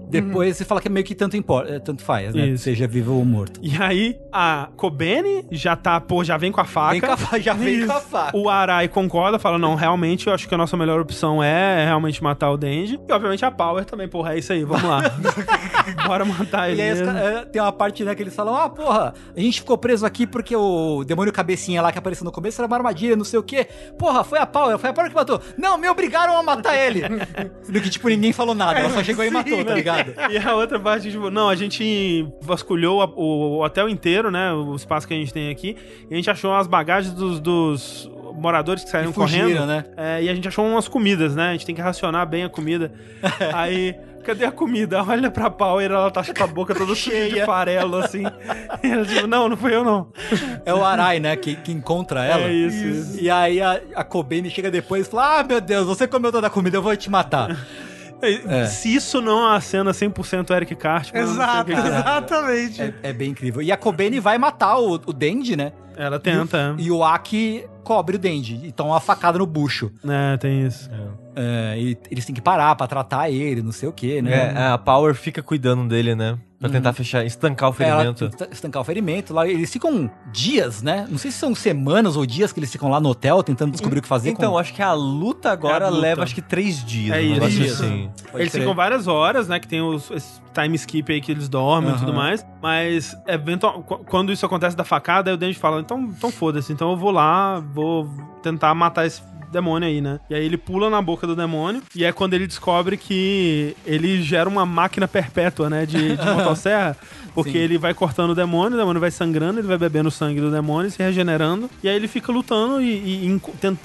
Depois você fala que meio que tanto importa, é, tanto faz, né? Isso. Seja vivo ou morto. E aí, a Kobene já tá, pô, já vem com a faca. Vem com a fa- já vem Isso. com a faca. O Arai concorda, fala, não, realmente, eu acho que a nossa melhor opção é realmente matar o Denji. E, obviamente, a Power também, porra, é isso aí, vamos lá. *laughs* Bora matar ele E aí os mesmo. ca- é, tem uma parte, né, que eles falam, ah, porra, a gente ficou preso aqui porque o demônio cabecinha lá que apareceu no começo era uma armadilha, não sei o quê. Porra, foi a Power, foi a Power que matou. Não, me obrigaram a matar ele. *laughs* Do que, tipo, ninguém falou nada, ela só *laughs* chegou e matou, tá ligado? *laughs* E a outra parte, tipo, não, a gente vasculhou a- o, o hotel inteiro, né? O espaço que a gente tem aqui. E a gente achou as bagagens dos, dos moradores que saíram fugiram, correndo. né? É, e a gente achou umas comidas, né? A gente tem que racionar bem a comida. *laughs* Aí. Cadê a comida? *laughs* Olha pra Power, ela tá com a boca toda cheia de farelo, assim. E ela, tipo, não, não fui eu, não. É o Arai, né, que, que encontra ela. É isso, isso. E aí a, a Kobeni chega depois e fala, ah, meu Deus, você comeu toda a comida, eu vou te matar. É. Se isso não é uma cena 100% Eric Cartman, o Exato, que que é. exatamente. é, é bem incrível. E a Kobeni vai matar o, o Dendi, né? Ela tenta, E o Aki cobre o Dendi e toma uma facada no bucho. é. tem isso. É, e eles têm que parar pra tratar ele, não sei o que, né? É, a Power fica cuidando dele, né? Pra tentar fechar, estancar o É, ferimento. tenta estancar o ferimento. Lá, eles ficam dias, né? Não sei se são semanas ou dias que eles ficam lá no hotel tentando descobrir o que fazer. Então, com... acho que a luta agora É a luta. leva acho que três dias. É isso. Isso. assim. Eles crer. ficam várias horas, né? Que tem os esse time skip aí que eles dormem e tudo mais. Mas eventual, qu- quando isso acontece da facada, aí o Denji fala: então, então foda-se, então eu vou lá, vou tentar matar esse demônio aí, né? E aí ele pula na boca do demônio, e é quando ele descobre que ele gera uma máquina perpétua, né? De, de *laughs* motosserra. Porque Sim. ele vai cortando o demônio, o demônio vai sangrando, ele vai bebendo o sangue do demônio, se regenerando, e aí ele fica lutando e. e- e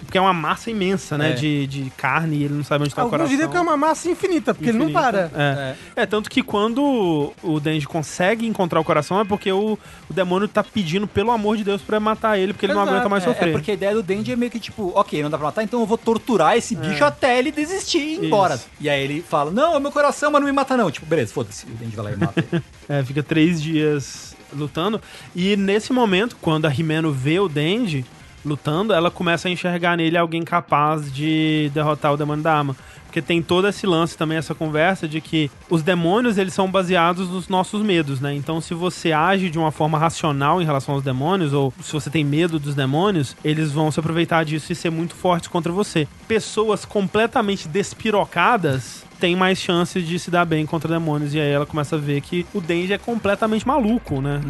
porque é uma massa imensa, né? É. De, de carne, e ele não sabe onde tá o Alguns coração. diriam que é uma massa infinita, porque ele não Infinita. para. É. é, tanto que quando o Denji consegue encontrar o coração é porque o, o demônio tá pedindo, pelo amor de Deus, pra matar ele, porque ele não Exato. aguenta mais É, sofrer. é porque a ideia do Dandy é meio que tipo, ok, não dá pra matar, então eu vou torturar esse bicho até ele desistir e ir embora. É. Isso. E aí ele fala, não, é meu coração, mas não me mata não. Tipo, beleza, foda-se. O Dandy vai lá e mata ele. *laughs* É, fica três dias lutando. E nesse momento, quando a Himeno vê o Denji lutando, ela começa a enxergar nele alguém capaz de derrotar o demônio da arma. Porque tem todo esse lance também, essa conversa de que os demônios, eles são baseados nos nossos medos, né? Então, se você age de uma forma racional em relação aos demônios, ou se você tem medo dos demônios, eles vão se aproveitar disso e ser muito fortes contra você. Pessoas completamente despirocadas têm mais chance de se dar bem contra demônios. E aí ela começa a ver que o Denji é completamente maluco, né?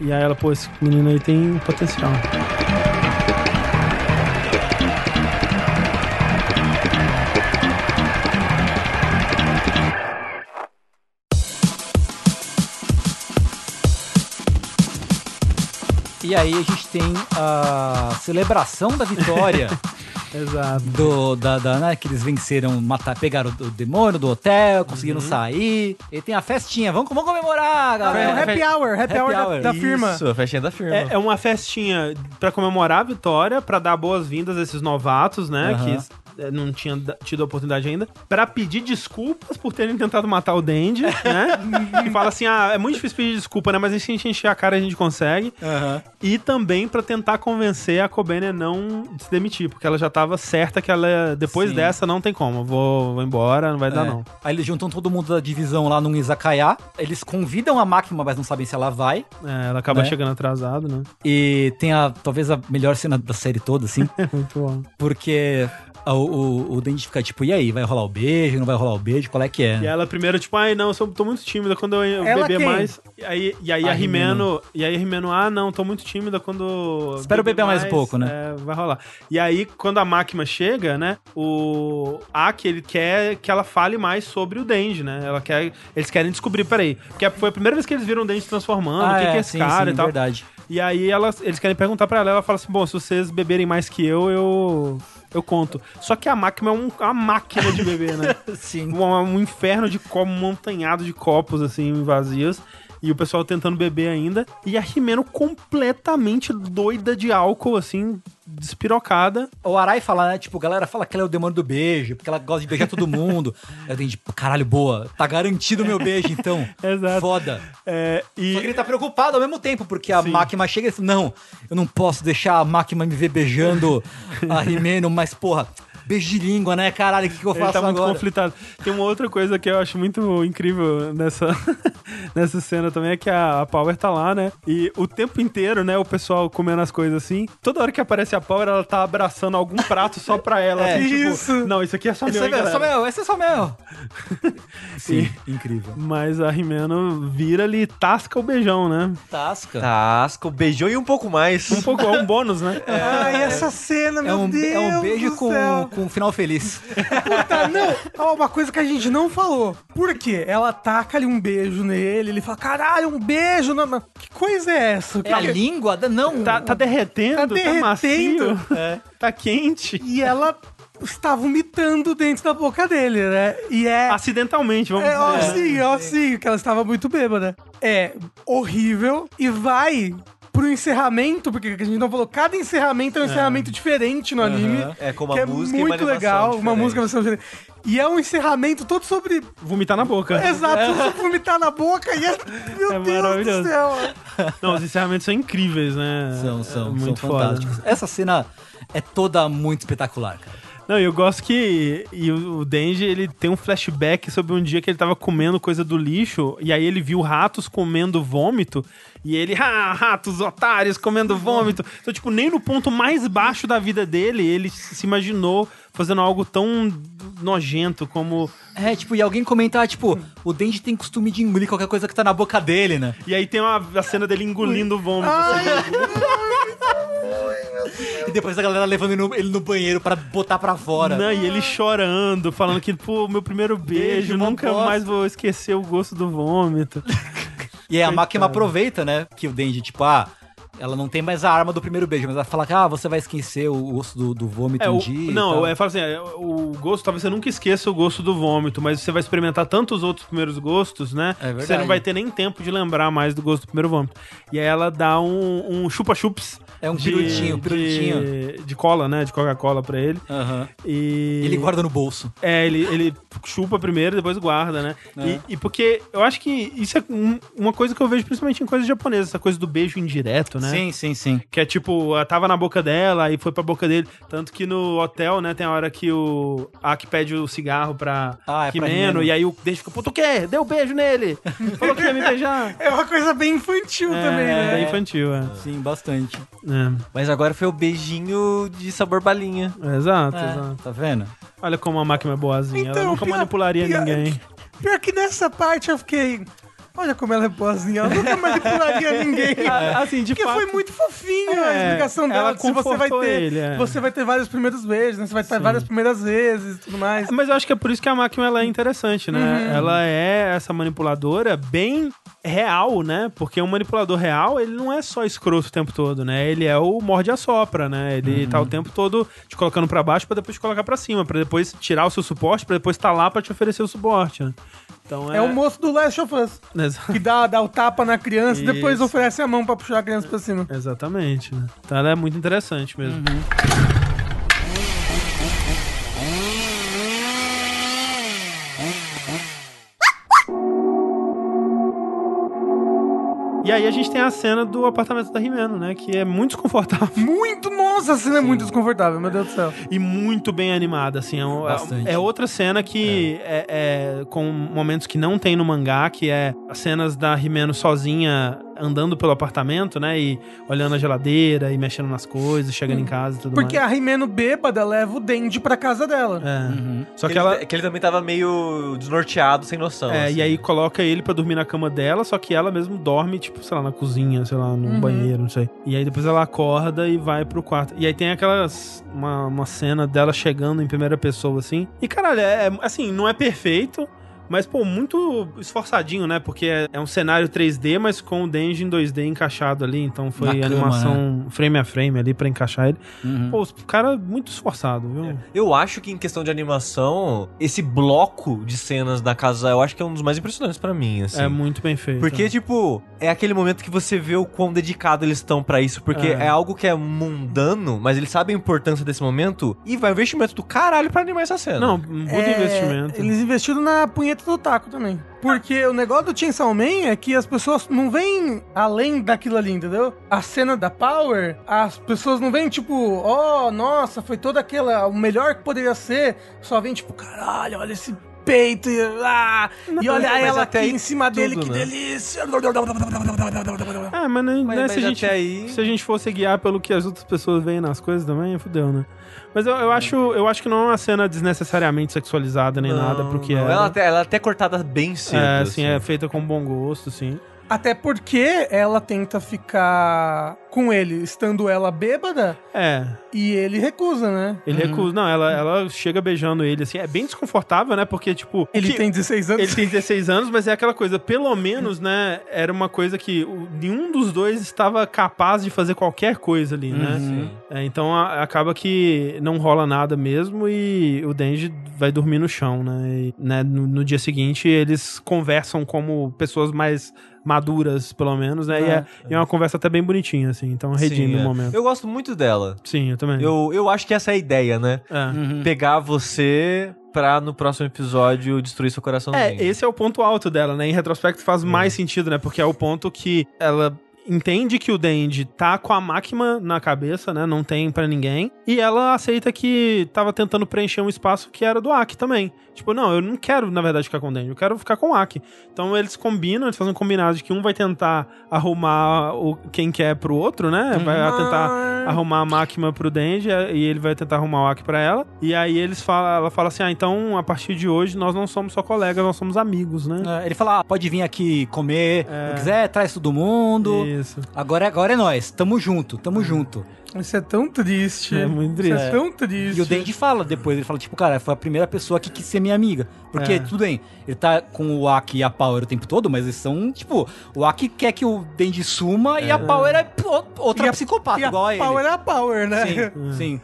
E aí ela, pô, esse menino aí tem potencial. E aí a gente tem a celebração da vitória *laughs* Exato. do, da, da, né, que eles venceram, matar, pegaram o, o demônio do hotel, conseguiram sair. E tem a festinha, vamos, vamos comemorar, É galera. o happy hour, happy, Happy hour, da- hour. da, firma. Isso, a festinha da firma. É, é uma festinha pra comemorar a vitória, pra dar boas-vindas a esses novatos, né? Aham. Que é, não tinham da- tido a oportunidade ainda. Pra pedir desculpas por terem tentado matar o Dendy, né? *laughs* e fala assim: ah, é muito difícil pedir desculpa, né? Mas se a gente encher a cara, a gente consegue. Aham. E também pra tentar convencer a Kobene a não se demitir, porque ela já tava certa que ela, depois Sim. dessa, não tem como. Vou, vou embora, não vai dar É. não. Aí eles juntam todo mundo da divisão lá num izakaya. Eles convidam a máquina, mas não sabem se ela vai. É, ela acaba Né? chegando atrasado, né? E tem a talvez a melhor cena da série toda, assim. *laughs* Muito bom. porque o, o, o Denji fica tipo, e aí, vai rolar o beijo, não vai rolar o beijo, qual é que é? E ela primeiro, tipo, ai, não, eu sou, tô muito tímida quando eu, Ela beber quem? mais. E aí, e aí A a, Rimeno, e aí a Rimeno, ah, não, tô muito tímida quando. Espera eu beber mais um pouco, né? É, vai rolar. E aí, quando a máquina chega, né, o Aki, ele quer que ela fale mais sobre o Denji, né? Ela quer, eles querem descobrir, peraí, porque foi a primeira vez que eles viram o Denji se transformando, o que, que é esse sim, cara sim, e tal. verdade. E aí ela, eles querem perguntar pra ela, ela fala assim, bom, se vocês beberem mais que eu, eu eu conto. Só que a máquina é um- uma máquina de beber, né? *laughs* Sim. um, um inferno de copo, um montanhado de copos, assim, vazios. E o pessoal tentando beber ainda. E a Rimeno completamente doida de álcool, assim, despirocada. O Arai fala, né? Tipo, a galera fala que ela é o demônio do beijo, porque ela gosta de beijar todo mundo. *laughs* Eu tenho tipo, caralho, boa. Tá garantido o meu beijo, então. *laughs* Exato. Foda. É, Só que ele e. tá preocupado ao mesmo tempo, porque a Sim. máquina chega e fala, não, eu não posso deixar a máquina me ver beijando a *laughs* Rimeno, mas porra, beijo de língua, né, caralho, o que, que eu Ele faço tá muito agora? conflitado. Tem uma outra coisa que eu acho muito incrível nessa, *laughs* nessa cena também, é que a, a Power tá lá, né? E o tempo inteiro, né, o pessoal comendo as coisas assim. Toda hora que aparece a Power, ela tá abraçando algum prato só pra ela. *laughs* É, assim, tipo, isso. Não, isso aqui é só Esse meu, é meu, só meu, esse é só meu. *laughs* Sim, incrível. Mas a Rimeno vira ali e tasca o beijão, né? Tasca. Tasco, beijou e um pouco mais. Um pouco, é um bônus, né? Ai, essa cena, É meu um, Deus é um beijo do com, céu. Com um final feliz. *laughs* Puta, não, ó, uma coisa que a gente não falou. Por quê? Ela taca ali um beijo nele, ele fala, caralho, um beijo. Não, não. Que coisa é essa? É a Que- língua? Não. Tá, tá derretendo, Tá tá, derretendo. macio, tá quente. E ela está vomitando dentro da boca dele, né? E é... Acidentalmente, vamos É, ó, dizer. sim, ó, sim, que ela estava muito bêbada. É horrível e vai pro encerramento, porque a gente não falou, cada encerramento é um encerramento diferente no anime. É, com uma que é música e uma muito legal, uma diferente. música uma diferente. E é um encerramento todo sobre. Vomitar na boca. Exato, todo sobre vomitar na boca e é. Meu *laughs* É Deus do céu. *laughs* Não, os encerramentos são incríveis, né? São, É são, muito são fantásticos. Essa cena é toda muito espetacular, cara. Não, eu gosto que e o Denji, ele tem um flashback sobre um dia que ele tava comendo coisa do lixo, e aí ele viu ratos comendo vômito, e ele, ah, ratos otários comendo vômito. Então, tipo, nem no ponto mais baixo da vida dele, ele se imaginou fazendo algo tão nojento como... É, tipo, e alguém comentar, tipo, o Denji tem costume de engolir qualquer coisa que tá na boca dele, né? E aí tem uma, a cena dele engolindo o vômito. E depois a galera levando ele no, ele no banheiro pra botar pra fora. Não, e ele chorando, falando que, pô, meu primeiro beijo, Beijo, nunca bosta. mais vou esquecer o gosto do vômito. E aí a máquina aproveita, né? Que o Denji, tipo, ah, ela não tem mais a arma do primeiro beijo, mas ela fala que, ah, você vai esquecer o gosto do, do vômito É, um o, dia. não, é, fala assim, é, o gosto, talvez você nunca esqueça o gosto do vômito, mas você vai experimentar tantos outros primeiros gostos, né? É verdade. Você não vai ter nem tempo de lembrar mais do gosto do primeiro vômito. E aí ela dá um, um chupa-chups. É um de- pirulitinho, um pirulitinho. De, de cola, né? De Coca-Cola pra ele. Aham. E. Ele guarda no bolso. É, ele, ele chupa primeiro, depois guarda, né? É. E, e porque eu acho que isso é um- uma coisa que eu vejo principalmente em coisas japonesas, essa coisa do beijo indireto, né? Sim, sim, sim. Que é tipo, ela tava na boca dela, aí foi pra boca dele. Tanto que no hotel, né, tem a hora que o Aki pede o cigarro pra Ah, é Himeno. e aí o Denji fica, pô, tu quer? Deu um beijo nele! *laughs* Falou que ia me beijar! É uma coisa bem infantil também, é, né? bem infantil, é. Sim, bastante. É, Mas agora foi o beijinho de sabor balinha. Exato, É, exato. tá vendo? Olha como a máquina é boazinha. Então, ela nunca pior- manipularia pior- ninguém. Pior que nessa parte eu fiquei. Olha como ela é boazinha, ela nunca manipularia ninguém. *laughs* Ah, assim, de Porque fato. foi muito fofinho a É, explicação ela dela. de Se você vai ter. ele, é. Você vai ter vários primeiros beijos, né? Você vai ter Sim. várias primeiras vezes e tudo mais. Mas eu acho que é por isso que a máquina ela é interessante, né? Ela é essa manipuladora bem real, né? Porque um manipulador real, ele não é só escroto o tempo todo, né? Ele é o morde a sopra, né? Ele tá o tempo todo te colocando pra baixo pra depois te colocar pra cima, pra depois tirar o seu suporte, pra depois tá lá pra te oferecer o suporte, né? Então é... É o moço do Last of Us, Exato. que dá, dá o tapa na criança e depois oferece a mão pra puxar a criança pra cima. Exatamente, né? Então ela é muito interessante mesmo. E aí a gente tem a cena do apartamento da Rimeno, né? Que é muito desconfortável *laughs* Muito, nossa, a cena é muito desconfortável, meu Deus do céu. e muito bem animada, assim. É, um- Bastante. é outra cena que é. é com momentos que não tem no mangá, que é as cenas da Rimeno sozinha andando pelo apartamento, né? E olhando a geladeira e mexendo nas coisas, chegando em casa e tudo Porque mais. a Rimeno bêbada leva o Dendi pra casa dela. É. Só que ele, ela. que ele também tava meio desnorteado, sem noção. É, assim. e aí coloca ele pra dormir na cama dela, só que ela mesmo dorme, tipo, sei lá, na cozinha, sei lá, no banheiro, não sei. E aí depois ela acorda e vai pro quarto. E aí tem aquelas. Uma, uma cena dela chegando em primeira pessoa, assim. E caralho, é, é, assim, não é perfeito. Mas, pô, muito esforçadinho, né? Porque é, é um cenário 3D, mas com o Denji em 2D encaixado ali. Então foi Na cama, animação frame a frame ali pra encaixar ele. Uhum. Pô, o cara muito esforçado, viu? Eu acho que em questão de animação, esse bloco de cenas da casa, eu acho que é um dos mais impressionantes pra mim, assim. É muito bem feito. Porque, tipo, é aquele momento que você vê o quão dedicado eles estão pra isso. Porque É. é. algo que é mundano, mas eles sabem a importância desse momento. E vai um investimento do caralho pra animar essa cena. Não, puta É, investimento. Eles investiram na punheta do taco também. Porque o negócio do Chainsaw Man é que as pessoas não vêm além daquilo ali, entendeu? A cena da Power, as pessoas não vêm tipo, oh, nossa, foi toda aquela, o melhor que poderia ser. Só vem tipo, caralho, olha esse peito e, ah, e olha mas ela até aqui aí em cima dele, tudo, que né? delícia. *laughs* É, mas, né, Mas- né, mas se, a gente, até aí- se a gente fosse guiar pelo que as outras pessoas veem nas coisas também, fudeu, né? Mas eu, eu, acho, eu acho que não é uma cena desnecessariamente sexualizada nem Não, nada pro que não. é. Ela, até, ela é até cortada bem cedo. é, assim, é feita com bom gosto, sim. Até porque ela tenta ficar com ele, estando ela bêbada, É, e ele recusa, né? ele recusa. Não, ela, ela chega beijando ele, assim. É bem desconfortável, né? Porque, tipo. Ele que- tem 16 anos. Ele tem 16 anos, mas é aquela coisa, pelo menos, né? Era uma coisa que o- nenhum dos dois estava capaz de fazer qualquer coisa ali, né? Sim. É, então a- acaba que não rola nada mesmo e o Denji vai dormir no chão, né? E, né, no, no dia seguinte eles conversam como pessoas mais maduras, pelo menos, né? E, é, e é uma conversa até bem bonitinha, assim. Então redime Sim, o é. momento. Eu gosto muito dela. Sim, eu também. Eu, eu acho que essa é a ideia, né? É. Uhum. Pegar você pra no próximo episódio destruir seu coraçãozinho. É, esse é o ponto alto dela, né? Em retrospecto faz mais sentido, né? Porque é o ponto que ela entende que o Dendi tá com a máquina na cabeça, né? Não tem pra ninguém. E ela aceita que tava tentando preencher um espaço que era do Aki também. Tipo, não, eu não quero, na verdade, ficar com o Dendi, eu quero ficar com o Aki. Então eles combinam, eles fazem um combinado de que um vai tentar arrumar o, quem quer pro outro, né? Vai tentar arrumar a máquina pro Dendi e ele vai tentar arrumar o Aki pra ela. E aí eles falam, ela fala assim: ah, então a partir de hoje nós não somos só colegas, nós somos amigos, né? É, ele fala, ah, pode vir aqui comer, se quiser, traz todo mundo. Isso. Agora, agora é nós, tamo junto, tamo junto. Isso é tão triste. É muito Isso triste. é tão triste. E o Dendi fala depois, ele fala, tipo, cara, foi a primeira pessoa que quis ser minha amiga. Porque, É. tudo bem, ele tá com o Aki e a Power o tempo todo, mas eles são, tipo, o Aki quer que o Dendi suma e a Power é outra E a- psicopata, e a igual a ele. Power é a Power, né? Sim, *laughs* sim.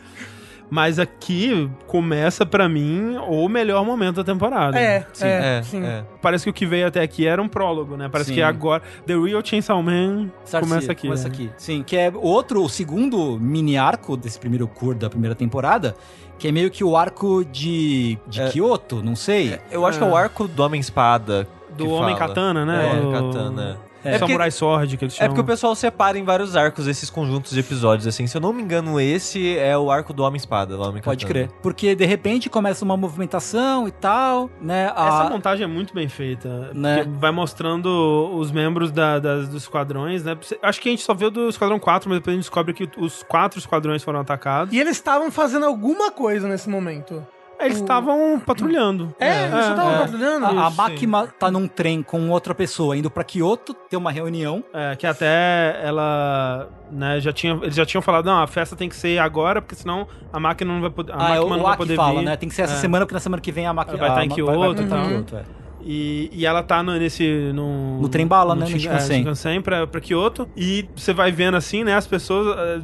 Mas aqui começa pra mim o melhor momento da temporada. É, Sim, é, É, sim. é. Parece que o que veio até aqui era um prólogo, né? Parece Sim. que agora The Real Chainsaw Man Sarcia, começa aqui. Começa né? aqui. Sim, que é outro, o segundo mini arco desse primeiro cur da primeira temporada, que é meio que o arco de, de É. Kyoto, não sei. Eu acho que é o arco do Homem-Espada. Do que Homem fala. Katana, né? É, Do- Katana. É, Samurai Sword, que eles É chamam. porque o pessoal separa em vários arcos esses conjuntos de episódios, assim. Se eu não me engano, esse é o arco do Homem-Espada, do Homem Pode crer. Porque de repente começa uma movimentação e tal, né? A- Essa montagem é muito bem feita. Né? Vai mostrando os membros da- das, dos esquadrões, né? Acho que a gente só viu do Esquadrão 4, mas depois a gente descobre que os quatro esquadrões foram atacados. E eles estavam fazendo alguma coisa nesse momento. Eles estavam patrulhando. É, eles só estavam é. patrulhando. A, a Isso, Makima tá num trem com outra pessoa indo pra Kyoto, ter uma reunião. É, que até ela, né, já tinha, eles já tinham falado, não, a festa tem que ser agora, porque senão a máquina não vai poder, a ah, é, máquina não vai poder fala, vir. né? Tem que ser essa É. semana, porque na semana que vem a máquina Vai estar em Kyoto e e tal. Kyoto, é. E, e ela tá no, nesse. No, No trem bala, né, no Shin- Shinkansen. É, Shinkansen pra, pra Kyoto. E você vai vendo assim, né? As pessoas eh,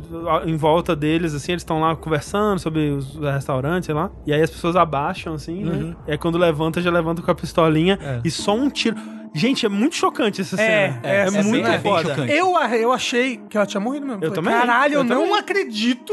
em volta deles, assim, eles estão lá conversando sobre os restaurantes, sei lá. E aí as pessoas abaixam, assim, Uhum. né? E aí quando levanta, já levanta com a pistolinha. É. E só um tiro. Gente, é muito chocante essa É, cena. é, é muito bem- é bem foda. chocante. Eu, eu achei que ela tinha morrido mesmo. Eu Falei, também, Caralho, eu, eu não também. acredito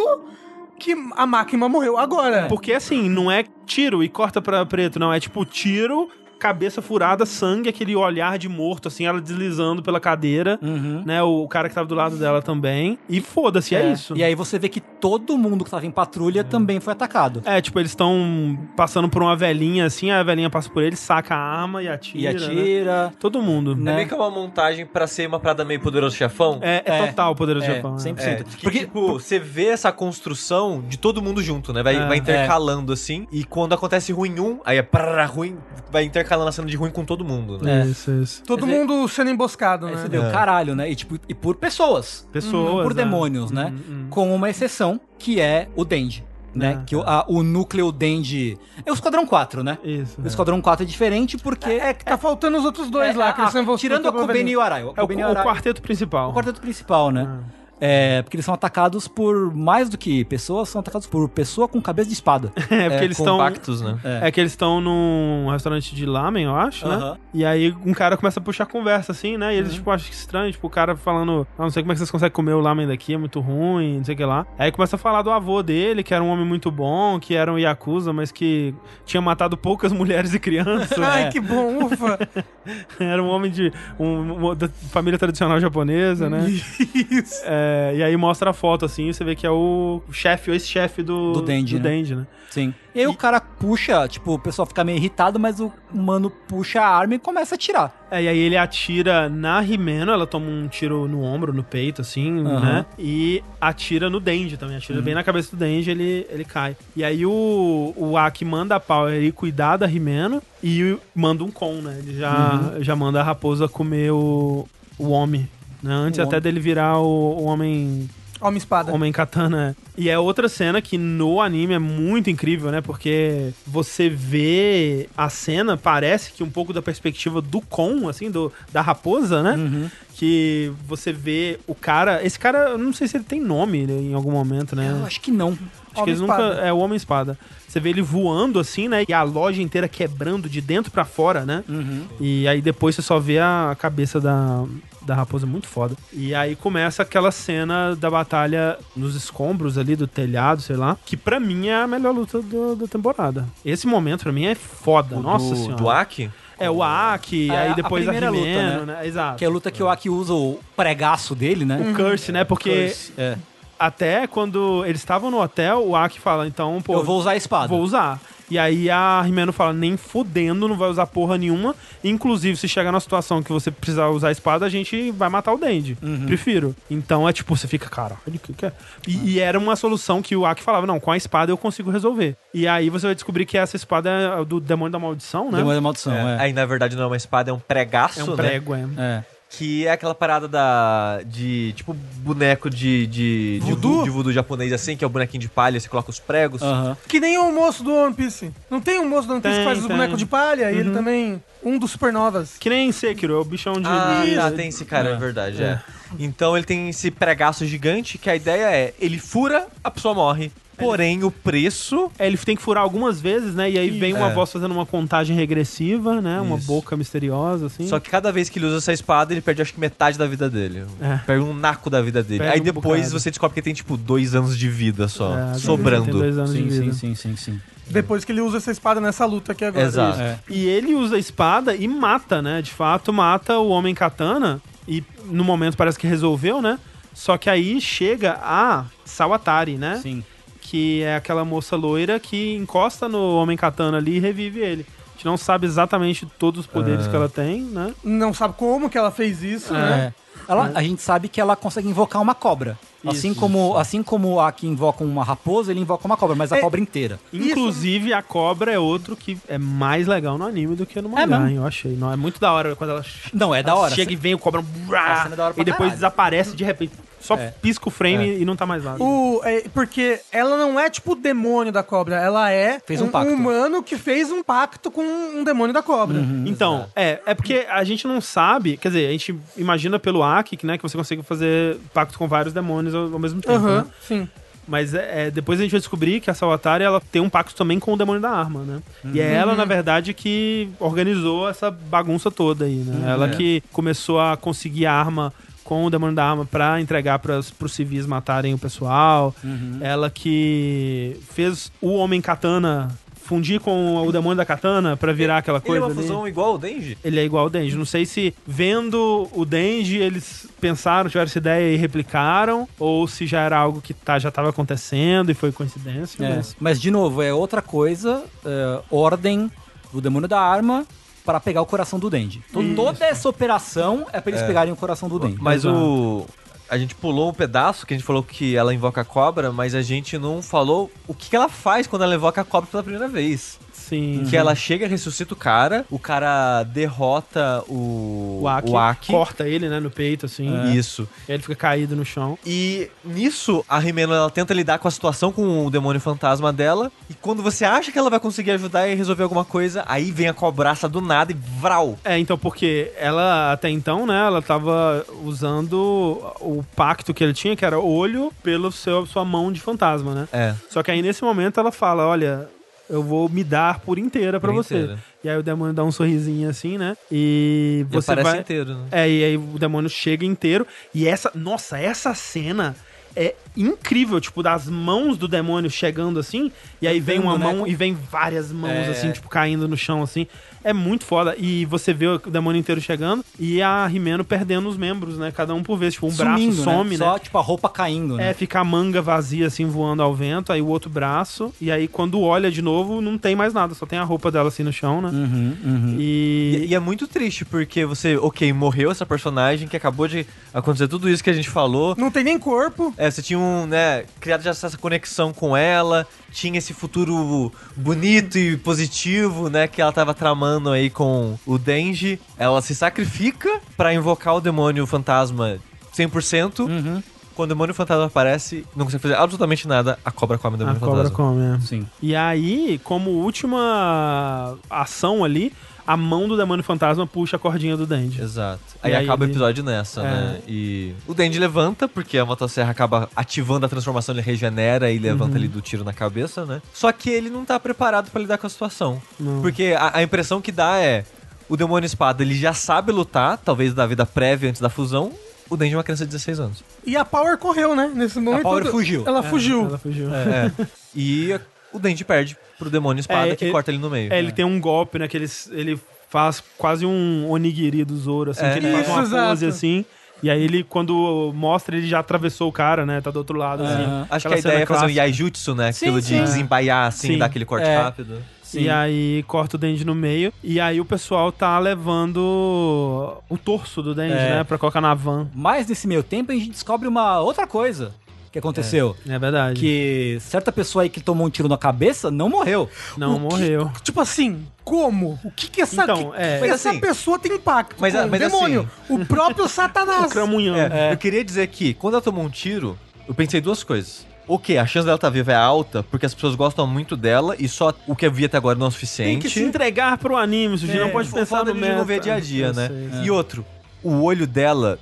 que a máquina morreu agora. Porque assim, não é tiro e corta pra preto, não. É tipo tiro, cabeça furada, sangue, aquele olhar de morto, assim, ela deslizando pela cadeira, Uhum. né? O cara que tava do lado dela também. E foda-se, é, isso. E aí você vê que todo mundo que tava em patrulha também foi atacado. É, tipo, eles estão passando por uma velhinha assim, a velhinha passa por eles, saca a arma e atira. E né? atira. Todo mundo. É Né? meio que uma montagem pra ser uma parada meio poderoso chefão. É, é É. total o poderoso É, né? 100%. É, que, Porque- tipo, você vê essa construção de todo mundo junto, né? Vai, É. vai intercalando assim. E quando acontece ruim um, aí é prrr, ruim, vai intercalando a cena de ruim com todo mundo, né? É. Isso, isso. Todo Quer dizer- mundo sendo emboscado, Aí né? você o É. caralho, né? E, tipo, e por pessoas. Pessoas. por né? demônios, né? Hum, hum. Com uma exceção, que é o Dendi. Né? É. que o, a- o núcleo Dendi. É o Esquadrão 4, né? Isso. O Esquadrão 4 é diferente porque. É que tá faltando os outros dois lá, que eles são envolvidos Tirando a pela Kubeni e o Arai. É o, e o Arai- quarteto principal. o quarteto principal, né? É, porque eles são atacados por mais do que pessoas, são atacados por pessoa com cabeça de espada. *laughs* É, porque eles estão. Compactos, né? É. que eles estão num restaurante de lamen, eu acho, né? Aham. E aí um cara começa a puxar conversa, assim, né? E eles, tipo, acham estranho, tipo, o cara falando, ah, não sei como é que vocês conseguem comer o lamen daqui, é muito ruim, não sei o que lá. Aí começa a falar do avô dele, que era um homem muito bom, que era um Yakuza, mas que tinha matado poucas *laughs* mulheres e crianças. Ai, que bom, ufa. *laughs* era um homem de um, uma- da família tradicional japonesa, né? Isso. É, e aí mostra a foto, assim, e você vê que é o chefe, o ex-chefe do, Do Denji, do né? Né? Sim. E aí o cara puxa, tipo, o pessoal fica meio irritado, mas o mano puxa a arma e começa a atirar. É, e aí ele atira na Rimeno, ela toma um tiro no ombro, no peito, assim, Aham. né? E atira no Denji também, atira bem na cabeça do Denji, ele, ele cai. E aí o, o Aki manda a Power ir cuidar da Rimeno e manda um Kon, né? Ele já, já manda a raposa comer o, o homem, né? Antes O até homem. dele virar o, o homem Homem espada. Homem Katana. E é outra cena que no anime é muito incrível, né? Porque você vê a cena, parece que um pouco da perspectiva do Kon, assim, do, da raposa, né? Uhum. Que você vê o cara. Esse cara, eu não sei se ele tem nome em algum momento, né? Eu acho que não. Acho que eles Homem nunca. É o Homem Espada. Você vê ele voando assim, né? E a loja inteira quebrando de dentro pra fora, né? Uhum. E aí depois você só vê a cabeça da, da raposa muito foda. E aí começa aquela cena da batalha nos escombros ali do telhado, sei lá. Que pra mim é a melhor luta do- da temporada. Esse momento pra mim é foda. O Nossa do, senhora. do Aki? É, o Aki, É, aí a depois a, primeira luta, Rimeno, né? Exato. Que é a luta que o Aki usa o pregaço dele, né? O Curse, né? Porque Curse, é. até quando eles estavam no hotel, o Aki fala, então, pô, Eu vou usar a espada. vou usar. E aí a Rimeno fala, nem fudendo, não vai usar porra nenhuma. Inclusive, se chegar na situação que você precisar usar a espada, a gente vai matar o Dendi. Uhum. Prefiro. Então é tipo, você fica, cara, o que que é. E, e era uma solução que o Aki falava, não, com a espada eu consigo resolver. E aí você vai descobrir que essa espada é do demônio da maldição, né? Demônio da maldição, É. é. Aí, na verdade, não é uma espada, é um pregaço, É um né? prego, é. É. Que é aquela parada da. de. tipo, boneco de. de. Voodoo? de voodoo japonês assim, que é o bonequinho de palha, você coloca os pregos. Que nem o moço do One Piece. Não tem um moço do One Piece Tem, que faz os bonecos de palha? E ele também. Um dos supernovas. Que nem Sekiro, é o bichão de... Ah, tá, tem esse cara, é, verdade, é. Então ele tem esse pregaço gigante que a ideia é, ele fura, a pessoa morre. Porém, o preço. É, ele tem que furar algumas vezes, né? E aí vem uma É. voz fazendo uma contagem regressiva, né? Uma Isso. boca misteriosa, assim. Só que cada vez que ele usa essa espada, ele perde acho que metade da vida dele. É. Perde um naco da vida dele. Perde Aí um depois bocado. você descobre que ele tem tipo dois anos de vida só. É, Tem sobrando. dois anos de Sim, vida. sim, sim, sim, sim. Depois que ele usa essa espada nessa luta aqui agora. Exato. É. E ele usa a espada e mata, né? De fato, mata o Homem Katana. E no momento parece que resolveu, né? Só que aí chega a Sawatari, né? Sim. Que é aquela moça loira que encosta no Homem Katana ali e revive ele. A gente não sabe exatamente todos os poderes Ah. que ela tem, né? Não sabe como que ela fez isso, né? É. Ela, A gente sabe que ela consegue invocar uma cobra. Assim, Isso, como, assim como a que invoca uma raposa, ele invoca uma cobra, mas a É. cobra inteira. Inclusive, a cobra é outro que é mais legal no anime do que no mangá, mesmo? hein? Eu achei. Não, é muito da hora quando ela, Não, é da hora. chega e vem o cobra cena é da hora pra e depois caralho. desaparece de repente. Só É. pisca o frame e não tá mais lá. O, é, porque ela não é tipo o demônio da cobra, ela é Fez um pacto. humano que fez um pacto com um demônio da cobra. Então, é, é porque a gente não sabe, quer dizer, a gente imagina pelo Aki, né, que você consegue fazer pacto com vários demônios ao, ao mesmo tempo, Aham, né? sim. Mas é, é, depois a gente vai descobrir que a Sawatari, ela tem um pacto também com o demônio da arma, né? E é ela, na verdade, que organizou essa bagunça toda aí, né? ela é. que começou a conseguir a arma com o demônio da arma pra entregar para os civis matarem o pessoal. Ela que fez o Homem Katana fundir com o demônio da katana pra virar aquela Ele é coisa uma ali. fusão igual ao Denji? Ele é igual ao Denji. Não sei se vendo o Denji eles pensaram, tiveram essa ideia e replicaram, ou se já era algo que tá, já estava acontecendo e foi coincidência. É. Mas... Mas, de novo, é outra coisa, é, ordem do demônio da arma para pegar o coração do Dendi. Então, toda essa operação é para eles pegarem o coração do Dendi. Mas Exato. o. A gente pulou um pedaço que a gente falou que ela invoca a cobra, mas a gente não falou o que que ela faz quando ela invoca a cobra pela primeira vez. Sim. Que ela chega, ressuscita o cara, o cara derrota o. O Aki, o Aki. corta ele, né, no peito, assim. Isso. E aí ele fica caído no chão. E nisso, a Rimeno ela tenta lidar com a situação com o demônio fantasma dela. E quando você acha que ela vai conseguir ajudar e resolver alguma coisa, aí vem a cobraça do nada e vral. É, então, porque ela, até então, né, ela tava usando o pacto que ele tinha, que era olho, pelo seu, sua mão de fantasma, né? É. Só que aí, nesse momento, ela fala, olha, eu vou me dar por inteira pra Por você. inteira. E aí o demônio dá um sorrisinho assim, né? E E você aparece vai... inteiro, né? É, e aí o demônio chega inteiro. E essa, nossa, essa cena é incrível, tipo, das mãos do demônio chegando assim, e aí vem uma né, mão e vem várias mãos É. assim, tipo, caindo no chão assim. É muito foda. E você vê o demônio inteiro chegando e a Rimeno perdendo os membros, né? Cada um por vez, tipo, um Sumindo, braço some, né? Só, tipo, a roupa caindo, né? É, fica a manga vazia, assim, voando ao vento, aí o outro braço, e aí quando olha de novo, não tem mais nada, só tem a roupa dela assim no chão, né? Uhum, uhum. E, E, e é muito triste, porque você, ok, morreu essa personagem que acabou de acontecer tudo isso que a gente falou. Não tem nem corpo. É, você tinha um, né, criado já essa conexão com ela, tinha esse futuro bonito e positivo, né, que ela tava tramando aí com o Denji. Ela se sacrifica pra invocar o demônio fantasma 100%. Uhum. Quando o demônio fantasma aparece, não consegue fazer absolutamente nada, a cobra come o a demônio cobra fantasma. come, é. Sim. E aí, como última ação ali, a mão do demônio fantasma puxa a cordinha do Denji. Exato. E Aí, aí acaba o ele- episódio nessa, É. né? E o Denji levanta, porque a motosserra acaba ativando a transformação, ele regenera e levanta Uhum. ali do tiro na cabeça, né? Só que ele não tá preparado pra lidar com a situação. Não. Porque a, a impressão que dá é, o demônio espada, ele já sabe lutar, talvez da vida prévia antes da fusão. O Denji é uma criança de 16 anos. E a Power correu, né? Nesse momento. Power todo- fugiu. Ela fugiu. Ela fugiu. É. *laughs* e o Denji perde pro demônio espada É, que ele- corta ele no meio. É, ele tem um golpe, né? Que ele, ele faz quase um onigiri do Zoro, assim, É. que ele faz uma exato. pose assim. E aí ele, quando mostra, ele já atravessou o cara, né? Tá do outro lado, assim. Acho que a ideia é fazer um yaijutsu, né? Sim, Aquilo sim. de desembaiar, assim, Sim. dar aquele corte É. rápido. Sim. E aí corta o Denji no meio. E aí o pessoal tá levando o torso do Denji, É. né? Pra colocar na van. Mas nesse meio tempo a gente descobre uma outra coisa que aconteceu. É verdade. Que certa pessoa aí que tomou um tiro na cabeça não morreu. Não O que- morreu. Tipo assim, como? O que que essa, Então, que- é. que Mas essa assim- pessoa tem impacto Mas, com o mas demônio? O próprio *laughs* O Satanás. Cramunhão. É, Eu queria dizer que, quando ela tomou um tiro, eu pensei duas coisas. Ok, a chance dela estar viva é alta, porque as pessoas gostam muito dela e só o que eu vi até agora não é o Tem suficiente. que se entregar pro anime, Suji. É, não pode pensar no meta. não ver dia a dia, né? sei. E outro, o olho dela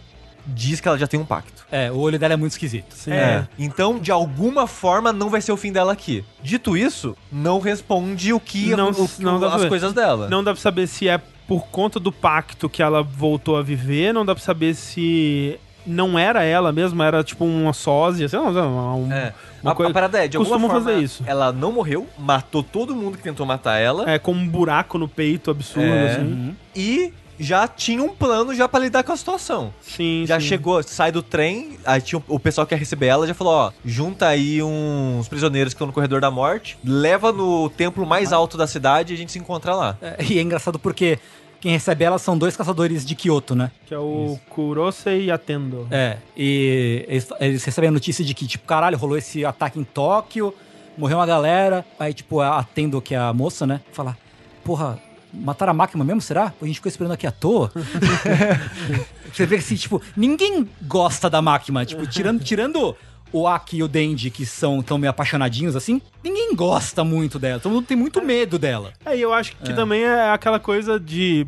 diz que ela já tem um pacto. É, o olho dela é muito esquisito. Sim. É. Então, de alguma forma, não vai ser o fim dela aqui. Dito isso, não responde o que Não- o- não dá pra as coisas dela. Não dá pra saber se é por conta do pacto que ela voltou a viver, não dá pra saber se não era ela mesmo, era tipo uma sósia, sei lá, um, É. uma a, coisa. a parada é, de alguma forma, fazer isso. ela não morreu, matou todo mundo que tentou matar ela É, com um buraco no peito absurdo, É. assim. e já tinha um plano já pra lidar com a situação. Sim, Já sim. chegou, sai do trem, aí tinha o pessoal que ia receber ela já falou, ó, junta aí uns prisioneiros que estão no corredor da morte, leva no templo mais alto da cidade e a gente se encontra lá. É, e é engraçado porque quem recebe ela são dois caçadores de Kyoto, né? Que é o Kurosei e Atendo. É, e eles, eles recebem a notícia de que, tipo, caralho, rolou esse ataque em Tóquio, morreu uma galera. Aí, tipo, a Tendo, que é a moça, né, fala, porra, mataram a máquina mesmo, será? A gente ficou esperando aqui à toa. *laughs* Você vê que, assim, tipo, ninguém gosta da máquina. Tipo, tirando, tirando o Aki e o Denji, que são tão meio apaixonadinhos, assim, ninguém gosta muito dela. Todo mundo tem muito medo dela. É, e eu acho que também é aquela coisa de.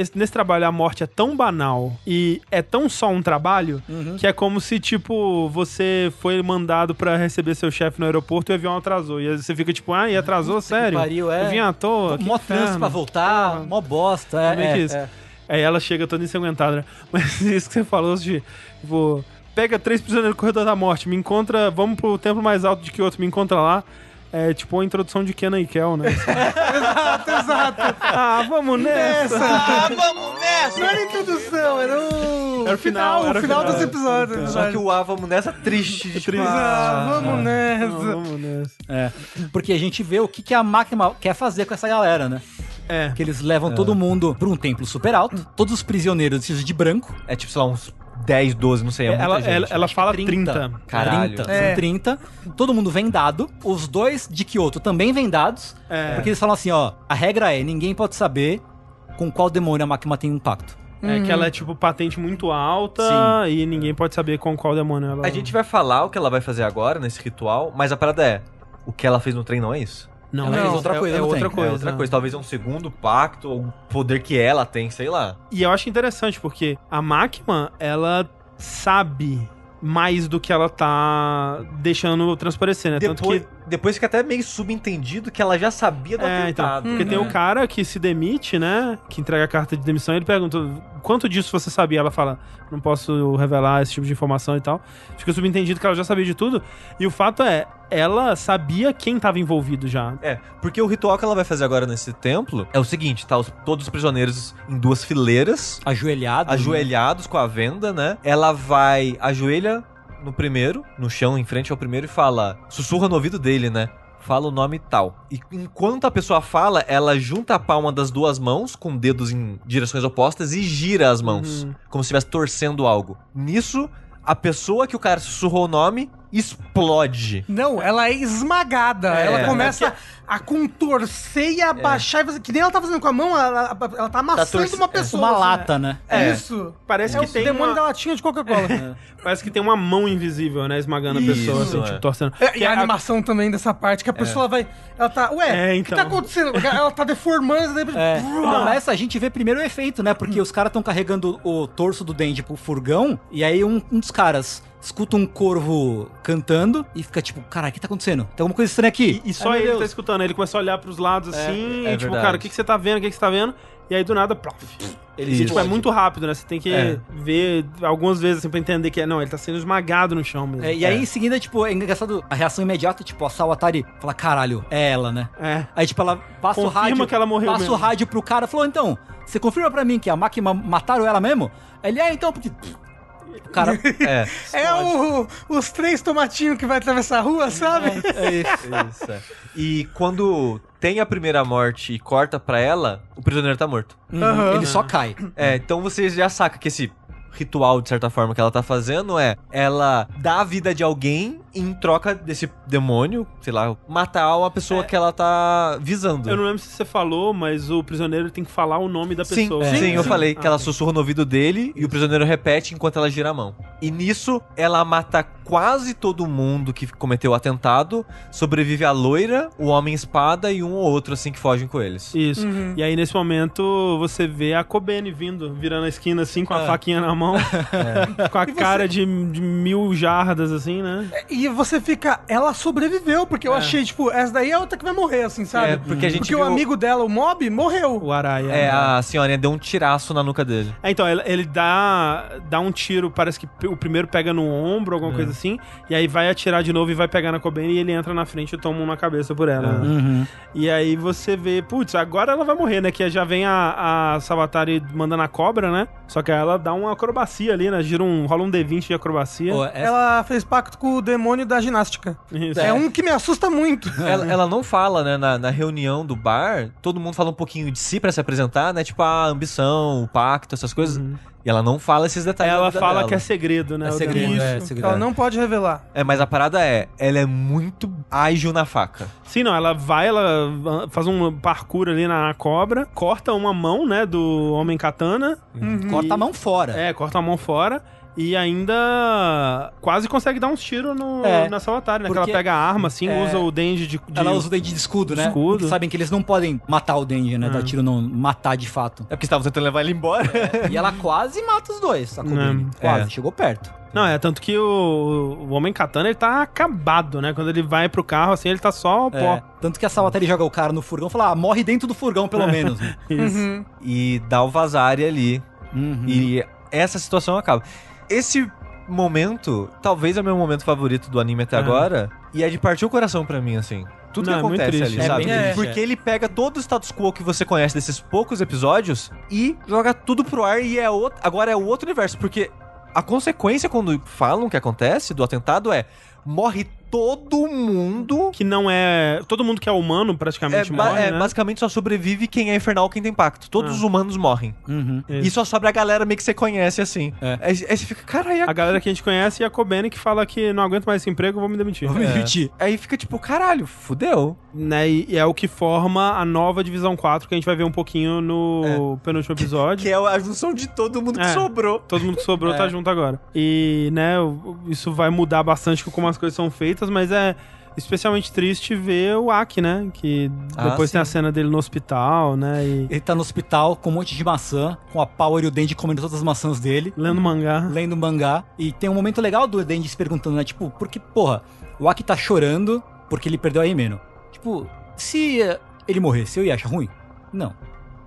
Esse- Nesse trabalho a morte é tão banal e é tão só um trabalho Uhum. que é como se, tipo, você foi mandado pra receber seu chefe no aeroporto e o avião atrasou. E aí você fica tipo, ah, e atrasou, sério? pariu, é. Eu vim à toa. que mó trânsito pra voltar, Porra. mó bosta. É, é que é, isso? é. Aí ela chega toda ensanguentada, né? *laughs* Mas isso que você falou, de, tipo, pega três prisioneiros no corredor da morte, me encontra, vamos pro templo mais alto de Kyoto, me encontra lá. É tipo a introdução de Kenan e Kel, né? *laughs* Exato, exato. ah, vamos nessa! Ah, vamos nessa! Não era introdução, era o... Era o final, era o final final. dos episódios. Só que o A, vamos nessa triste. de, tipo, Ah, ah, vamos nessa. Vamos nessa. É, porque a gente vê o que, que a máquina quer fazer com essa galera, né? É. Que eles levam todo mundo pra um templo super alto, todos os prisioneiros vestidos de branco. É tipo, sei lá, uns 10, 12, não sei, é muita ela, gente. ela, ela fala 30. 30. Caralho. 30, É. são 30. Todo mundo vendado. Os dois de Kyoto também vendados. É. Porque eles falam assim, ó, a regra é, ninguém pode saber com qual demônio a máquina tem um pacto. É que ela é tipo patente muito alta Sim. e ninguém pode saber com qual demônio ela. A gente vai falar o que ela vai fazer agora nesse ritual, mas a parada é, o que ela fez no trem não é isso? Não, Ela é, fez outra é- coisa é no outra coisa. É outra coisa, talvez é um segundo pacto, ou um poder que ela tem, sei lá. E eu acho interessante porque a máquina, ela sabe mais do que ela tá deixando transparecer, né? Tanto Depois, que depois fica até meio subentendido que ela já sabia do É, então, atentado. porque tem né? o cara que se demite, né? Que entrega a carta de demissão e ele pergunta quanto disso você sabia? Ela fala, não posso revelar esse tipo de informação e tal. Fica subentendido que ela já sabia de tudo. E o fato é, ela sabia quem tava envolvido já. É, porque o ritual que ela vai fazer agora nesse templo é o seguinte, tá? Os- todos os prisioneiros em duas fileiras, Ajoelhado. ajoelhados com a venda, né? Ela vai, ajoelha no primeiro, no chão, em frente ao primeiro, e fala, sussurra no ouvido dele, né? Fala o nome tal. E enquanto a pessoa fala, ela junta a palma das duas mãos, com dedos em direções opostas, e gira as mãos. Uhum. Como se estivesse torcendo algo. Nisso, a pessoa que o cara sussurrou o nome explode. Não, ela é esmagada. É, ela começa a contorcer e abaixar. e fazer- Que nem ela tá fazendo com a mão, ela, ela tá amassando torce- uma é, pessoa. Uma assim, lata, né? É. É. Isso. Parece É que o tem demônio uma, da latinha de Coca-Cola. *laughs* parece que tem uma mão invisível, né, esmagando a pessoa, Isso, assim, é. tipo, torcendo. É, Que e a a- animação também dessa parte, que a pessoa vai. Ela tá. Ué, É, o que então. tá acontecendo? Ela tá deformando, daí. É. Não, nessa a gente vê primeiro o efeito, né? Porque os caras estão carregando o torso do Denji pro furgão, e aí um, um dos caras escuta um corvo cantando e fica tipo, caralho, o que tá acontecendo? Tem alguma coisa estranha aqui. E só Ai, ele Deus. tá escutando, ele começa a olhar pros lados assim, é e tipo, verdade. cara, o que, que você tá vendo? O que, que você tá vendo? E aí do nada, plof. Ele E, tipo, é muito rápido, né? Você tem que É. ver algumas vezes assim pra entender que é. Não, ele tá sendo esmagado no chão mesmo. É, e aí, em seguida, tipo, é engraçado a reação imediata, tipo, a Sawatari fala, caralho, é ela, né? É. Aí, tipo, ela passa o Confirma rádio. que ela morreu Passa mesmo. o rádio pro cara falou, então, você confirma pra mim que a máquina mataram ela mesmo? Ele é, então, porque. O cara. *laughs* É. É o- os três tomatinhos que vai atravessar a rua, sabe? É isso. Isso, é. E quando tem a primeira morte e corta pra ela, o prisioneiro tá morto. Uhum. Ele só cai. É, então você já saca que esse ritual, de certa forma, que ela tá fazendo é ela dá a vida de alguém em troca desse demônio, sei lá, matar uma pessoa que ela tá visando. Eu não lembro se você falou, mas o prisioneiro tem que falar o nome da Sim, pessoa. sim, eu Sim. falei que Ah, ela sim. sussurra no ouvido dele e o prisioneiro repete enquanto ela gira a mão. E nisso, ela mata quase todo mundo que cometeu o atentado, sobrevive a loira, o homem-espada e um ou outro, assim, que fogem com eles. Isso. Uhum. E aí, nesse momento, você vê a Kobene vindo, virando a esquina assim, com a É. faquinha na mão, *laughs* com a E você- cara de, de mil jardas, assim, né? E você fica, ela sobreviveu, porque eu achei, tipo, essa daí é outra que vai morrer, assim, sabe? É, porque a gente Porque o viu- amigo dela, o Mob, morreu. O Araia. É, a senhorinha deu um tiraço na nuca dele. É, então, ele, ele dá, dá um tiro, parece que o primeiro pega no ombro, alguma coisa assim, e aí vai atirar de novo e vai pegar na Kobene e ele entra na frente e toma um na cabeça por ela. né? Uhum. E aí você vê, putz, agora ela vai morrer, né? Que já vem a, a Savatari mandando a cobra, né? Só que ela dá uma acrobacia ali, né? Gira um, rola um D20 de acrobacia. Pô, essa- Ela fez pacto com o demônio da ginástica. Isso. É, um que me assusta muito. *laughs* Ela, ela não fala, né, na, na reunião do bar, todo mundo fala um pouquinho de si pra se apresentar, né? Tipo, a ambição, o pacto, essas coisas. E ela não fala esses detalhes. Ela fala dela. que é segredo, né? É segredo, demônio. é. Isso, segredo. ela não pode revelar. É, mas a parada é, ela é muito ágil na faca. Sim, não, ela vai, ela faz um parkour ali na cobra, corta uma mão, né, do Homem Katana. Corta a mão fora. É, corta a mão fora. E ainda quase consegue dar uns tiros no, É, na Savatari, né? Que porque- ela pega a arma, assim, é, usa o Denji de, de- Ela usa o dente de escudo, né? Escudo. Porque sabem que eles não podem matar o Denji, né? Dar tiro não, matar de fato. É porque estavam tentando levar ele embora. *laughs* E ela quase mata os dois, a Kobeni. Não, Quase, é. chegou perto. Não, é tanto que o, o Homem Katana, ele tá acabado, né? Quando ele vai pro carro, assim, ele tá só pó. É, tanto que a Savatari joga o cara no furgão e fala, ah, morre dentro do furgão pelo menos. né? *laughs* Isso. Uhum. e dá o vazare ali. Uhum. E essa situação acaba. Esse momento, talvez é o meu momento favorito do anime até É. agora. E é de partir o coração pra mim, assim. Tudo Não, é que muito acontece triste. ali, É sabe? Porque é. ele pega todo o status quo que você conhece desses poucos episódios e joga tudo pro ar e é outro, agora é o outro universo. Porque a consequência quando falam que acontece do atentado é morre todo mundo. Que não é. Todo mundo que é humano É, praticamente ba- morre, é, né? Basicamente só sobrevive quem é infernal, quem tem pacto. Todos Ah. os humanos morrem. Uhum. Isso. E só sobra a galera meio que você conhece assim. É. Aí, aí você fica, caralho, A galera que a gente conhece e a Kobene que fala que não aguento mais esse emprego, vou me demitir. Vou me É. demitir. Aí fica tipo, caralho, fudeu. Né, e é o que forma a nova Divisão 4, que a gente vai ver um pouquinho no penúltimo episódio. Que é a junção de todo mundo que É. sobrou. Todo mundo que sobrou É. tá junto agora. E, né, isso vai mudar bastante com como as coisas são feitas, mas é especialmente triste ver o Aki, né? Que Ah, depois tem a cena dele no hospital, né? E Ele tá no hospital com um monte de maçã, com a Power e o Denji comendo todas as maçãs dele, lendo mangá. lendo mangá. E tem um momento legal do Denji se perguntando, né? Tipo, porque, porra, o Aki tá chorando porque ele perdeu a Himeno. Tipo, se ele morresse, eu ia achar ruim? Não.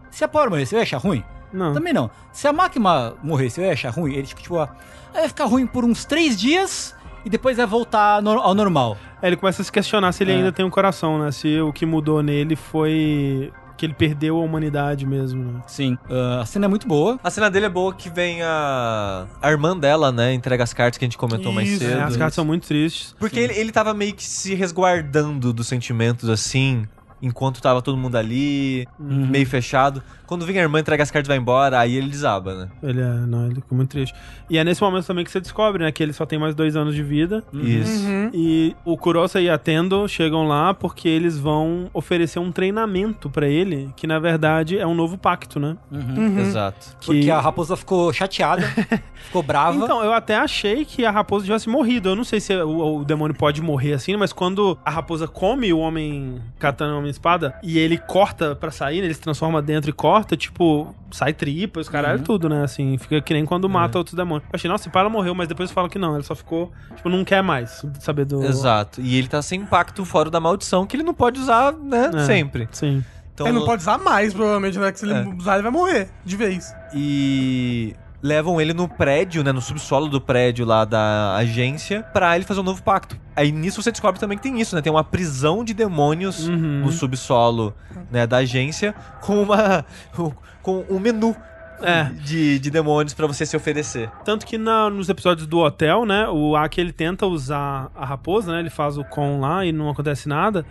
Se a Power morresse, eu ia achar ruim? Não. Também não. Se a máquina morresse, eu ia achar ruim? Ele, tipo, tipo, ah, vai ficar ruim por uns três dias e depois vai voltar ao normal. É, ele começa a se questionar se ele É. ainda tem um coração, né? Se o que mudou nele foi que ele perdeu a humanidade mesmo. né? Sim. Ah, a cena é muito boa. A cena dele é boa que vem a. A irmã dela, né? Entrega as cartas que a gente comentou mais Isso, cedo. é, as cartas são muito tristes. Porque ele, ele tava meio que se resguardando dos sentimentos assim. Enquanto tava todo mundo ali, Uhum. meio fechado. Quando vem a irmã, entrega as cartas e vai embora, aí ele desaba, né? Ele é, não, ele ficou muito triste. E é nesse momento também que você descobre, né, que ele só tem mais dois anos de vida. Isso. Uhum. E o Kurosa e a Tendo chegam lá porque eles vão oferecer um treinamento pra ele, que na verdade é um novo pacto, né? Uhum. Exato. Que... Porque a raposa ficou chateada, *laughs* ficou brava. Então, eu até achei que a raposa tivesse morrido. Eu não sei se o, o demônio pode morrer assim, mas quando a raposa come o homem katana, o homem espada, e ele corta pra sair, né, ele se transforma dentro e corta, tipo, sai tripa, os caralho, tudo, né? Assim, fica que nem quando mata outros demônios. Eu achei, nossa, se ela morreu, mas depois fala que não, ele só ficou, tipo, não quer mais saber do. Exato. E ele tá sem impacto fora da maldição, que ele não pode usar, né? É. Sempre. Sim. Então, Ele não pode usar mais, provavelmente, né? Que se ele É. usar, ele vai morrer de vez. E levam ele no prédio, né, no subsolo do prédio lá da agência, pra ele fazer um novo pacto. Aí nisso você descobre também que tem isso, né? Tem uma prisão de demônios Uhum. no subsolo, né, da agência com uma *laughs* com um menu É. de, de demônios pra você se oferecer. Tanto que na- nos episódios do hotel, né, o Aki ele tenta usar a raposa, né? Ele faz o com lá e não acontece nada.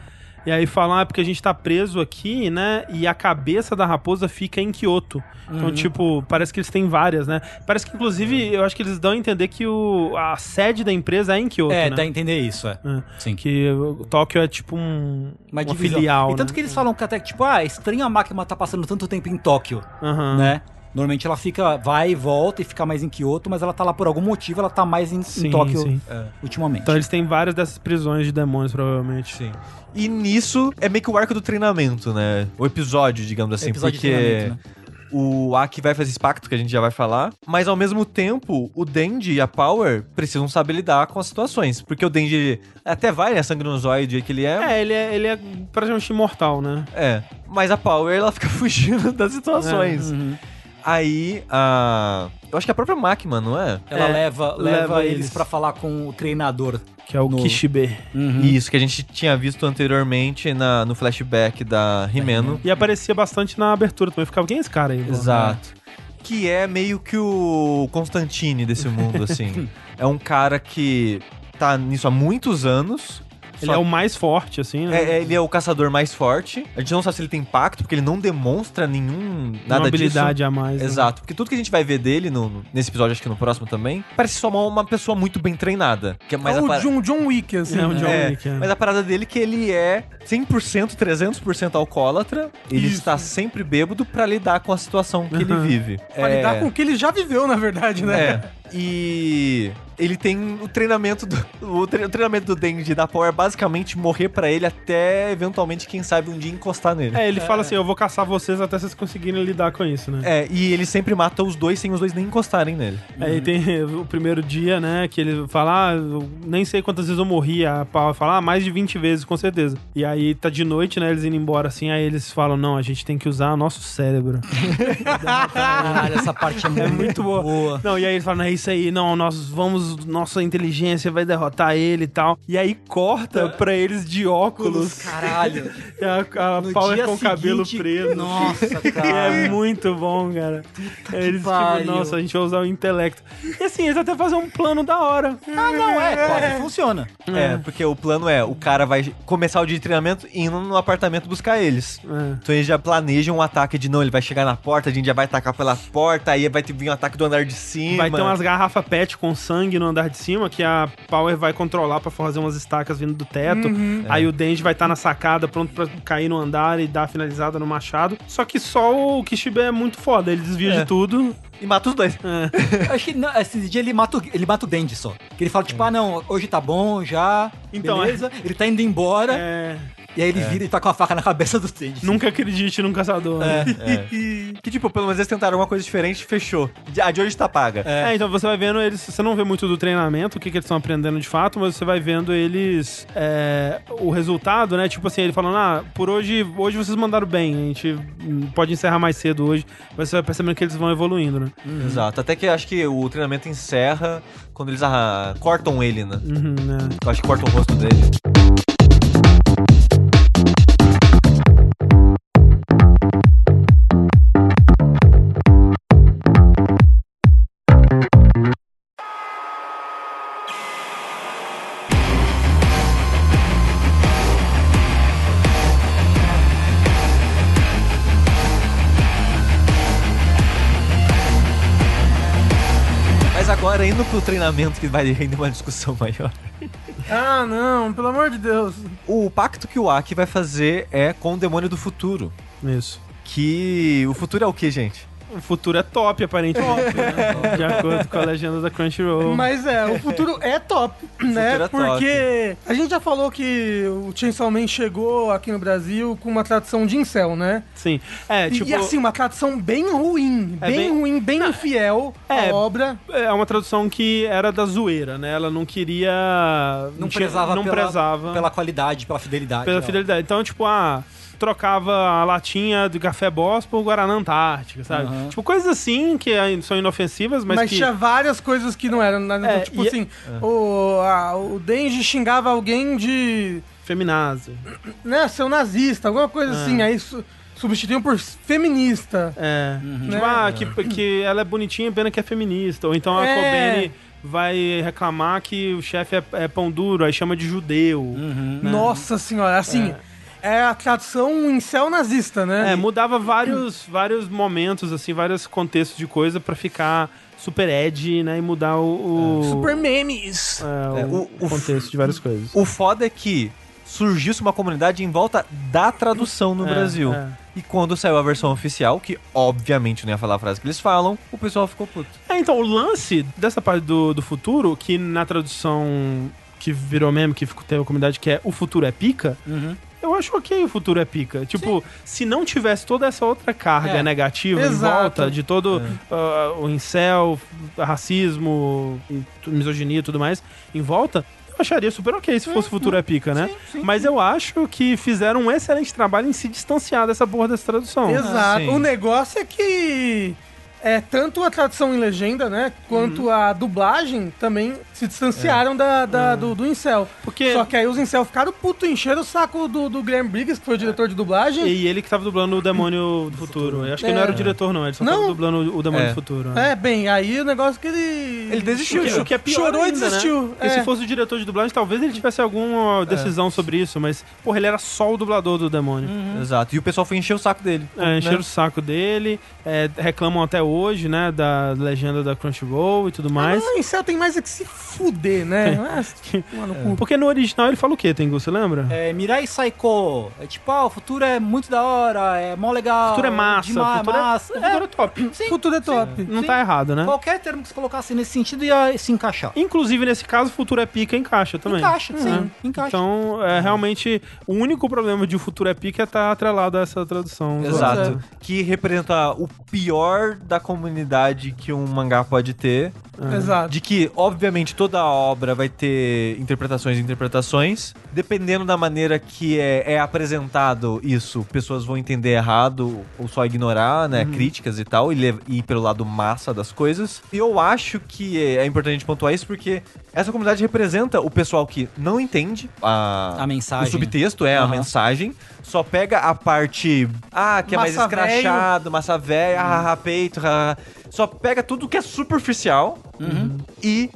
E aí falam, ah, é porque a gente tá preso aqui, né? E a cabeça da raposa fica em Kyoto. Uhum. Então, tipo, parece que eles têm várias, né? Parece que, inclusive, eu acho que eles dão a entender que o, a sede da empresa é em Kyoto, É, né? dá a entender isso, é. É. Sim. Que o Tóquio é tipo um, Uma, uma filial, E tanto né? que eles falam que até, tipo, ah, é estranho a máquina tá passando tanto tempo em Tóquio, Aham. né? Normalmente ela fica, vai e volta e fica mais em Kyoto, mas ela tá lá por algum motivo, ela tá mais em, em Sim, Tóquio sim. ultimamente. Então eles têm várias dessas prisões de demônios, provavelmente. Sim. E nisso é meio que o arco do treinamento, né? O episódio, digamos assim, Episódio de porque né? o Aki vai fazer esse pacto que a gente já vai falar, mas ao mesmo tempo, o Denji e a Power precisam saber lidar com as situações, porque o Denji até vai, né, sangue no zóio do jeito que ele é. É, ele é, ele é praticamente imortal, né? É, mas a Power ela fica *laughs* fugindo das situações. Uhum. Aí, a eu acho que a própria Makima, não é? Ela É, leva, leva, leva eles eles. pra falar com o treinador. Que é o No- Kishibe. Isso que a gente tinha visto anteriormente na, no flashback da Rimeno. E aparecia bastante na abertura também. Ficava, quem é esse cara aí? Exato. Que é meio que o Constantine desse mundo, assim. *laughs* é um cara que tá nisso há muitos anos. Ele só- é o mais forte, assim, né? é, é, ele é o caçador mais forte. A gente não sabe se ele tem pacto, porque ele não demonstra nenhum. Uma Nada habilidade disso. a mais. né? Exato, porque tudo que a gente vai ver dele no, no- nesse episódio, acho que no próximo também, parece só uma, uma pessoa muito bem treinada. Que é mais é o par- John, John Wick, assim. É um né? John é, Wick, é. Mas a parada dele é que ele é 100%, 300% alcoólatra. Ele Isso. está sempre bêbado pra lidar com a situação que ele Uhum. vive. Pra lidar com o que ele já viveu, na verdade, né? É. E ele tem o treinamento do o, tre- o treinamento do Denji da Power é basicamente morrer pra ele até eventualmente quem sabe um dia encostar nele. É, ele fala assim, eu vou caçar vocês até vocês conseguirem lidar com isso, né? É, e ele sempre mata os dois sem os dois nem encostarem nele. Aí tem o primeiro dia, né, que ele fala, ah, eu nem sei quantas vezes eu morri, a Paula fala, ah, mais de 20 vezes, com certeza. E aí tá de noite, né, eles indo embora assim, aí eles falam, não, a gente tem que usar nosso cérebro. Caralho, *laughs* essa parte é muito, muito boa. boa. Não, e aí eles falam, é isso aí, não, nós vamos, nossa inteligência vai derrotar ele e tal. E aí corta pra eles de óculos. Caralho. E *laughs* a, a No Paula dia com o cabelo preso. Nossa, *laughs* E cara. é muito bom, cara. Aí Eles, tipo, nossa, a gente vai usar o intelecto. E assim, eles até fazem um plano da hora. Ah, não, é, quase funciona. É, porque o plano é, o cara vai começar o dia de treinamento indo no apartamento buscar eles. É. Então eles já planejam um ataque de não, ele vai chegar na porta, a gente já vai atacar pela porta, aí vai ter vir um ataque do andar de cima. Vai ter umas garrafas pet com sangue no andar de cima que a Power vai controlar pra fazer umas estacas vindo do teto. Aí o Denji vai estar na sacada pronto pra cair no andar e dar a finalizada no machado. Só que só o Kishibe é muito foda, ele desvia É. de tudo. E mata os dois. Eu *laughs* Acho que não, esse dia ele mata, o- ele mata o Dendy só. Que ele fala, tipo, ah, não, hoje tá bom, já. Então, beleza. Ele tá indo embora. É, E aí ele vira e tá com a faca na cabeça do Dendy. nunca acredite num caçador. né? *laughs* Que tipo, pelo menos eles tentaram uma coisa diferente e fechou. A de hoje tá paga. É, então você vai vendo eles. Você não vê muito do treinamento, o que, que eles estão aprendendo de fato, mas você vai vendo eles. é, o resultado, né? Tipo assim, ele falando, ah, por hoje, hoje vocês mandaram bem, a gente pode encerrar mais cedo hoje, mas você vai percebendo que eles vão evoluindo, né? Exato. Até que acho que o treinamento encerra quando eles ah, cortam ele, né? Uhum, né? Eu acho que cortam o rosto dele. Treinamento, que vai render uma discussão maior. Ah, não, pelo amor de Deus. O pacto que o Aki vai fazer é com o demônio do futuro. Isso. Que o futuro é o que, gente? O futuro é top, aparentemente. *laughs* né? De acordo com a legenda da Crunchyroll. Mas é, o futuro é top, né? é Porque a gente já falou que o Chainsaw Man chegou aqui no Brasil com uma tradução de incel, né? Sim. É, E- tipo. e assim, uma tradução bem ruim, É bem, bem- ruim, bem infiel É, à obra. É uma tradução que era da zoeira, né? Ela não queria. Não tinha- prezava, não pela, prezava pela qualidade, pela fidelidade. pela ó. fidelidade. Então, tipo, ah, trocava a latinha de café Boss por Guaraná Antártica, sabe? Aham. Tipo, coisas assim que são inofensivas, mas, Mas, que... tinha várias coisas que não eram. né? É, tipo e- assim, o, a- o Denji xingava alguém de. Feminazi. né, ser um nazista, alguma coisa assim. Aí su- substituíam por feminista. É. Né? Tipo, ah, que, que ela é bonitinha, pena que é feminista. Ou então a É. Kobeni vai reclamar que o chefe é, é pão duro, aí chama de judeu. Uhum. Nossa senhora, assim. É. a tradução em céu nazista, né? É, mudava vários, vários momentos, assim, vários contextos de coisa pra ficar super edgy, né? E mudar o. o Super memes. é, É, o, o- o- contexto de várias coisas. O foda é que surgiu-se uma comunidade em volta da tradução no É, Brasil. é. E quando saiu a versão oficial, que obviamente não ia falar a frase que eles falam, o pessoal ficou puto. É, então, o lance dessa parte do, do futuro, que na tradução que virou meme, que ficou- teve a comunidade, que é o futuro é pica, eu acho ok o futuro é pica. Tipo, se não tivesse toda essa outra carga É. negativa Exato. em volta, de todo ah, o incel, racismo, misoginia e tudo mais, em volta, eu acharia super ok se fosse o futuro é pica, né? Mas eu acho que fizeram um excelente trabalho em se distanciar dessa porra dessa tradução. Exato. sim. O negócio é que é tanto a tradução em legenda, né? Quanto Uhum. a dublagem também se distanciaram da, da- do, do Incel. É. Porque- Só que aí os Incel ficaram puto, encheram o saco do, do Guilherme Briggs, que foi o diretor de dublagem. E ele que tava dublando o Demônio do Futuro. Eu acho que É. não era o diretor, não. Ele só Não. tava dublando o Demônio É. do Futuro. né? É, bem, aí o negócio que ele. Ele desistiu, O que, já. o que é pior Chorou e ainda, desistiu. Né? Porque É. se fosse o diretor de dublagem, talvez ele tivesse alguma decisão sobre isso, mas, porra, ele era só o dublador do demônio. Exato. E o pessoal foi encher o saco dele. É, encheram né? o saco dele, é, reclamam até hoje, né, da legenda da Crunchyroll e tudo mais. Ah, Incel tem mais é que se fuder, né? Ah, tomar no cu. Porque no original ele fala o quê, Tengu? Você lembra? É, Mirai Saiko. É tipo, ah, o futuro é muito da hora, é mó legal. O futuro é massa, demais, o futuro é- massa. o futuro é top. Sim, Futuro é top. Não sim. tá errado, né? Qualquer termo que você colocasse nesse sentido ia se encaixar. Inclusive, nesse caso, futuro é pica encaixa também. Encaixa, sim, Né? encaixa. Então, é realmente, o único problema de o futuro é pica é estar atrelado a essa tradução. Exato. Que representa o pior da comunidade que um mangá pode ter. Exato. De que, obviamente, toda obra vai ter interpretações e interpretações. Dependendo da maneira que é, é apresentado isso, pessoas vão entender errado ou só ignorar, né? Críticas e tal, e, e ir pelo lado massa das coisas. E eu acho que é, é importante pontuar isso porque essa comunidade representa o pessoal que não entende a, A mensagem. O subtexto é a Aham. mensagem. Só pega a parte. Ah, que é mais Massa escrachado, massa velha, ah, peito. ah, Só pega tudo que é superficial e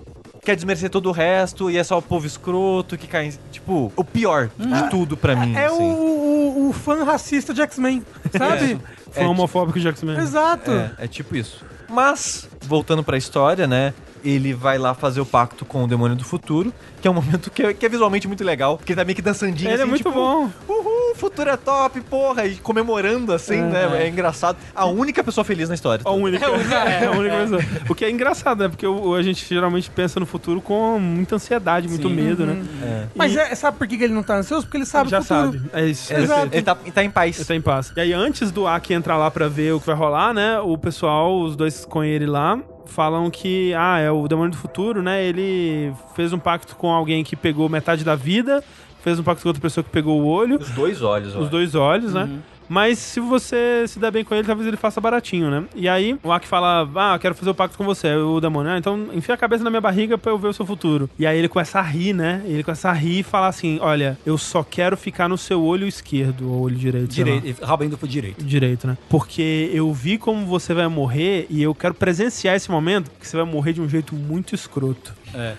quer desmerecer todo o resto. E é só o povo escroto que cai em. Tipo, o pior de tudo pra mim. É o, assim. o, o fã racista de X-Men, sabe? Foi É, homofóbico de X-Men. Exato. É, é tipo isso. Mas, voltando pra história, né? Ele vai lá fazer o pacto com o demônio do futuro, que é um momento que é, que é visualmente muito legal, porque ele tá meio que dançandinho Ele é assim, muito tipo, bom. Uhul, o futuro é top, porra, e comemorando assim, né? É engraçado. A única pessoa feliz na história. *laughs* A única. É, a única pessoa. O que é engraçado, né? Porque o- a gente geralmente pensa no futuro com muita ansiedade, muito Sim. medo, né? É. Mas E- é- sabe por que ele não tá ansioso? Porque ele sabe já o futuro. sabe. É isso. Exato. Ele tá, ele tá em paz. Ele tá em paz. E aí, antes do Aki entrar lá pra ver o que vai rolar, né? O pessoal, os dois com ele lá, falam que, ah, é o demônio do futuro, né? Ele fez um pacto com alguém que pegou metade da vida, fez um pacto com outra pessoa que pegou o olho, Os dois olhos, os dois olhos, né? Mas se você se der bem com ele, talvez ele faça baratinho, né? E aí, o Aki fala, ah, eu quero fazer o pacto com você. Aí o demônio, ah, então enfia a cabeça na minha barriga pra eu ver o seu futuro. E aí ele começa a rir, né? Ele começa a rir e fala assim, olha, eu só quero ficar no seu olho esquerdo, ou olho direito. Direito, rabo indo pro direito. Direito, né? Porque eu vi como você vai morrer e eu quero presenciar esse momento que você vai morrer de um jeito muito escroto. É.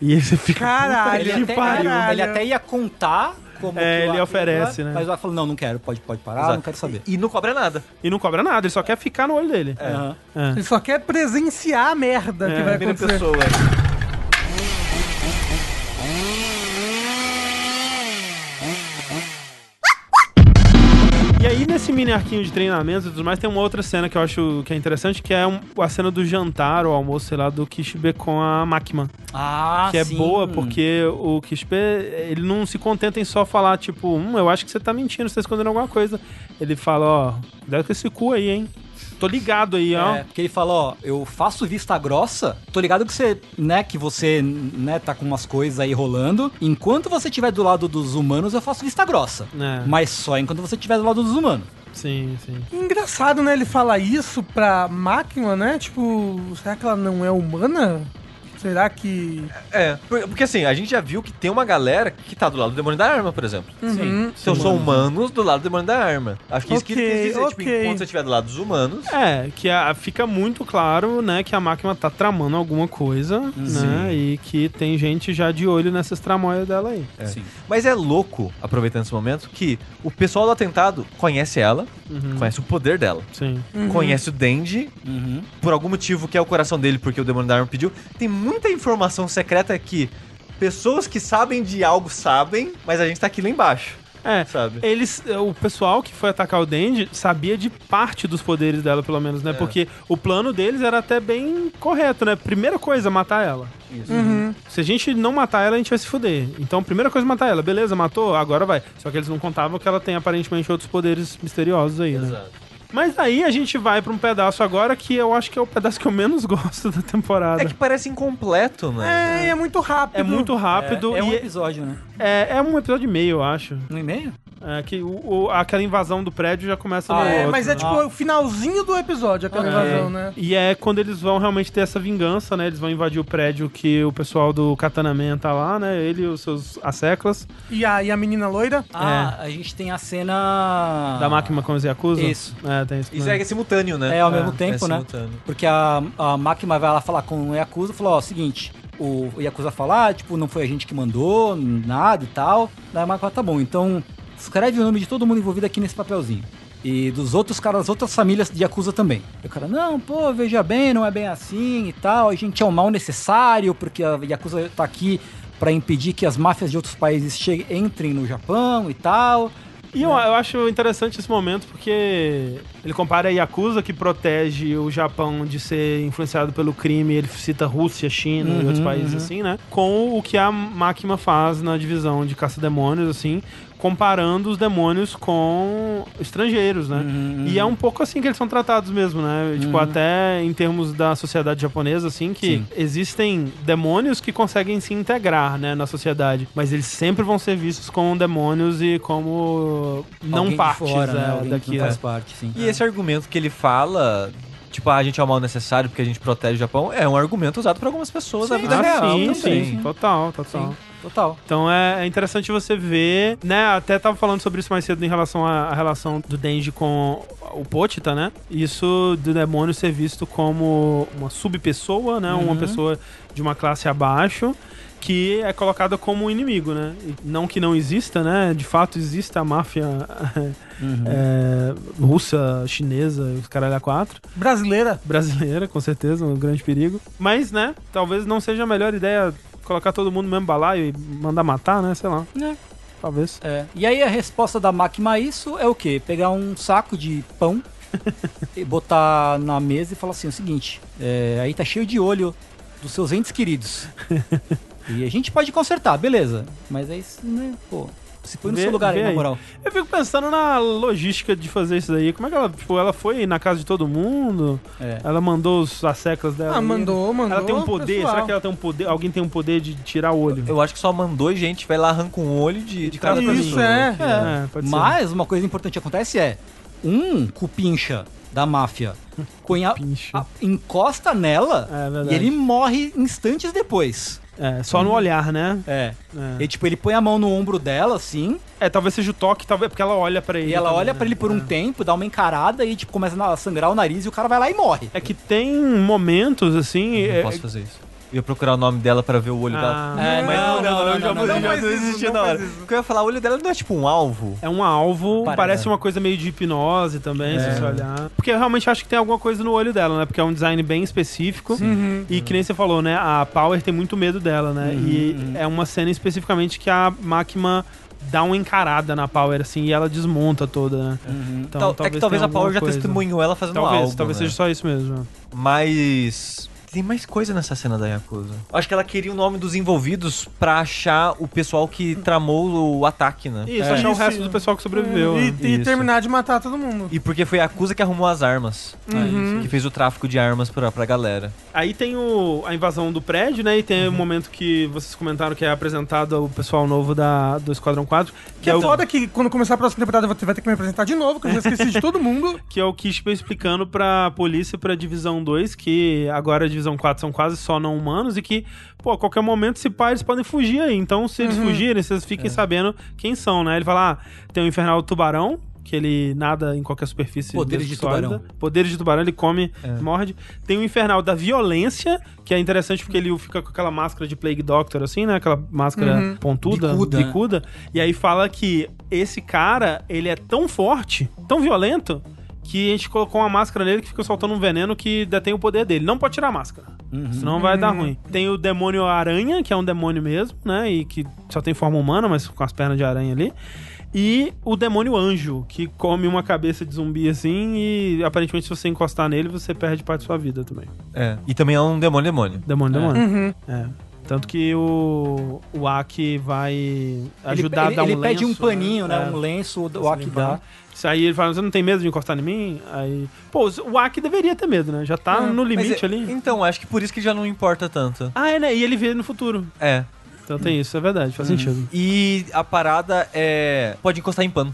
E aí você fica. Caralho, Ele que até, pariu. ele até ia contar como É, que ele oferece, né? Mas o Akira falou, não, não quero, pode, pode parar, Exato. não quero saber. E não cobra nada. E não cobra nada, ele só quer ficar no olho dele. Aham. É. Ele só quer presenciar a merda que É, vai Primeira acontecer. pessoa. Aí, nesse mini arquinho de treinamento e tudo mais, tem uma outra cena que eu acho que é interessante, que é um- a cena do jantar ou almoço, sei lá, do Kishibe com a Makima. Ah, que é sim. boa, porque o Kishibe, ele não se contenta em só falar, tipo, hum, eu acho que você tá mentindo, você tá escondendo alguma coisa. Ele fala, ó, cuidado com esse cu aí, hein? Tô ligado aí, ó. É, porque ele fala, ó, eu faço vista grossa, tô ligado que você, né, que você, né, tá com umas coisas aí rolando. Enquanto você estiver do lado dos humanos, eu faço vista grossa. É. Mas só enquanto você estiver do lado dos humanos. Sim, sim. Engraçado, né? Ele fala isso pra máquina, né? Tipo, será que ela não é humana? Será que. É, por- porque assim, a gente já viu que tem uma galera que tá do lado do demônio da arma, por exemplo. Uhum. Então são humanos do lado do demônio da arma. Acho que isso que quis dizer. Tipo, ok. enquanto você estiver do lado dos humanos. É, que a- fica muito claro, né, que a máquina tá tramando alguma coisa, né, e que tem gente já de olho nessas tramóias dela aí. É. Sim. Mas é louco, aproveitando esse momento, que o pessoal do atentado conhece ela, conhece o poder dela. Sim. Conhece o Denji, Uhum. por algum motivo que é o coração dele, porque o demônio da arma pediu. Tem muita informação secreta que pessoas que sabem de algo sabem, mas a gente tá aqui lá embaixo, É, sabe? eles, o pessoal que foi atacar o Denji sabia de parte dos poderes dela, pelo menos, né? Porque o plano deles era até bem correto, né? Primeira coisa, matar ela. Uhum. Se a gente não matar ela, a gente vai se fuder. Então, primeira coisa, matar ela. Beleza, matou? Agora vai. Só que eles não contavam que ela tem aparentemente outros poderes misteriosos aí, né? Exato. Mas aí a gente vai pra um pedaço agora que eu acho que é o pedaço que eu menos *laughs* gosto da temporada. É que parece incompleto, né? É, e é muito rápido. É muito rápido É, é um e episódio, né? é, é um episódio e meio, eu acho. Um e-mail? É que o, o- aquela invasão do prédio já começa no Ah, É, outro, mas é né? tipo o finalzinho do episódio, aquela É. invasão, né? E é quando eles vão realmente ter essa vingança, né? Eles vão invadir o prédio que o pessoal do Katana Man tá lá, né? Ele e os seus asseclas. E a, e a menina loira? Ah, a gente tem a cena... Da máquina com os Yakuza. Isso. É, tem isso. Isso é simultâneo, né? É, ao mesmo é tempo, né? simultâneo. Porque a, a máquina vai lá falar com o Yakuza e falou, ó, seguinte, o, o Yakuza falar, tipo, não foi a gente que mandou, nada e tal. Daí a máquina fala, tá bom, então escreve o nome de todo mundo envolvido aqui nesse papelzinho. E dos outros caras, das outras famílias de Yakuza também. E o cara, não, pô, veja bem, não é bem assim e tal. A gente é um mal necessário, porque a Yakuza tá aqui pra impedir que as máfias de outros países cheguem, entrem no Japão e tal. E eu, eu acho interessante esse momento porque ele compara a Yakuza, que protege o Japão de ser influenciado pelo crime, ele cita Rússia, China e outros países assim, né? Com o que a máquina faz na divisão de caça-demônios, assim, comparando os demônios com estrangeiros, né? E é um pouco assim que eles são tratados mesmo, né? Tipo, até em termos da sociedade japonesa, assim, que Sim. existem demônios que conseguem se integrar, né, na sociedade, mas eles sempre vão ser vistos como demônios e como não Alguém partes fora, né? é, daqui. não é. parte. E esse argumento que ele fala, tipo, ah, a gente é o mal necessário porque a gente protege o Japão, é um argumento usado por algumas pessoas na vida Ah, real sim, também. sim, total, total. Sim, total. Então é, é interessante você ver, né? Até tava falando sobre isso mais cedo em relação à, à relação do Denji com o Pochita, né? Isso do demônio ser visto como uma subpessoa, né? Uma pessoa de uma classe abaixo que é colocada como um inimigo, né? Não que não exista, né? De fato existe a máfia *laughs* é, russa, chinesa, os caralho a quatro Brasileira. brasileira, com certeza, um grande perigo. Mas, né, talvez não seja a melhor ideia colocar todo mundo no mesmo balaio e mandar matar, né? Sei lá. É. Talvez. É. E aí a resposta da máquina a isso é o quê? Pegar um saco de pão *laughs* e botar na mesa e falar assim, o seguinte, é, aí tá cheio de olho dos seus entes queridos. *laughs* e a gente pode consertar, beleza. Mas aí, né, pô, se põe no Vê- seu lugar vê aí, na aí. moral. Eu fico pensando na logística de fazer isso daí. Como é que ela, tipo, ela foi na casa de todo mundo? É. Ela mandou os asseclas dela. Ah, ali? mandou, mandou. Ela tem um poder? pessoal. Será que ela tem um poder? Alguém tem um poder de tirar o olho? Eu acho que só mandou gente, vai lá, arranca um olho de, de cada Isso, pessoa. é. É, pode ser. Mas uma coisa importante que acontece é, um cupincha da máfia *laughs* Cupincha. a- encosta nela É e ele morre instantes depois. É, só no olhar, né? É. É. E tipo, ele põe a mão no ombro dela, assim, É, talvez seja o toque, talvez porque ela olha pra ele. e ela também, olha né? pra ele por um tempo, dá uma encarada e tipo, começa a sangrar o nariz e o cara vai lá e morre. É que tem momentos, assim... Não é- posso fazer isso. Eu ia procurar o nome dela pra ver o olho Ah, dela. É, Mas não, não, não, não, não desisti não na hora. Porque eu ia falar, o olho dela não é tipo um alvo. É um alvo, parece, Parece. uma coisa meio de hipnose também, se É. você olhar. Porque eu realmente acho que tem alguma coisa no olho dela, né? Porque é um design bem específico. Uhum. E que nem você falou, né? A Power tem muito medo dela, né? e é uma cena especificamente que a máquina dá uma encarada na Power, assim, e ela desmonta toda, né? Então, Tal- é que talvez a Power já coisa. testemunhou ela fazendo Talvez, algo. talvez né? seja só isso mesmo. Mas tem mais coisa nessa cena da Yakuza. Acho que ela queria o nome dos envolvidos pra achar o pessoal que tramou o ataque, né? Isso, achar o resto do pessoal que sobreviveu. E, né? e terminar de matar todo mundo. E porque foi a Yakuza que arrumou as armas. Uhum. Que fez o tráfico de armas pra, pra galera. Aí tem o, a invasão do prédio, né? E tem o momento que vocês comentaram que é apresentado o pessoal novo da, do Esquadrão 4, que Que é, é o, foda que quando começar a próxima temporada você vai ter que me apresentar de novo, que eu já esqueci de todo mundo. *laughs* que é o Kishba explicando pra polícia e pra Divisão 2 que agora a Divisão 4 são quase só não humanos e que, pô, a qualquer momento, se pá, eles podem fugir aí. Então, se eles fugirem, vocês fiquem sabendo quem são, né? Ele fala, ah, tem o Infernal Tubarão, que ele nada em qualquer superfície Poderes de tubarão. Poderes de tubarão, ele come, morde. Tem o Infernal da Violência, que é interessante porque ele fica com aquela máscara de Plague Doctor, assim, né? Aquela máscara pontuda, Bicuda, né? bicuda. E aí fala que esse cara, ele é tão forte, tão violento, que a gente colocou uma máscara nele que fica soltando um veneno que detém o poder dele. Não pode tirar a máscara. Senão vai dar ruim. Tem o demônio aranha, que é um demônio mesmo, né? E que só tem forma humana, mas com as pernas de aranha ali. E o demônio anjo, que come uma cabeça de zumbi assim e aparentemente se você encostar nele, você perde parte da sua vida também. É. E também é um demônio demônio. Demônio, demônio. Uhum. É. Tanto que o, o Aki vai ajudar ele, a dar ele um pede um lenço, paninho, né? É. Um lenço, o Aki dá. Aí ele fala, você não tem medo de encostar em mim? Aí. Pô, o Aki deveria ter medo, né? Já tá no limite é- ali. Então, acho que por isso que já não importa tanto. Ah, é, né? E ele vê no futuro. É. Então tem isso, é verdade, faz Uhum. sentido. E a parada é. Pode encostar em pano.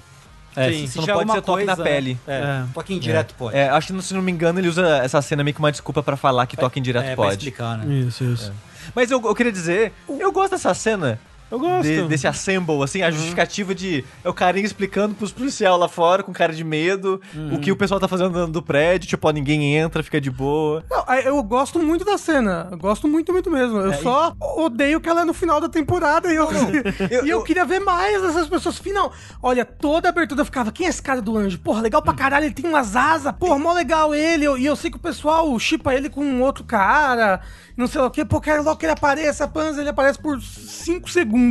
É, Sim, se não pode ser toque na pele. É, É. toque indireto pode. É, acho que, se não me engano, ele usa essa cena meio que uma desculpa pra falar que toque em direto é, pra pode. explicar, né? Isso, isso. Mas eu, eu queria dizer, eu gosto dessa cena. Eu gosto. de- desse assemble, assim, a justificativa de. É o carinha explicando pros policiais lá fora, com cara de medo, o que o pessoal tá fazendo dentro do prédio, tipo, ó, ninguém entra, fica de boa. Não, eu gosto muito da cena. Eu gosto muito, muito mesmo. Eu só odeio que ela é no final da temporada e eu, *laughs* eu- e eu eu- queria ver mais dessas pessoas. Final. Olha, toda a abertura eu ficava, quem é esse cara do anjo? Porra, legal pra caralho, ele tem umas asas. Porra, mó legal ele. Eu- E eu sei que o pessoal chipa ele com um outro cara. Não sei lá o que. Pô, quero logo que ele apareça. Panza, ele aparece por 5 segundos.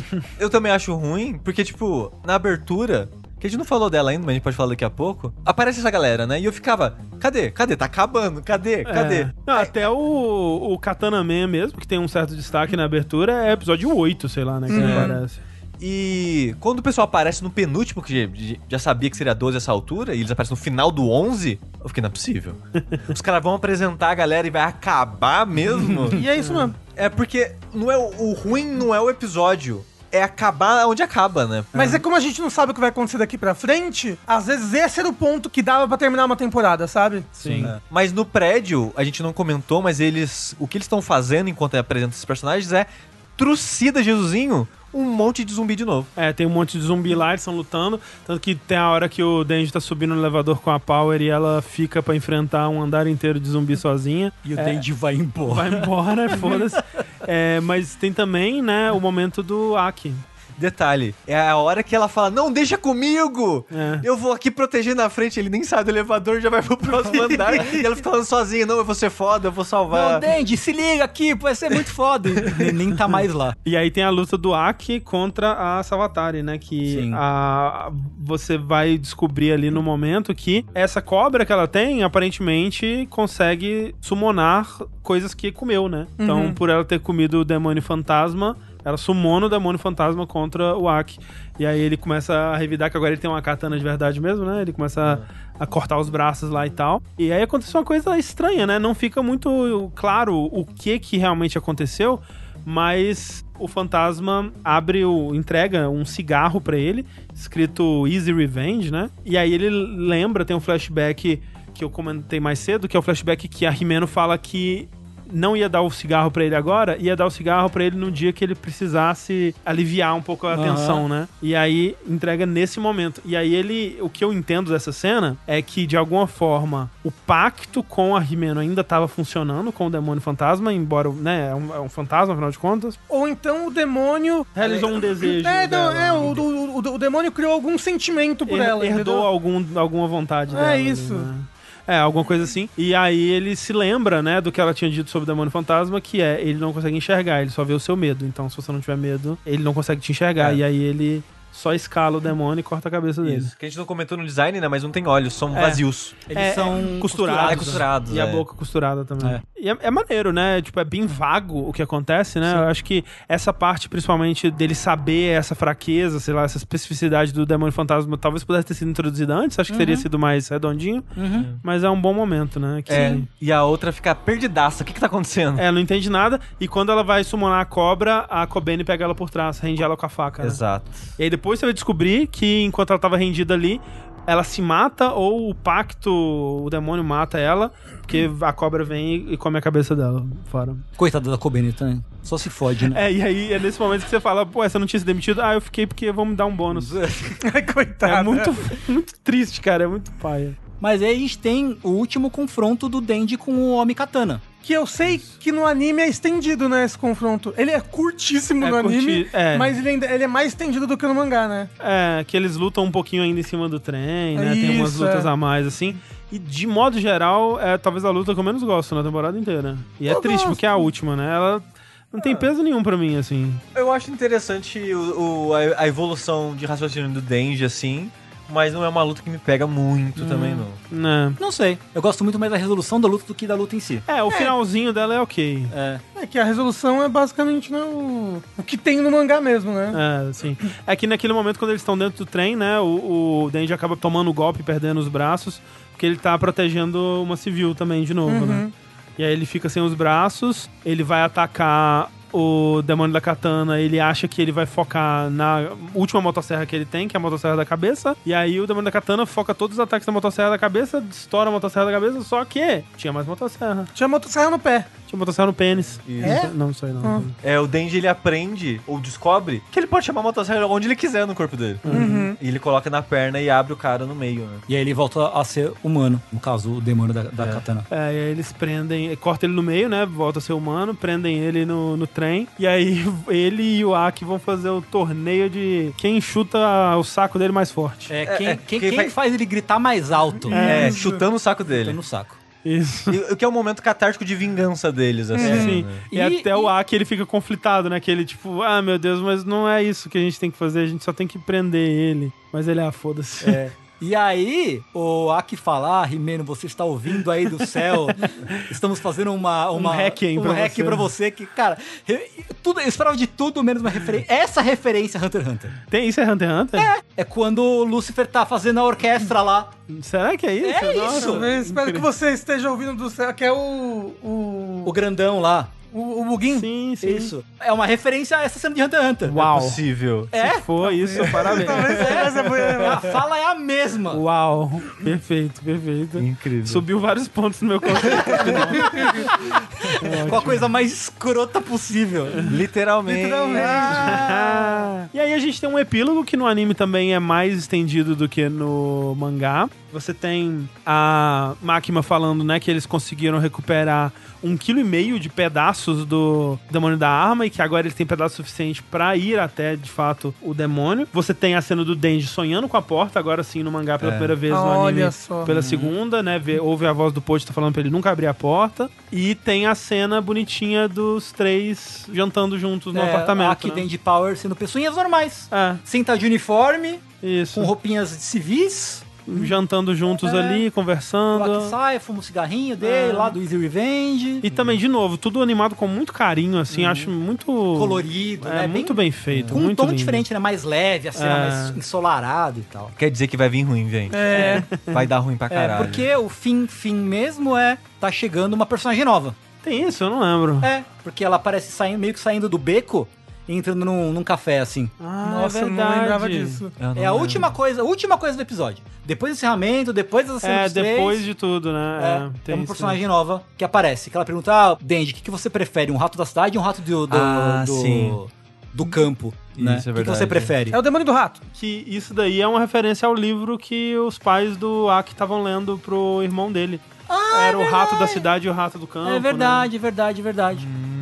*laughs* Eu também acho ruim, porque, tipo, na abertura. Que a gente não falou dela ainda, mas a gente pode falar daqui a pouco. Aparece essa galera, né? E eu ficava, cadê? Cadê? Tá acabando, cadê? Cadê? É. Não, até o, o Katana Man mesmo, que tem um certo destaque na abertura, é episódio 8, sei lá, né? Que ele aparece. E quando o pessoal aparece no penúltimo, que já- sabia que seria 12 essa altura, e eles aparecem no final do 11, eu fiquei, não é possível. *laughs* Os caras vão apresentar a galera e vai acabar mesmo. *laughs* E é isso mesmo. é porque não é o, o ruim não é o episódio, é acabar onde acaba, né? Mas é como a gente não sabe o que vai acontecer daqui pra frente, às vezes esse era o ponto que dava pra terminar uma temporada, sabe? Sim. É. Mas no prédio, a gente não comentou, mas eles. O que eles estão fazendo enquanto apresentam esses personagens é trucida Jesusinho um monte de zumbi de novo. É, tem um monte de zumbi lá, eles estão lutando. Tanto que tem a hora que o Denji tá subindo no elevador com a Power e ela fica pra enfrentar um andar inteiro de zumbi sozinha. E o É. Dandy vai embora. Vai embora, *laughs* foda-se. É, mas tem também, né, o momento do Aki. Detalhe, é a hora que ela fala: Não, deixa comigo! É. Eu vou aqui proteger na frente. Ele nem sai do elevador, já vai pro próximo andar. *laughs* e ela fica falando sozinha: Não, eu vou ser foda, eu vou salvar. Não, Dandy, se liga aqui, vai ser muito foda. *laughs* E nem tá mais lá. E aí tem a luta do Aki contra a Savatari, né? Que Sim. a, você vai descobrir ali no momento que essa cobra que ela tem, aparentemente, consegue summonar coisas que comeu, né? Então, por ela ter comido o demônio fantasma, ela sumona o demônio fantasma contra o Aki. E aí ele começa a revidar que agora ele tem uma katana de verdade mesmo, né? Ele começa a, a cortar os braços lá e tal. E aí aconteceu uma coisa estranha, né? Não fica muito claro o que que realmente aconteceu, mas o fantasma abre o entrega um cigarro pra ele, escrito Easy Revenge, né? E aí ele lembra, tem um flashback que eu comentei mais cedo, que é o flashback que a Rimeno fala que não ia dar o cigarro pra ele agora, ia dar o cigarro pra ele no dia que ele precisasse aliviar um pouco a Aham. tensão, né? E aí entrega nesse momento. E aí ele, o que eu entendo dessa cena é que de alguma forma o pacto com a Rimeno ainda estava funcionando com o demônio fantasma, embora, né, é um, é um fantasma afinal de contas, Ou então o demônio. realizou um desejo. É, dela. é o, o, o- o demônio criou algum sentimento por Her- ela. herdou entendeu? algum, alguma vontade É dela. ali, isso. né? É, alguma coisa assim. E aí ele se lembra, né, do que ela tinha dito sobre o demônio fantasma, que é ele não consegue enxergar, ele só vê o seu medo. Então, se você não tiver medo, ele não consegue te enxergar. É. E aí ele só escala o demônio e corta a cabeça dele. Isso. Que a gente não comentou no design, né? Mas não tem olhos, são É. vazios. Eles É, são costurados. É, costurados, E a é. boca costurada também. É. E é, é maneiro, né? Tipo, é bem vago o que acontece, né? Eu acho que essa parte, principalmente, dele saber essa fraqueza, sei lá, essa especificidade do demônio fantasma, talvez pudesse ter sido introduzida antes. Acho que teria sido mais redondinho. Mas é um bom momento, né? Que É, e a outra fica perdidaça. O que que tá acontecendo? É, não entende nada. E quando ela vai summonar a cobra, a Kobene pega ela por trás, rende ela com a faca. né? Exato. E aí depois você vai descobrir que enquanto ela tava rendida ali, ela se mata ou o pacto, o demônio mata ela, porque a cobra vem e come a cabeça dela fora. Coitada da Kobeni também. Só se fode, né? *laughs* É, e aí é nesse momento que você fala, pô, essa não tinha se demitido? Ah, eu fiquei porque vão me dar um bônus. *laughs* Ai, coitado. É muito, muito triste, cara, é muito paia. Mas aí a gente tem o último confronto do Denji com o Homem Katana. Que eu sei que no anime é estendido, né, esse confronto. Ele é curtíssimo É no anime, curti- é. mas ele, ainda, ele é mais estendido do que no mangá, né? É, que eles lutam um pouquinho ainda em cima do trem, né? Tem umas Isso, lutas é. a mais, assim. E de modo geral, é talvez a luta que eu menos gosto na temporada inteira. E é Eu triste, gosto. porque é a última, né? Ela não tem peso nenhum pra mim, assim. Eu acho interessante o, o- a, a evolução de raciocínio do Denji, assim. Mas não é uma luta que me pega muito também, não. Né? Não sei. Eu gosto muito mais da resolução da luta do que da luta em si. É, o finalzinho dela é ok. É. É que a resolução é basicamente né, o, o que tem no mangá mesmo, né? É, sim. É que naquele momento, quando eles estão dentro do trem, né? O, o Denji acaba tomando o golpe e perdendo os braços, porque ele tá protegendo uma civil também, de novo, né? E aí ele fica sem os braços, ele vai atacar o demônio da katana, ele acha que ele vai focar na última motosserra que ele tem, que é a motosserra da cabeça. E aí o demônio da katana foca todos os ataques na motosserra da cabeça, estoura a motosserra da cabeça, só que tinha mais motosserra. Tinha motosserra no pé. Tinha motosserra no pênis. É? Não, isso aí não. É, o Denji ele aprende, ou descobre, que ele pode chamar a motosserra onde ele quiser no corpo dele. E ele coloca na perna e abre o cara no meio, né? E aí ele volta a ser humano. No caso, o demônio da, da katana. É, e aí eles prendem, cortam ele no meio, né? Volta a ser humano, prendem ele no, no trem. E aí *laughs* ele e o Aki vão fazer o torneio de quem chuta o saco dele mais forte. É, quem, é, quem, quem quem vai- faz ele gritar mais alto? É, Isso. chutando o saco dele. no saco. Isso. E, o que é um momento catártico de vingança deles, assim. Sim. né? E, E- até o e- Aki ele fica conflitado, né? Que ele, tipo, ah, meu Deus, mas não é isso que a gente tem que fazer, a gente só tem que prender ele. Mas ele, ah, foda-se. É. *laughs* E aí, o Aki fala, ah, Rimeno, você está ouvindo aí do céu. *laughs* Estamos fazendo uma, uma, Um hacking um pra hack você. pra você que, cara, eu, tudo, eu esperava de tudo menos uma referência. Essa referência Hunter x Hunter. Tem isso é Hunter x Hunter? É quando o Lucifer tá fazendo a orquestra lá. Será que é isso? É Nossa, isso. Eu espero que você esteja ouvindo do céu, que é o. O, O grandão lá. O, o Bugin. Sim, sim. Isso. É uma referência a essa cena de Hunter x Hunter. Uau. Possível. É? Se for isso, parabéns. *laughs* Foi- A fala é a mesma. Uau, perfeito, perfeito. Incrível. Subiu vários pontos no meu conceito. *laughs* Com a coisa mais escrota possível. Literalmente. Literalmente. Ah. E aí a gente tem um epílogo que no anime também é mais estendido do que no mangá. Você tem a Makima falando, né, que eles conseguiram recuperar um quilo e meio de pedaços do demônio da arma e que agora eles têm pedaço suficiente pra ir até, de fato, o demônio. Você tem a cena do Denji sonhando com a porta, agora sim no mangá pela É. primeira vez, no Olha anime só. pela segunda, né? Vê, ouve a voz do Post tá falando pra ele nunca abrir a porta. E tem a cena bonitinha dos três jantando juntos no É, apartamento. Aqui né? dentro de Power sendo pessoinhas normais. É, Sem estar de uniforme, isso. com roupinhas civis. Jantando juntos É. ali, conversando. sai, fuma um cigarrinho dele, É. lá do Easy Revenge. E também, de novo, tudo animado com muito carinho, assim, acho muito. colorido, É, né? muito bem feito. Com um tom lindo. diferente, né? Mais leve, a cena É. mais ensolarado e tal. Quer dizer que vai vir ruim, gente. É. Vai dar ruim pra É, caralho. porque o fim, fim mesmo é tá chegando uma personagem nova. Tem isso, eu não lembro. É, porque ela aparece saindo, meio que saindo do beco entrando num, num café, assim. Ah, Nossa, é eu verdade. não lembrava disso. Eu não É a lembro. última coisa, a última coisa do episódio. Depois do encerramento, depois da cena É, dos três, depois de tudo, né? É, É, é tem uma isso. personagem nova que aparece. Que ela pergunta, ah, Denji, o que, que você prefere? Um rato da cidade ou um rato do, do, Ah, do, sim. do campo? né? Isso é O que, que verdade. você prefere? É o demônio do rato. Que isso daí é uma referência ao livro que os pais do Aki estavam lendo pro irmão dele. Era o rato da cidade e o rato do campo. Ah, é verdade, é verdade, é verdade. Hum,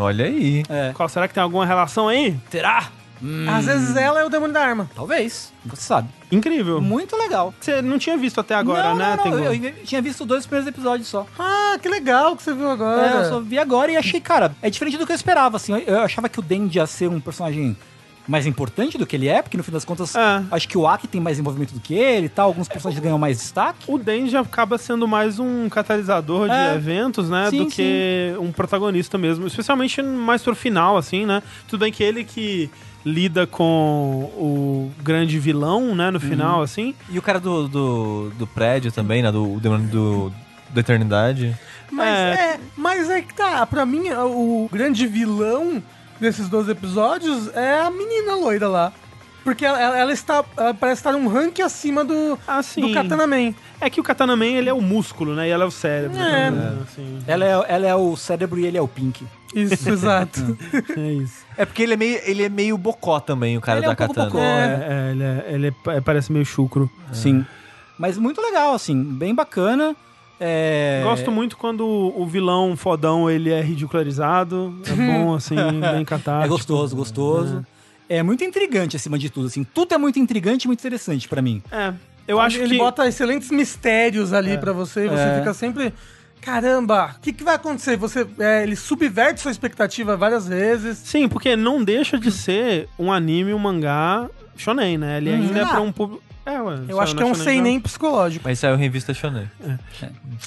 olha aí. É. Qual, será que tem alguma relação aí? Terá? Às vezes ela é o demônio da arma. Talvez, você sabe. Incrível. Muito legal. Você não tinha visto até agora, não, né? não, não, eu, eu tinha visto dois primeiros episódios só. Ah, que legal que você viu agora. É, eu só vi agora e achei, cara, é diferente do que eu esperava, assim. Eu, eu achava que o Denji ia ser um personagem mais importante do que ele é, porque no fim das contas, É. acho que o Aki tem mais envolvimento do que ele e tal, alguns personagens ganham mais destaque. O Denji acaba sendo mais um catalisador de É. eventos, né? Sim, do que um protagonista mesmo. Especialmente mais pro final, assim, né? Tudo bem que ele que lida com o grande vilão, né? No final, assim. E o cara do, do, do prédio também, né? Do, o demônio do, da eternidade. Mas É. é. mas é que tá, pra mim, o grande vilão desses 12 episódios é a menina loira lá. Porque ela, ela- ela está. Ela parece estar um rank acima do, Ah, sim. do Katana Man. É que o Katana Man, ele é o músculo, né? E ela é o cérebro. É. né, assim. Ela é, ela é o cérebro e ele é o Pink. Isso, *laughs* exato. É isso. É porque ele é meio, ele é meio bocó também, o cara Ele é da um pouco katana. bocó. É, é, ele, é- ele é- parece meio chucro. Sim. Mas muito legal, assim, bem bacana. É... Gosto muito quando o vilão fodão ele é ridicularizado. É bom, *laughs* assim, bem catártico. É gostoso, gostoso. É. muito intrigante acima de tudo, assim. Tudo é muito intrigante e muito interessante pra mim. É. Eu acho ele que. bota excelentes mistérios ali pra você e você É. fica sempre. Caramba, o que, que vai acontecer? Você, é, ele subverte sua expectativa várias vezes. Sim, porque não deixa de ser um anime, um mangá shonen, né? Ele ainda é Ah. pra um público. É, ué, Eu acho que é um seinen Jump. psicológico. Mas saiu revista Shonen.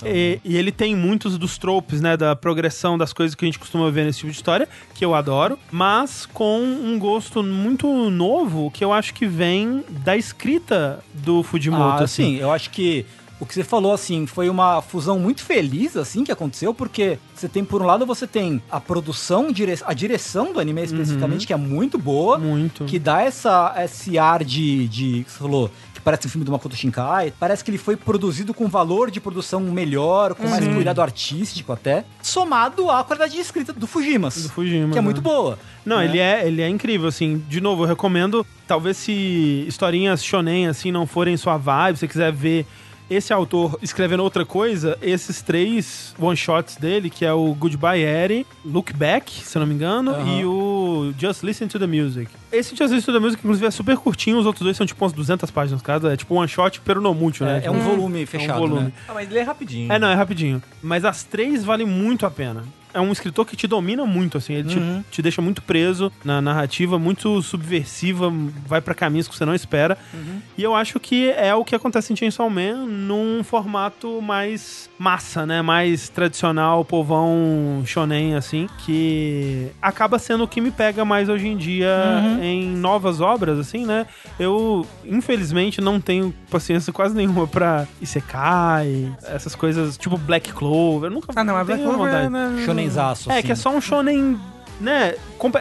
E, e ele tem muitos dos tropes, né? Da progressão das coisas que a gente costuma ver nesse tipo de história, que eu adoro, mas com um gosto muito novo que eu acho que vem da escrita do Fujimoto. Ah, assim. sim, eu acho que o que você falou, assim, foi uma fusão muito feliz, assim, que aconteceu, porque você tem, por um lado, você tem a produção, a direção do anime especificamente, que é muito boa, Muito. que dá essa, esse ar de, de, que você falou, que parece um filme do Makoto Shinkai, parece que ele foi produzido com valor de produção melhor, com mais cuidado artístico até, somado à qualidade de escrita do Fujimas, Do Fujima, que é né? muito boa. Não, né? ele, é, ele é incrível, assim. De novo, eu recomendo. Talvez se historinhas shonen, assim, não forem sua vibe, se você quiser ver esse autor escrevendo outra coisa, esses três one-shots dele, que é o Goodbye Eri, Look Back, se não me engano, Aham. e o Just Listen to the Music. Esse Just Listen to the Music, inclusive, é super curtinho, os outros dois são tipo umas 200 páginas cada, é tipo one-shot peronomútil, né? É, é um Tipo, volume fechado, volume. né? Ah, mas ele é rapidinho. é, não, é rapidinho. Mas as três valem muito a pena. É um escritor que te domina muito, assim. Ele te- Uhum. te, deixa muito preso na narrativa, muito subversiva, vai pra caminhos que você não espera. Uhum. E eu acho que é o que acontece em Chainsaw Man num formato mais massa, né? Mais tradicional, povão shonen, assim. Que acaba sendo o que me pega mais hoje em dia Uhum. em novas obras, assim, né? Eu, infelizmente, não tenho paciência *laughs* quase nenhuma pra Isekai, essas coisas, tipo Black Clover. Eu nunca Ah, não, Black Clover é, né, Shonenzaço, É, assim. que é só um shonen, né?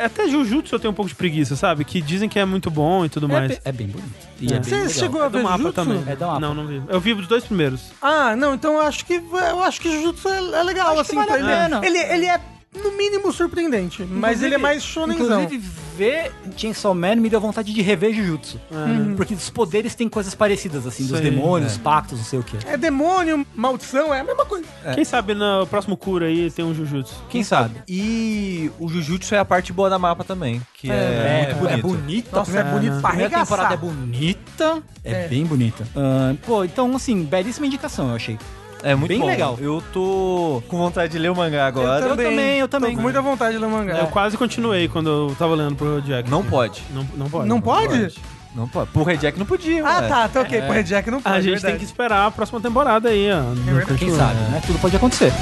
Até Jujutsu eu tenho um pouco de preguiça, sabe? Que dizem que é muito bom e tudo É, mais. be- é bem bonito. E É. é bem Você legal. chegou a É ver mapa Jujutsu? também. É do mapa. Não, não vi. Eu vi os dois primeiros. Ah, não, então eu acho que eu acho que Jujutsu é, é legal, Acho que assim. vale a ele, pena. ele, ele é, no mínimo, surpreendente. mas Inclusive- ele é mais shonenzão. Inclusive, ver Chainsaw Man me deu vontade de rever Jujutsu. Porque os poderes têm coisas parecidas, assim, dos demônios, pactos, não sei o quê. É demônio, maldição, é a mesma coisa. Quem sabe no próximo cura aí tem um Jujutsu. Quem sabe? E o Jujutsu é a parte boa da mapa também, que é, muito bonito. É bonita. Nossa, é bonito A pra arregaçar. temporada é bonita. É, É. bem bonita. Ah, pô, então, assim, belíssima indicação, eu achei. É muito Bem bom. legal. Eu tô com vontade de ler o mangá agora. Eu também, eu também. Tô com muita vontade de ler mangá. Eu quase continuei quando eu tava lendo pro Jack. Não pode. Não, não pode. Não pode? Não pode. Pro Red Jack não podia, Ah, ué. tá, tá ok. Porra, Jack não pode. A gente verdade. tem que esperar a próxima temporada aí, ó. Não verdade. Quem sabe, né? Tudo pode acontecer.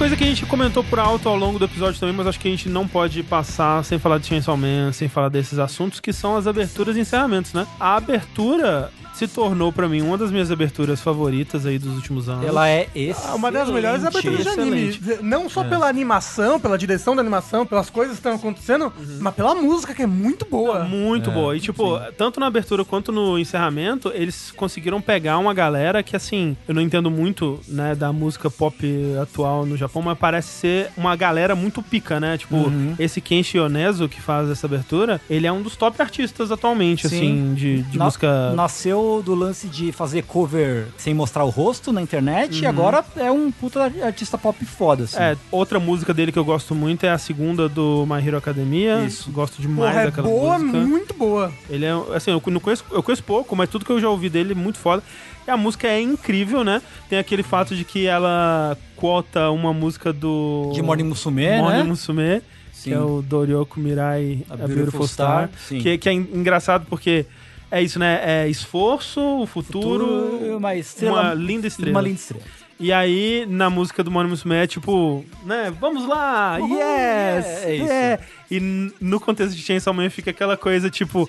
Coisa que a gente comentou por alto ao longo do episódio também, mas acho que a gente não pode passar sem falar de Chainsaw Man, sem falar desses assuntos, que são as aberturas e encerramentos, né? A abertura se tornou pra mim uma das minhas aberturas favoritas aí dos últimos anos. Ela é excelente. Ah, Uma das melhores aberturas de anime. excelente. Não só pela animação, pela direção da animação, pelas coisas que estão acontecendo, mas pela música, que é muito boa. Muito boa. E, tipo, tanto na abertura quanto no encerramento, eles conseguiram pegar uma galera que, assim, eu não entendo muito, né, da música pop atual no Japão, mas parece ser uma galera muito pica, né? Tipo, Uhum. esse Kenshi Yonezu, que faz essa abertura, ele é um dos top artistas atualmente, Sim. assim, de, de Na- música... Nasceu do lance de fazer cover sem mostrar o rosto na internet Uhum. e agora é um puta artista pop foda, assim. É, outra música dele que eu gosto muito é a segunda do My Hero Academia. Isso. Gosto demais Porra, é daquela boa, música. muito boa. Ele é, assim, eu não conheço, eu conheço pouco, mas tudo que eu já ouvi dele é muito foda. E a música é incrível, né? Tem aquele fato de que ela quota uma música do... De Morning Musume, Morning né? Musume, Sim. que é o Doryoku Mirai, A, Beautiful, Star. Sim. Que, que é en- engraçado porque é isso, né? É esforço, o futuro, Futuro, uma estrela- uma linda estrela. Uma linda estrela. E aí, na música do Morning Musume é tipo, né? Vamos lá! Uhul, yes! é isso. yeah. E no contexto de Chainsaw Man fica aquela coisa tipo...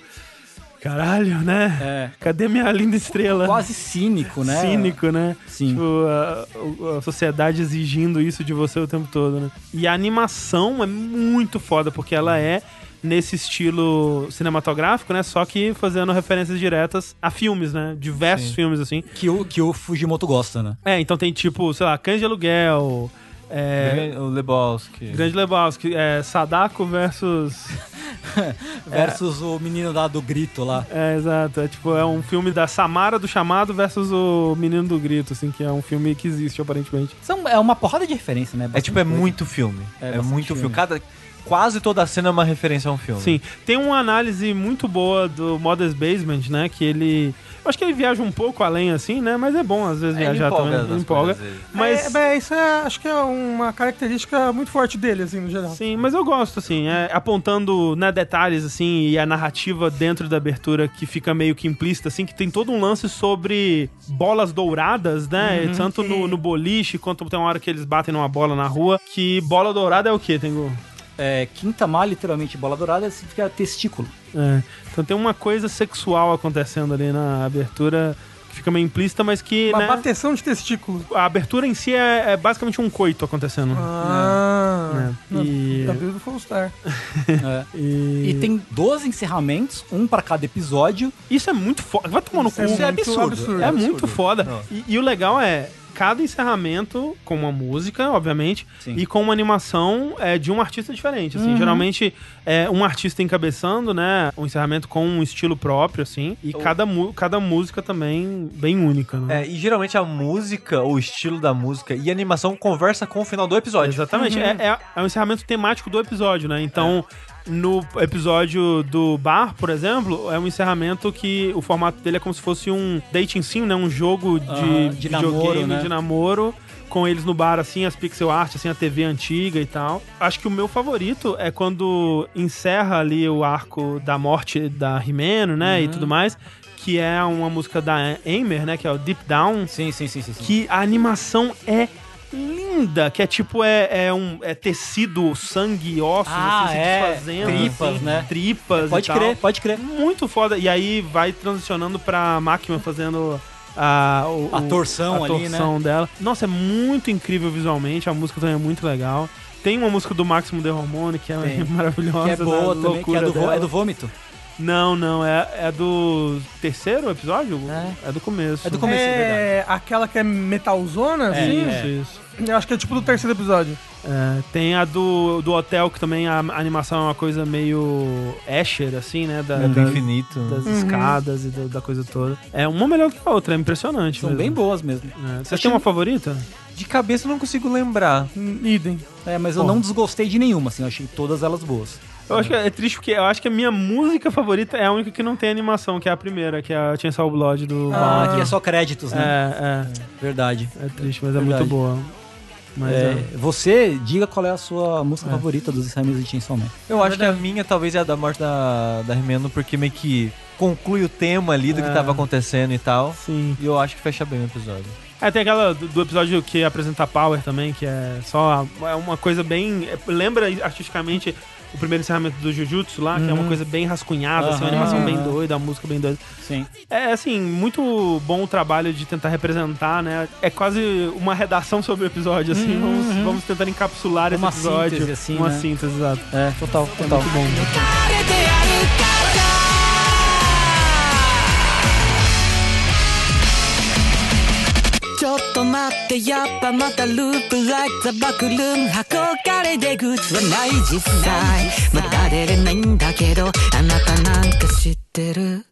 Caralho, né? É. Cadê minha linda estrela? Quase cínico, né? Cínico, né? Sim. Tipo, a, a sociedade exigindo isso de você o tempo todo, né? E a animação é muito foda, porque ela é nesse estilo cinematográfico, né? Só que fazendo referências diretas a filmes, né? Diversos filmes, assim. Que o, que o Fujimoto gosta, né? É, então tem tipo, sei lá, Cães de Aluguel, é, O Lebowski. Grande Lebowski, é, Sadako versus... *laughs* Versus o menino lá do grito lá. É, exato. É tipo, é um filme da Samara do Chamado versus o Menino do Grito, assim, que é um filme que existe, aparentemente. São, é uma porrada de referência, né? É tipo, é Bastante coisa. muito filme. É, É, bastante muito filme. filme. Cada, quase toda a cena é uma referência a um filme. Sim. Tem uma análise muito boa do Modest Basement, né? Que ele. Eu acho que ele viaja um pouco além, assim, né? Mas é bom às vezes É, ele viajar empolga também. empolga. Mas. É, é, isso é, acho que é uma característica muito forte dele, assim, no geral. Sim, mas eu gosto, assim, é, apontando né, detalhes, assim, e a narrativa dentro da abertura que fica meio que implícita, assim, que tem todo um lance sobre bolas douradas, né? Uhum. Tanto no, no boliche, quanto tem uma hora que eles batem numa bola na rua. Que bola dourada é o quê, Tengu? É, Quintamar, literalmente, bola dourada, significa testículo. É. Então tem uma coisa sexual acontecendo ali na abertura que fica meio implícita, mas que, Uma né, bateção de testículo. a abertura em si é, é basicamente um coito acontecendo. Ah. né? E, Da Beautiful Star. *laughs* É. e- E tem 12 encerramentos, um pra cada episódio. Isso é muito foda. Vai tomar no cu. Isso é muito absurdo. absurdo. É, absurdo. muito foda. E, e o legal é cada encerramento com uma música, obviamente, Sim. e com uma animação é, de um artista diferente. Assim, geralmente é um artista encabeçando, né? Um encerramento com um estilo próprio, assim. E cada, mu- cada música também bem única, né? É, e geralmente a música, o estilo da música e a animação conversa com o final do episódio. Exatamente. É, é, é um encerramento temático do episódio, né? Então, no episódio do bar, por exemplo, é um encerramento que o formato dele é como se fosse um dating sim, né? Um jogo de, Aham, de videogame, namoro, né? de namoro. Com eles no bar, assim, as pixel art, assim, a TV antiga e tal. Acho que o meu favorito é quando encerra ali o arco da morte da Rimeno, né? Uhum. E tudo mais. Que é uma música da Aimer, né? Que é o Deep Down Sim, sim, sim, sim. sim. que a animação é linda, que é tipo, é, é um é tecido, sangue, ossos, Ah, assim, se é. desfazendo. Tripas, assim, né? Tripas Pode e tal. crer, pode crer. Muito foda. E aí vai transicionando pra máquina fazendo a, o- A torção a ali, né? torção dela. Nossa, é muito incrível visualmente, a música também é muito legal. Tem uma música do Máximo de Hormone que é Tem. *laughs* maravilhosa. Que é boa né? também, que é do, dela. é do vômito. Não, não, é, é do terceiro episódio? É. do começo. É do começo, é verdade. É aquela que é metalzona, assim? Isso, isso. Eu acho que é tipo do terceiro episódio. É, tem a do, do hotel, que também a animação é uma coisa meio Escher, assim, né? Da, É do da- infinito. das escadas e do- da coisa toda. É uma melhor que a outra, é impressionante. São mesmo. bem boas mesmo. É. Vocês têm uma favorita? De cabeça eu não consigo lembrar. Hum, Idem. É, mas eu não desgostei de nenhuma, assim, eu achei todas elas boas. Eu acho que é triste porque eu acho que a minha música favorita é a única que não tem animação, que é a primeira, que é a Chainsaw Blood do Ah, Ballad. aqui é só créditos, né? É, Verdade. é, é triste, mas é Verdade. muito boa. Mas É, é. Você, diga qual é a sua música É. favorita dos encerramentos de Chainsaw Man. Eu acho que a minha talvez é a da morte da, da Rimeno, porque meio que conclui o tema ali do É. que tava acontecendo e tal. Sim. E eu acho que fecha bem o episódio. É, tem aquela do, do episódio que apresenta a Power também, que é só é uma coisa bem. é, Lembra artisticamente o primeiro encerramento do Jujutsu lá, que é uma coisa bem rascunhada, assim, uma animação bem doida, a música bem doida. Sim. É assim, muito bom o trabalho de tentar representar, né? É quase uma redação sobre o episódio, assim. Vamos, vamos tentar encapsular esse Uma episódio. síntese, assim, uma né? síntese, exato. É, total, total. Muito bom. ちょってやっぱまたループ like the バックルーム憧れ出口はない実際。まだ出れないんだけどあなたなんか知ってる「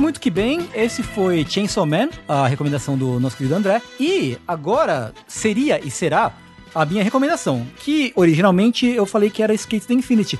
muito que bem, esse foi Chainsaw Man, a recomendação do nosso querido André. E agora seria e será a minha recomendação, que originalmente eu falei que era Skate the Infinity.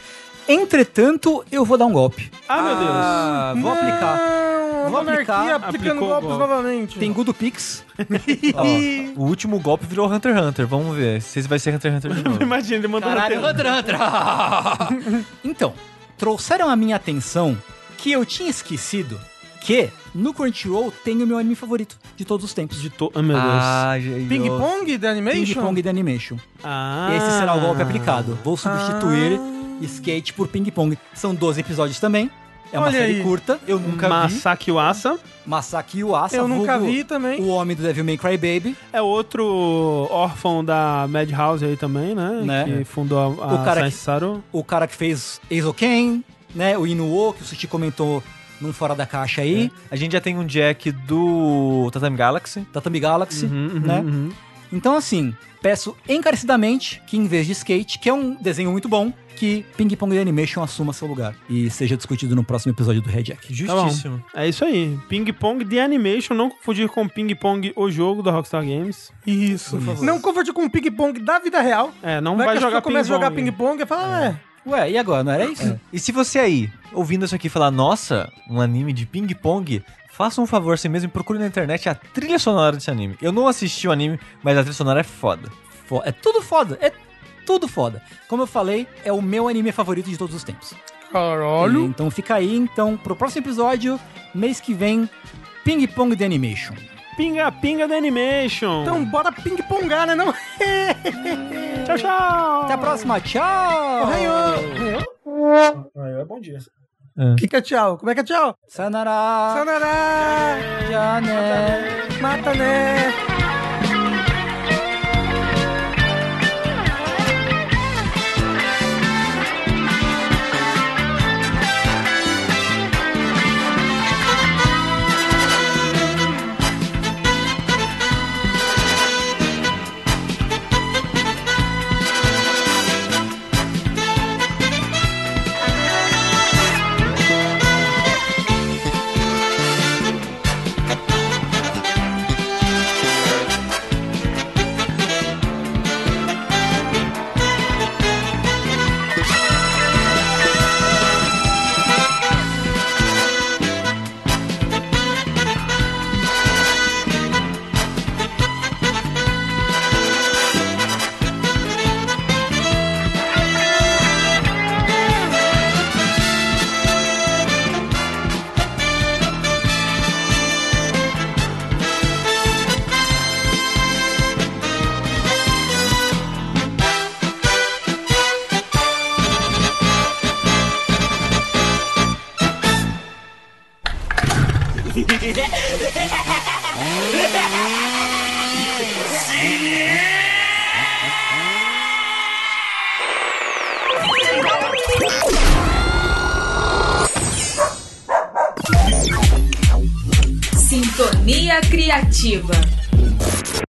Entretanto, eu vou dar um golpe. Ah, meu Deus. Ah, vou aplicar. Não, Vou aplicar. aplicando Aplicou golpes golpe. novamente. Tem Good Pix. *laughs* Ó, o último golpe virou Hunter x Hunter. Vamos ver se vai ser Hunter x Hunter de *laughs* novo. Imagina, ele mandou Caralho. Hunter x Hunter. *laughs* então, trouxeram a minha atenção que eu tinha esquecido que no Crunchyroll tem o meu anime favorito de todos os tempos. De to... Ah, meu Deus. Ah, gente. Ping Pong da Animation? Ping Pong de Animation. Ah. Esse será o golpe aplicado. Vou substituir Skate por Ping Pong. São 12 episódios também. É uma Olha série aí. curta. Eu nunca vi. Masaki Uasa Masaki Uasa, Eu nunca vi também. O homem do Devil May Cry Baby. é outro órfão da Madhouse aí também, né? Né? Que fundou a, a O cara que- Saru. O cara que fez Eizoken, né? O Inuo, que o Sushi comentou num Fora da Caixa aí. A gente já tem um Jack do Tatami Galaxy. Tatami Galaxy, Uhum, uhum, né? uhum. Então, assim, peço encarecidamente que, em vez de skate, que é um desenho muito bom, que Ping Pong The Animation assuma seu lugar e seja discutido no próximo episódio do Red Jack. Tá. Justíssimo. É isso aí. Ping Pong The Animation, não confundir com Ping Pong, o jogo da Rockstar Games. Isso. Não confundir com o ping pong da vida real. É, não Não é vai que a jogar ping começa a jogar pong. ping pong e fala, é. Ué, e agora? Não era isso? E se você aí, ouvindo isso aqui, falar, nossa, um anime de ping-pong, faça um favor você mesmo e procure na internet a trilha sonora desse anime. Eu não assisti o anime, mas a trilha sonora é foda. Fo- É tudo foda. É tudo foda. Como eu falei, é o meu anime favorito de todos os tempos. E, Caralho. Então fica aí, então, pro próximo episódio, mês que vem, Ping Pong The Animation. Pinga Pinga The Animation. Então bora ping pongar, né não? *laughs* tchau, tchau. Até a próxima, tchau! Arranhou. É bom dia. O que que é tchau? Como é que é tchau? Sanara! Sanará. Já, né? Mata, né? Sintonia Criativa.